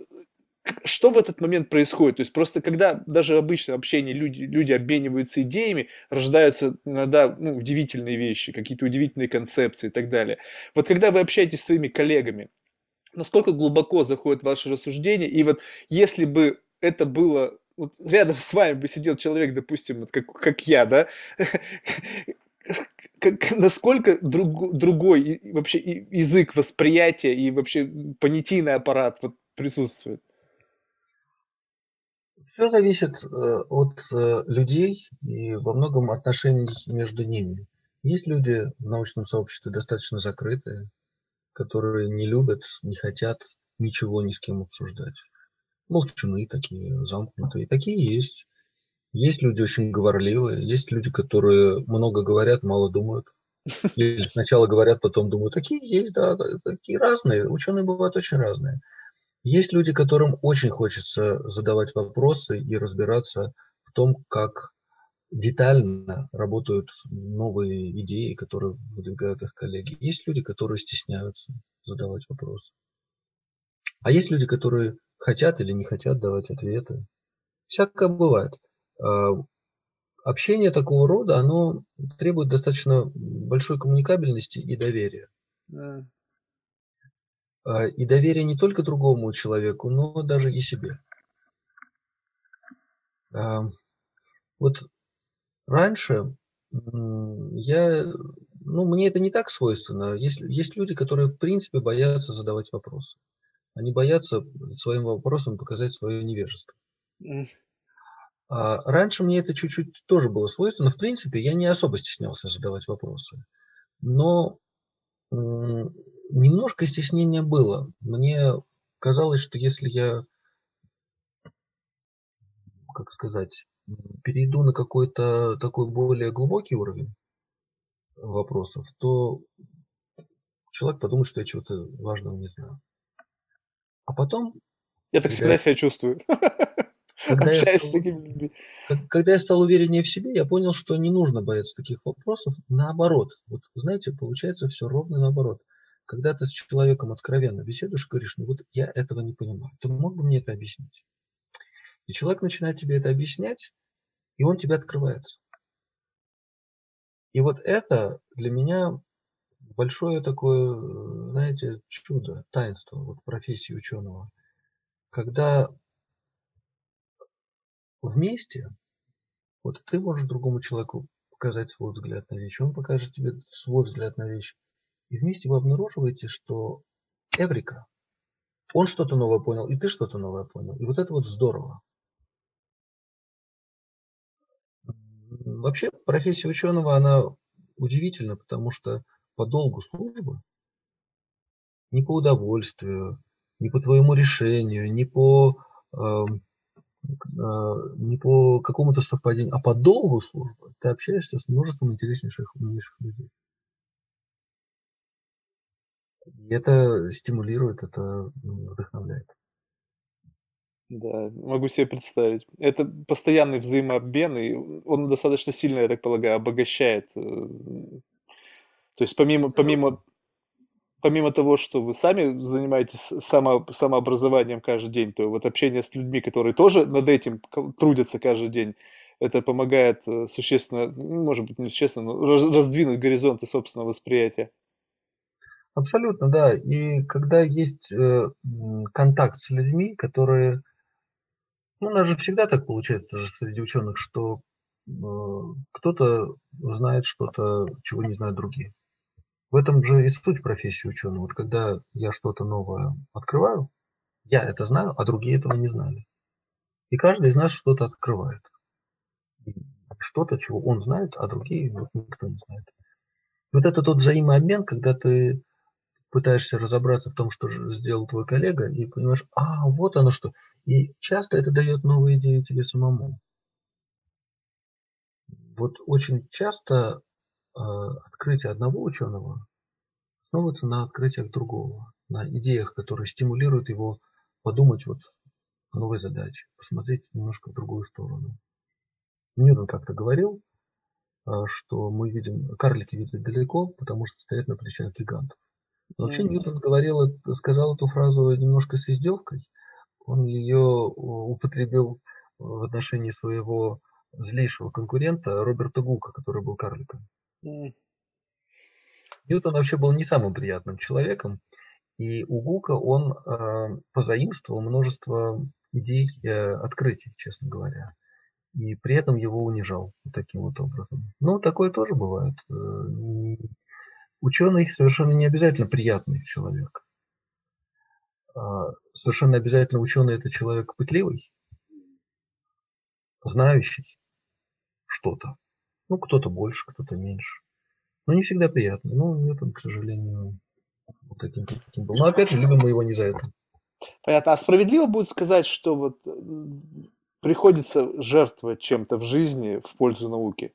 что в этот момент происходит? То есть просто когда даже обычно общение люди, люди обмениваются идеями, рождаются иногда ну, удивительные вещи, какие-то удивительные концепции и так далее. Вот когда вы общаетесь с своими коллегами, насколько глубоко заходит ваше рассуждение, и вот если бы это было вот рядом с вами бы сидел человек, допустим, вот как, как я, да, как, насколько друг, другой и, вообще язык восприятия и вообще понятийный аппарат вот присутствует? Все зависит э, от э, людей и во многом отношений между ними. Есть люди в научном сообществе достаточно закрытые, которые не любят, не хотят ничего ни с кем обсуждать. Молчаны такие, замкнутые. Такие есть. Есть люди очень говорливые, есть люди, которые много говорят, мало думают. Или сначала говорят, потом думают. Такие есть, да, такие разные. Ученые бывают очень разные. Есть люди, которым очень хочется задавать вопросы и разбираться в том, как детально работают новые идеи, которые выдвигают их коллеги. Есть люди, которые стесняются задавать вопросы. А есть люди, которые хотят или не хотят давать ответы. Всякое бывает. А, общение такого рода, оно требует достаточно большой коммуникабельности и доверия. Да. А, и доверия не только другому человеку, но даже и себе. А, вот раньше я, ну, мне это не так свойственно. Есть, есть люди, которые в принципе боятся задавать вопросы. Они боятся своим вопросом показать свое невежество. А раньше мне это чуть-чуть тоже было свойственно. В принципе, я не особо стеснялся задавать вопросы. Но немножко стеснения было. Мне казалось, что если я, как сказать, перейду на какой-то такой более глубокий уровень вопросов, то человек подумает, что я чего-то важного не знаю. А потом... Я так всегда себя чувствую. Когда я, стал, когда я стал увереннее в себе, я понял, что не нужно бояться таких вопросов. Наоборот, вот знаете, получается все ровно наоборот. Когда ты с человеком откровенно беседуешь, говоришь, ну вот я этого не понимаю, ты мог бы мне это объяснить? И человек начинает тебе это объяснять, и он тебе открывается. И вот это для меня большое такое, знаете, чудо, таинство вот профессии ученого. Когда вместе, вот ты можешь другому человеку показать свой взгляд на вещь, он покажет тебе свой взгляд на вещь. И вместе вы обнаруживаете, что Эврика, он что-то новое понял, и ты что-то новое понял. И вот это вот здорово. Вообще профессия ученого, она удивительна, потому что по долгу службы, не по удовольствию, не по твоему решению, не по эм, а, не по какому-то совпадению, а по долгу службы ты общаешься с множеством интереснейших, умнейших людей. И это стимулирует, это вдохновляет. Да, могу себе представить. Это постоянный взаимообмен, и он достаточно сильно, я так полагаю, обогащает. То есть помимо, помимо помимо того, что вы сами занимаетесь само, самообразованием каждый день, то вот общение с людьми, которые тоже над этим трудятся каждый день, это помогает э, существенно, ну, может быть, не существенно, но раздвинуть горизонты собственного восприятия. Абсолютно, да. И когда есть э, контакт с людьми, которые... Ну, у нас же всегда так получается среди ученых, что э, кто-то знает что-то, чего не знают другие. В этом же и суть профессии ученого. Вот когда я что-то новое открываю, я это знаю, а другие этого не знали. И каждый из нас что-то открывает. Что-то, чего он знает, а другие вот, никто не знает. Вот это тот взаимообмен, когда ты пытаешься разобраться в том, что сделал твой коллега, и понимаешь, а, вот оно что. И часто это дает новые идеи тебе самому. Вот очень часто открытие одного ученого основывается на открытиях другого, на идеях, которые стимулируют его подумать вот о новой задаче, посмотреть немножко в другую сторону. Ньютон как-то говорил, а, что мы видим, карлики видят далеко, потому что стоят на плечах гигантов. Но вообще mm-hmm. Ньютон говорил, сказал эту фразу немножко с издевкой. Он ее употребил в отношении своего злейшего конкурента Роберта Гука, который был карликом. Ньютон вообще был не самым приятным человеком. И у Гука он э, позаимствовал множество идей э, открытий, честно говоря. И при этом его унижал таким вот образом. Ну, такое тоже бывает. Э, ученый совершенно не обязательно приятный человек. А совершенно обязательно ученый это человек пытливый, знающий что-то. Ну, кто-то больше, кто-то меньше. Но не всегда приятно. Ну, это, к сожалению, вот таким, таким был. Но опять же, любим мы его не за это. Понятно. А справедливо будет сказать, что вот приходится жертвовать чем-то в жизни в пользу науки?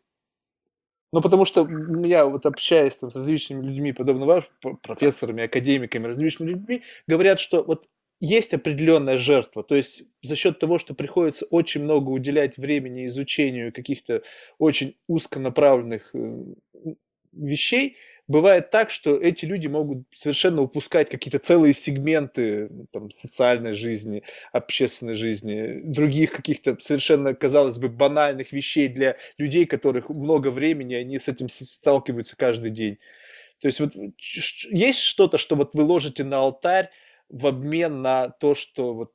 Ну, потому что я вот общаюсь там с различными людьми, подобно вам, профессорами, академиками, различными людьми, говорят, что вот есть определенная жертва, то есть за счет того, что приходится очень много уделять времени изучению каких-то очень узконаправленных э, вещей, бывает так, что эти люди могут совершенно упускать какие-то целые сегменты там, социальной жизни, общественной жизни, других каких-то совершенно, казалось бы, банальных вещей для людей, которых много времени, они с этим сталкиваются каждый день. То есть вот есть что-то, что вот вы ложите на алтарь в обмен на то, что вот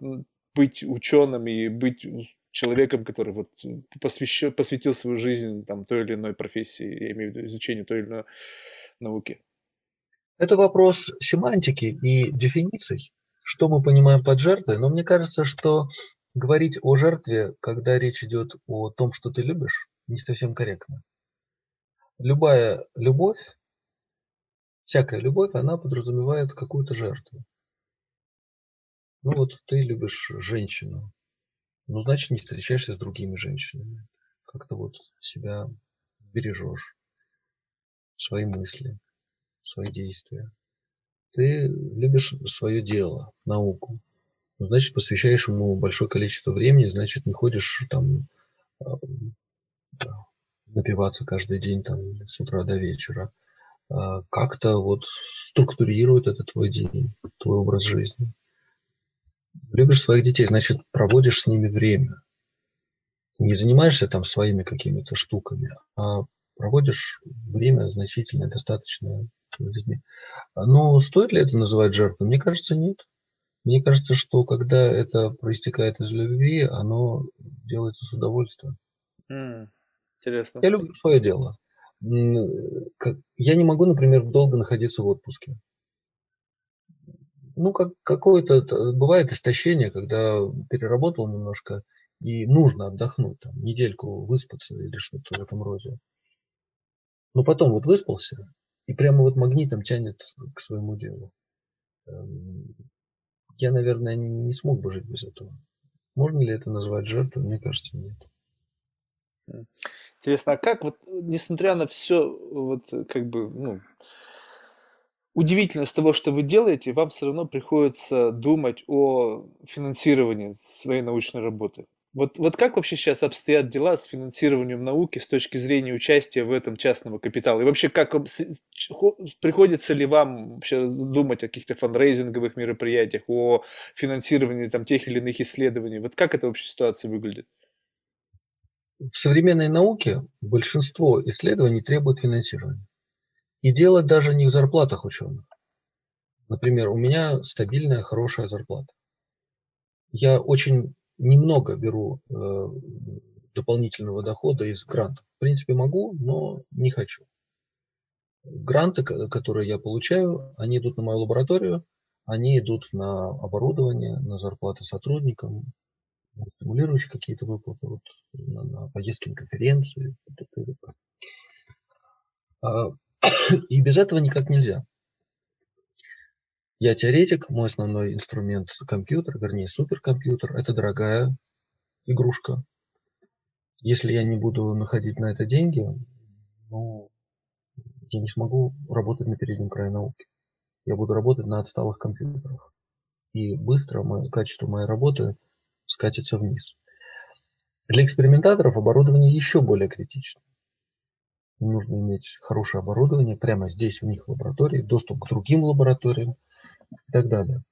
быть ученым и быть человеком, который вот посвящен, посвятил свою жизнь там, той или иной профессии, я имею в виду изучению той или иной науки? Это вопрос семантики и дефиниций. Что мы понимаем под жертвой? Но мне кажется, что говорить о жертве, когда речь идет о том, что ты любишь, не совсем корректно. Любая любовь, всякая любовь, она подразумевает какую-то жертву. Ну вот ты любишь женщину, ну значит не встречаешься с другими женщинами. Как-то вот себя бережешь свои мысли, свои действия. Ты любишь свое дело, науку. Ну, значит, посвящаешь ему большое количество времени, значит, не ходишь там а, напиваться каждый день там с утра до вечера. А, как-то вот структурирует это твой день, твой образ жизни. Любишь своих детей, значит, проводишь с ними время. Не занимаешься там своими какими-то штуками, а проводишь время значительное, достаточно с людьми. Но стоит ли это называть жертвой? Мне кажется, нет. Мне кажется, что когда это проистекает из любви, оно делается с удовольствием. Mm, интересно. Я люблю свое дело. Я не могу, например, долго находиться в отпуске. Ну, как какое-то бывает истощение, когда переработал немножко и нужно отдохнуть, там, недельку выспаться или что-то в этом роде. Но потом вот выспался, и прямо вот магнитом тянет к своему делу. Эм, я, наверное, не, не смог бы жить без этого. Можно ли это назвать жертвой? Мне кажется, нет. Интересно, а как вот, несмотря на все, вот как бы, ну, удивительность того, что вы делаете, вам все равно приходится думать о финансировании своей научной работы? Вот, вот как вообще сейчас обстоят дела с финансированием науки с точки зрения участия в этом частного капитала? И вообще, как приходится ли вам вообще думать о каких-то фандрейзинговых мероприятиях, о финансировании там, тех или иных исследований? Вот как эта вообще ситуация выглядит? В современной науке большинство исследований требует финансирования. И дело даже не в зарплатах ученых. Например, у меня стабильная, хорошая зарплата. Я очень немного беру э, дополнительного дохода из грантов. В принципе, могу, но не хочу. Гранты, которые я получаю, они идут на мою лабораторию, они идут на оборудование, на зарплаты сотрудникам, стимулирующие какие-то выплаты, вот, на, на поездки на конференции. И без этого никак нельзя. Я теоретик, мой основной инструмент компьютер, вернее суперкомпьютер. Это дорогая игрушка. Если я не буду находить на это деньги, ну, я не смогу работать на переднем крае науки. Я буду работать на отсталых компьютерах. И быстро мое, качество моей работы скатится вниз. Для экспериментаторов оборудование еще более критично. Нужно иметь хорошее оборудование прямо здесь у них в лаборатории, доступ к другим лабораториям, и так далее.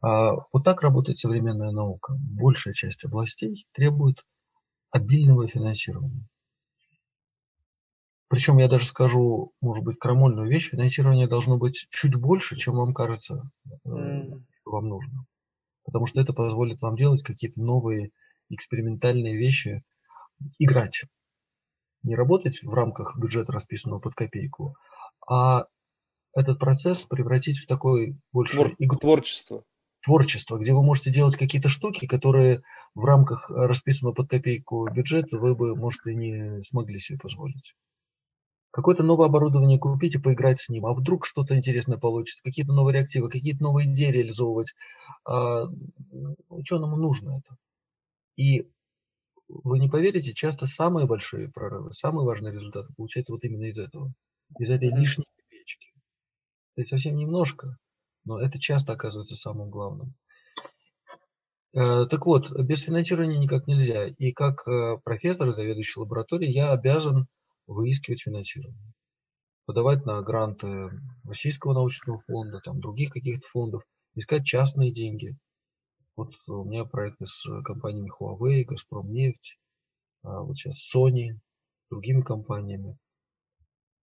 А вот так работает современная наука. Большая часть областей требует отдельного финансирования. Причем я даже скажу, может быть, крамольную вещь, финансирование должно быть чуть больше, чем вам кажется что вам нужно. Потому что это позволит вам делать какие-то новые экспериментальные вещи, играть. Не работать в рамках бюджета, расписанного под копейку, а этот процесс превратить в такой больше Твор... игру. Творчество. Творчество, где вы можете делать какие-то штуки, которые в рамках расписанного под копейку бюджета вы бы, может, и не смогли себе позволить. Какое-то новое оборудование купить и поиграть с ним. А вдруг что-то интересное получится, какие-то новые реактивы, какие-то новые идеи реализовывать. А, ученому нужно это. И вы не поверите, часто самые большие прорывы, самые важные результаты получаются вот именно из этого. Из этой лишней копеечки. Это совсем немножко, но это часто оказывается самым главным. Э, так вот, без финансирования никак нельзя. И как э, профессор, заведующий лабораторией, я обязан выискивать финансирование. Подавать на гранты Российского научного фонда, там, других каких-то фондов, искать частные деньги. Вот у меня проекты с компаниями Huawei, Газпром нефть, а вот сейчас Sony, другими компаниями.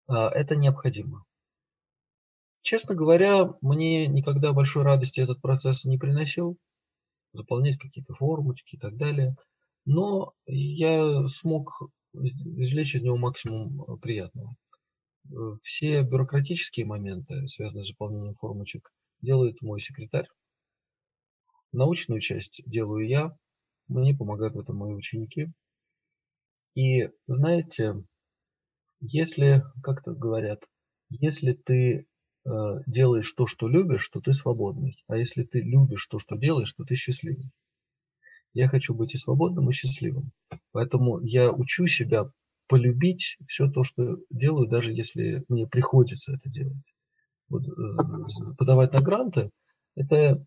А, это необходимо. Честно говоря, мне никогда большой радости этот процесс не приносил. Заполнять какие-то формочки и так далее. Но я смог извлечь из него максимум э, приятного. Э, все бюрократические моменты, связанные с заполнением формочек, делает мой секретарь. Научную часть делаю я, мне помогают в этом мои ученики. И знаете, если, как-то говорят, если ты э, делаешь то, что любишь, то ты свободный. А если ты любишь то, что делаешь, то ты счастливый. Я хочу быть и свободным, и счастливым. Поэтому я учу себя полюбить все то, что делаю, даже если мне приходится это делать. Вот, подавать на гранты, это,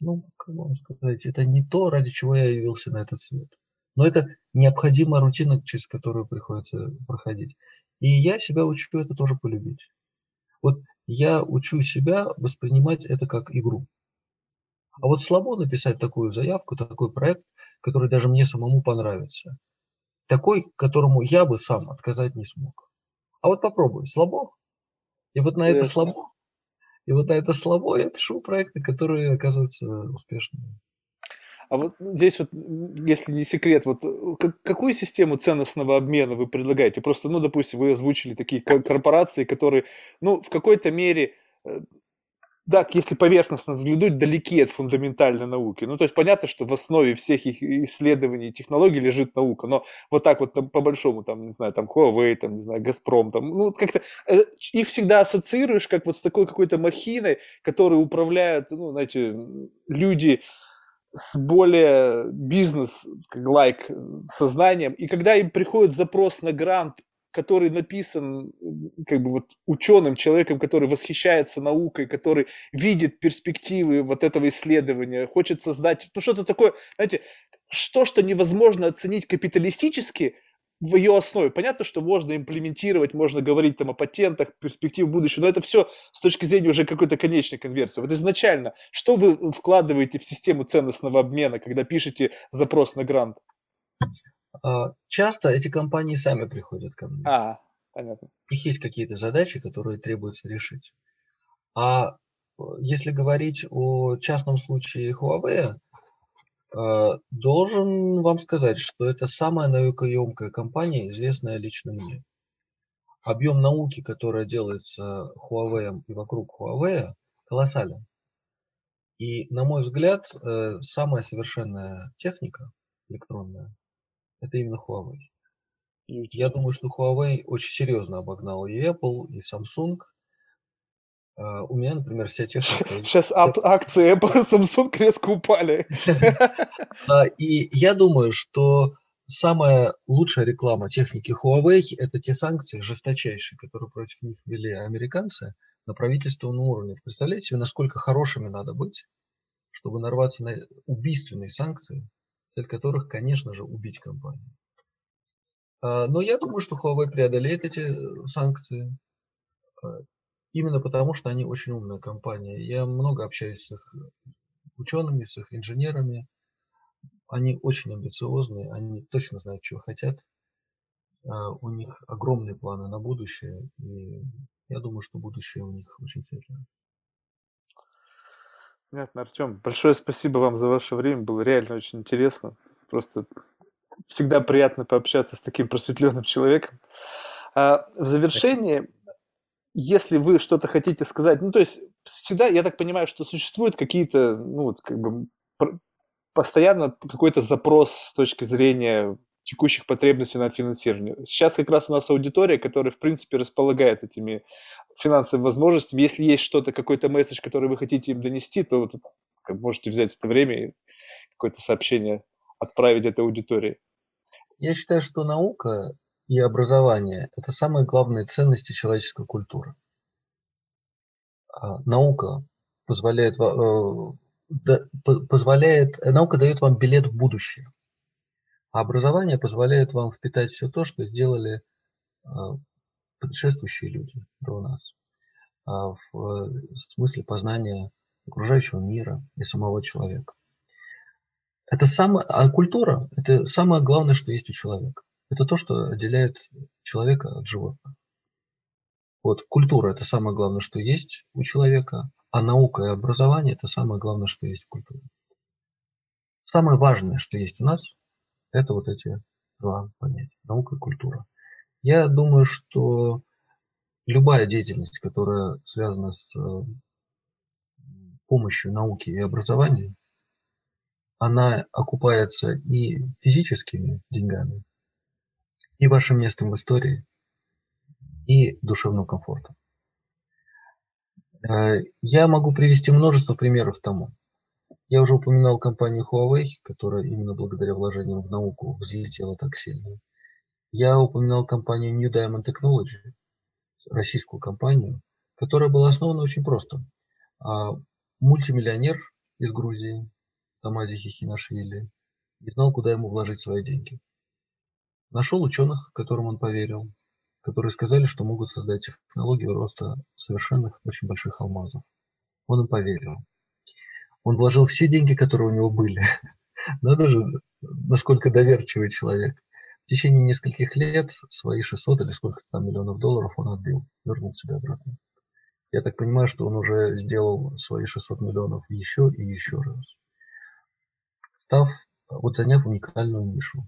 ну, как вам сказать, это не то, ради чего я явился на этот свет. Но это необходимая рутина, через которую приходится проходить. И я себя учу это тоже полюбить. Вот я учу себя воспринимать это как игру. А вот слабо написать такую заявку, такой проект, который даже мне самому понравится. Такой, которому я бы сам отказать не смог. А вот попробуй, слабо. И вот на это слабо, и вот на это слабо я пишу проекты, которые оказываются успешными. А вот здесь вот, если не секрет, вот какую систему ценностного обмена вы предлагаете? Просто, ну, допустим, вы озвучили такие корпорации, которые, ну, в какой-то мере э, так, если поверхностно взглянуть, далеки от фундаментальной науки. Ну, то есть понятно, что в основе всех их исследований и технологий лежит наука, но вот так вот там, по большому, там, не знаю, там Huawei, там, не знаю, Газпром, там, ну, как-то э, их всегда ассоциируешь как вот с такой какой-то махиной, которой управляют, ну, знаете, люди с более бизнес-лайк сознанием, и когда им приходит запрос на грант который написан как бы вот ученым, человеком, который восхищается наукой, который видит перспективы вот этого исследования, хочет создать, ну что-то такое, знаете, что, что невозможно оценить капиталистически в ее основе. Понятно, что можно имплементировать, можно говорить там о патентах, перспектив будущего, но это все с точки зрения уже какой-то конечной конверсии. Вот изначально, что вы вкладываете в систему ценностного обмена, когда пишете запрос на грант? А, часто эти компании сами приходят ко мне. А, понятно. У них есть какие-то задачи, которые требуется решить. А э, если говорить о частном случае Huawei, э, должен вам сказать, что это самая наукоемкая компания, известная лично мне. Объем науки, которая делается Huawei и вокруг Huawei, колоссален. И, на мой взгляд, э, самая совершенная техника электронная это именно Huawei. Я думаю, что Huawei очень серьезно обогнал и Apple, и Samsung. Uh, у меня, например, вся техника... Сейчас акции Apple и Samsung резко упали. uh, и я думаю, что самая лучшая реклама техники Huawei – это те санкции жесточайшие, которые против них ввели американцы на правительственном уровне. Представляете себе, насколько хорошими надо быть, чтобы нарваться на убийственные санкции, цель которых, конечно же, убить компанию. А, но я думаю, что Huawei преодолеет эти э, санкции, а, именно потому, что они очень умная компания. Я много общаюсь с их учеными, с их инженерами. Они очень амбициозные, они точно знают, чего хотят. А, у них огромные планы на будущее, и я думаю, что будущее у них очень светлое. Понятно, Артем. Большое спасибо вам за ваше время. Было реально очень интересно. Просто всегда приятно пообщаться с таким просветленным человеком. А в завершении, если вы что-то хотите сказать, ну, то есть всегда, я так понимаю, что существуют какие-то, ну, вот, как бы постоянно какой-то запрос с точки зрения текущих потребностей на финансирование. Сейчас как раз у нас аудитория, которая, в принципе, располагает этими финансовыми возможностями. Если есть что-то, какой-то месседж, который вы хотите им донести, то вот, как можете взять это время и какое-то сообщение отправить этой аудитории. Я считаю, что наука и образование – это самые главные ценности человеческой культуры. А наука позволяет, э, позволяет, наука дает вам билет в будущее. А образование позволяет вам впитать все то, что сделали а, предшествующие люди до нас а, в э, смысле познания окружающего мира и самого человека. Это самое, а культура – это самое главное, что есть у человека. Это то, что отделяет человека от животного. Вот культура – это самое главное, что есть у человека, а наука и образование – это самое главное, что есть в культуре. Самое важное, что есть у нас, это вот эти два понятия – наука и культура. Я думаю, что любая деятельность, которая связана с э, помощью науки и образования, она окупается и физическими деньгами, и вашим местом в истории, и душевным комфортом. Э, я могу привести множество примеров тому. Я уже упоминал компанию Huawei, которая именно благодаря вложениям в науку взлетела так сильно. Я упоминал компанию New Diamond Technology, российскую компанию, которая была основана очень просто. А, мультимиллионер из Грузии, Тамази Хихинашвили, не знал, куда ему вложить свои деньги. Нашел ученых, которым он поверил, которые сказали, что могут создать технологию роста совершенных очень больших алмазов. Он им поверил. Он вложил все деньги, которые у него были. Надо же, насколько доверчивый человек. В течение нескольких лет свои 600 или сколько там миллионов долларов он отбил, вернул себе обратно. Я так понимаю, что он уже сделал свои 600 миллионов еще и еще раз. Став, вот заняв уникальную нишу.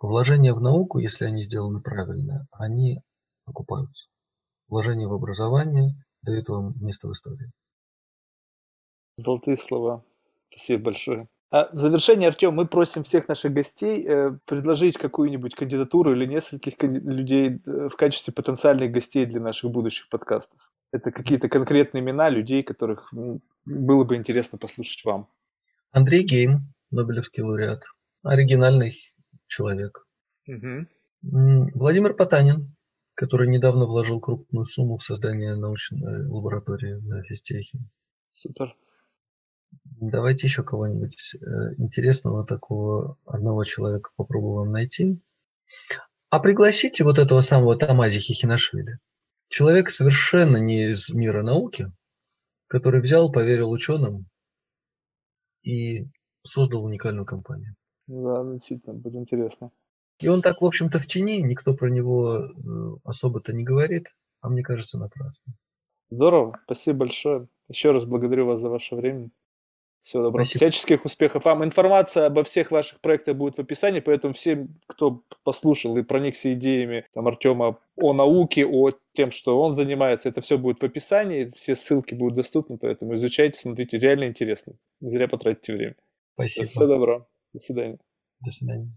Вложения в науку, если они сделаны правильно, они окупаются. Вложения в образование дают вам место в истории. Золотые слова. Спасибо большое. А в завершение, Артем, мы просим всех наших гостей э, предложить какую-нибудь кандидатуру или нескольких людей э, в качестве потенциальных гостей для наших будущих подкастов. Это какие-то конкретные имена людей, которых было бы интересно послушать вам. Андрей Гейм, Нобелевский лауреат. Оригинальный человек. Угу. Владимир Потанин, который недавно вложил крупную сумму в создание научной лаборатории на физтехе. Супер. Давайте еще кого-нибудь э, интересного такого одного человека попробую вам найти. А пригласите вот этого самого Тамази Хихинашвили. Человек совершенно не из мира науки, который взял, поверил ученым и создал уникальную компанию. Да, действительно, будет интересно. И он так, в общем-то, в тени, никто про него э, особо-то не говорит, а мне кажется, напрасно. Здорово, спасибо большое. Еще раз благодарю вас за ваше время. Всего доброго. Спасибо. Всяческих успехов вам. Информация обо всех ваших проектах будет в описании, поэтому всем, кто послушал и проникся идеями там, Артема о науке, о тем, что он занимается, это все будет в описании, все ссылки будут доступны, поэтому изучайте, смотрите, реально интересно. Не зря потратите время. Спасибо. Всего доброго. До свидания. До свидания.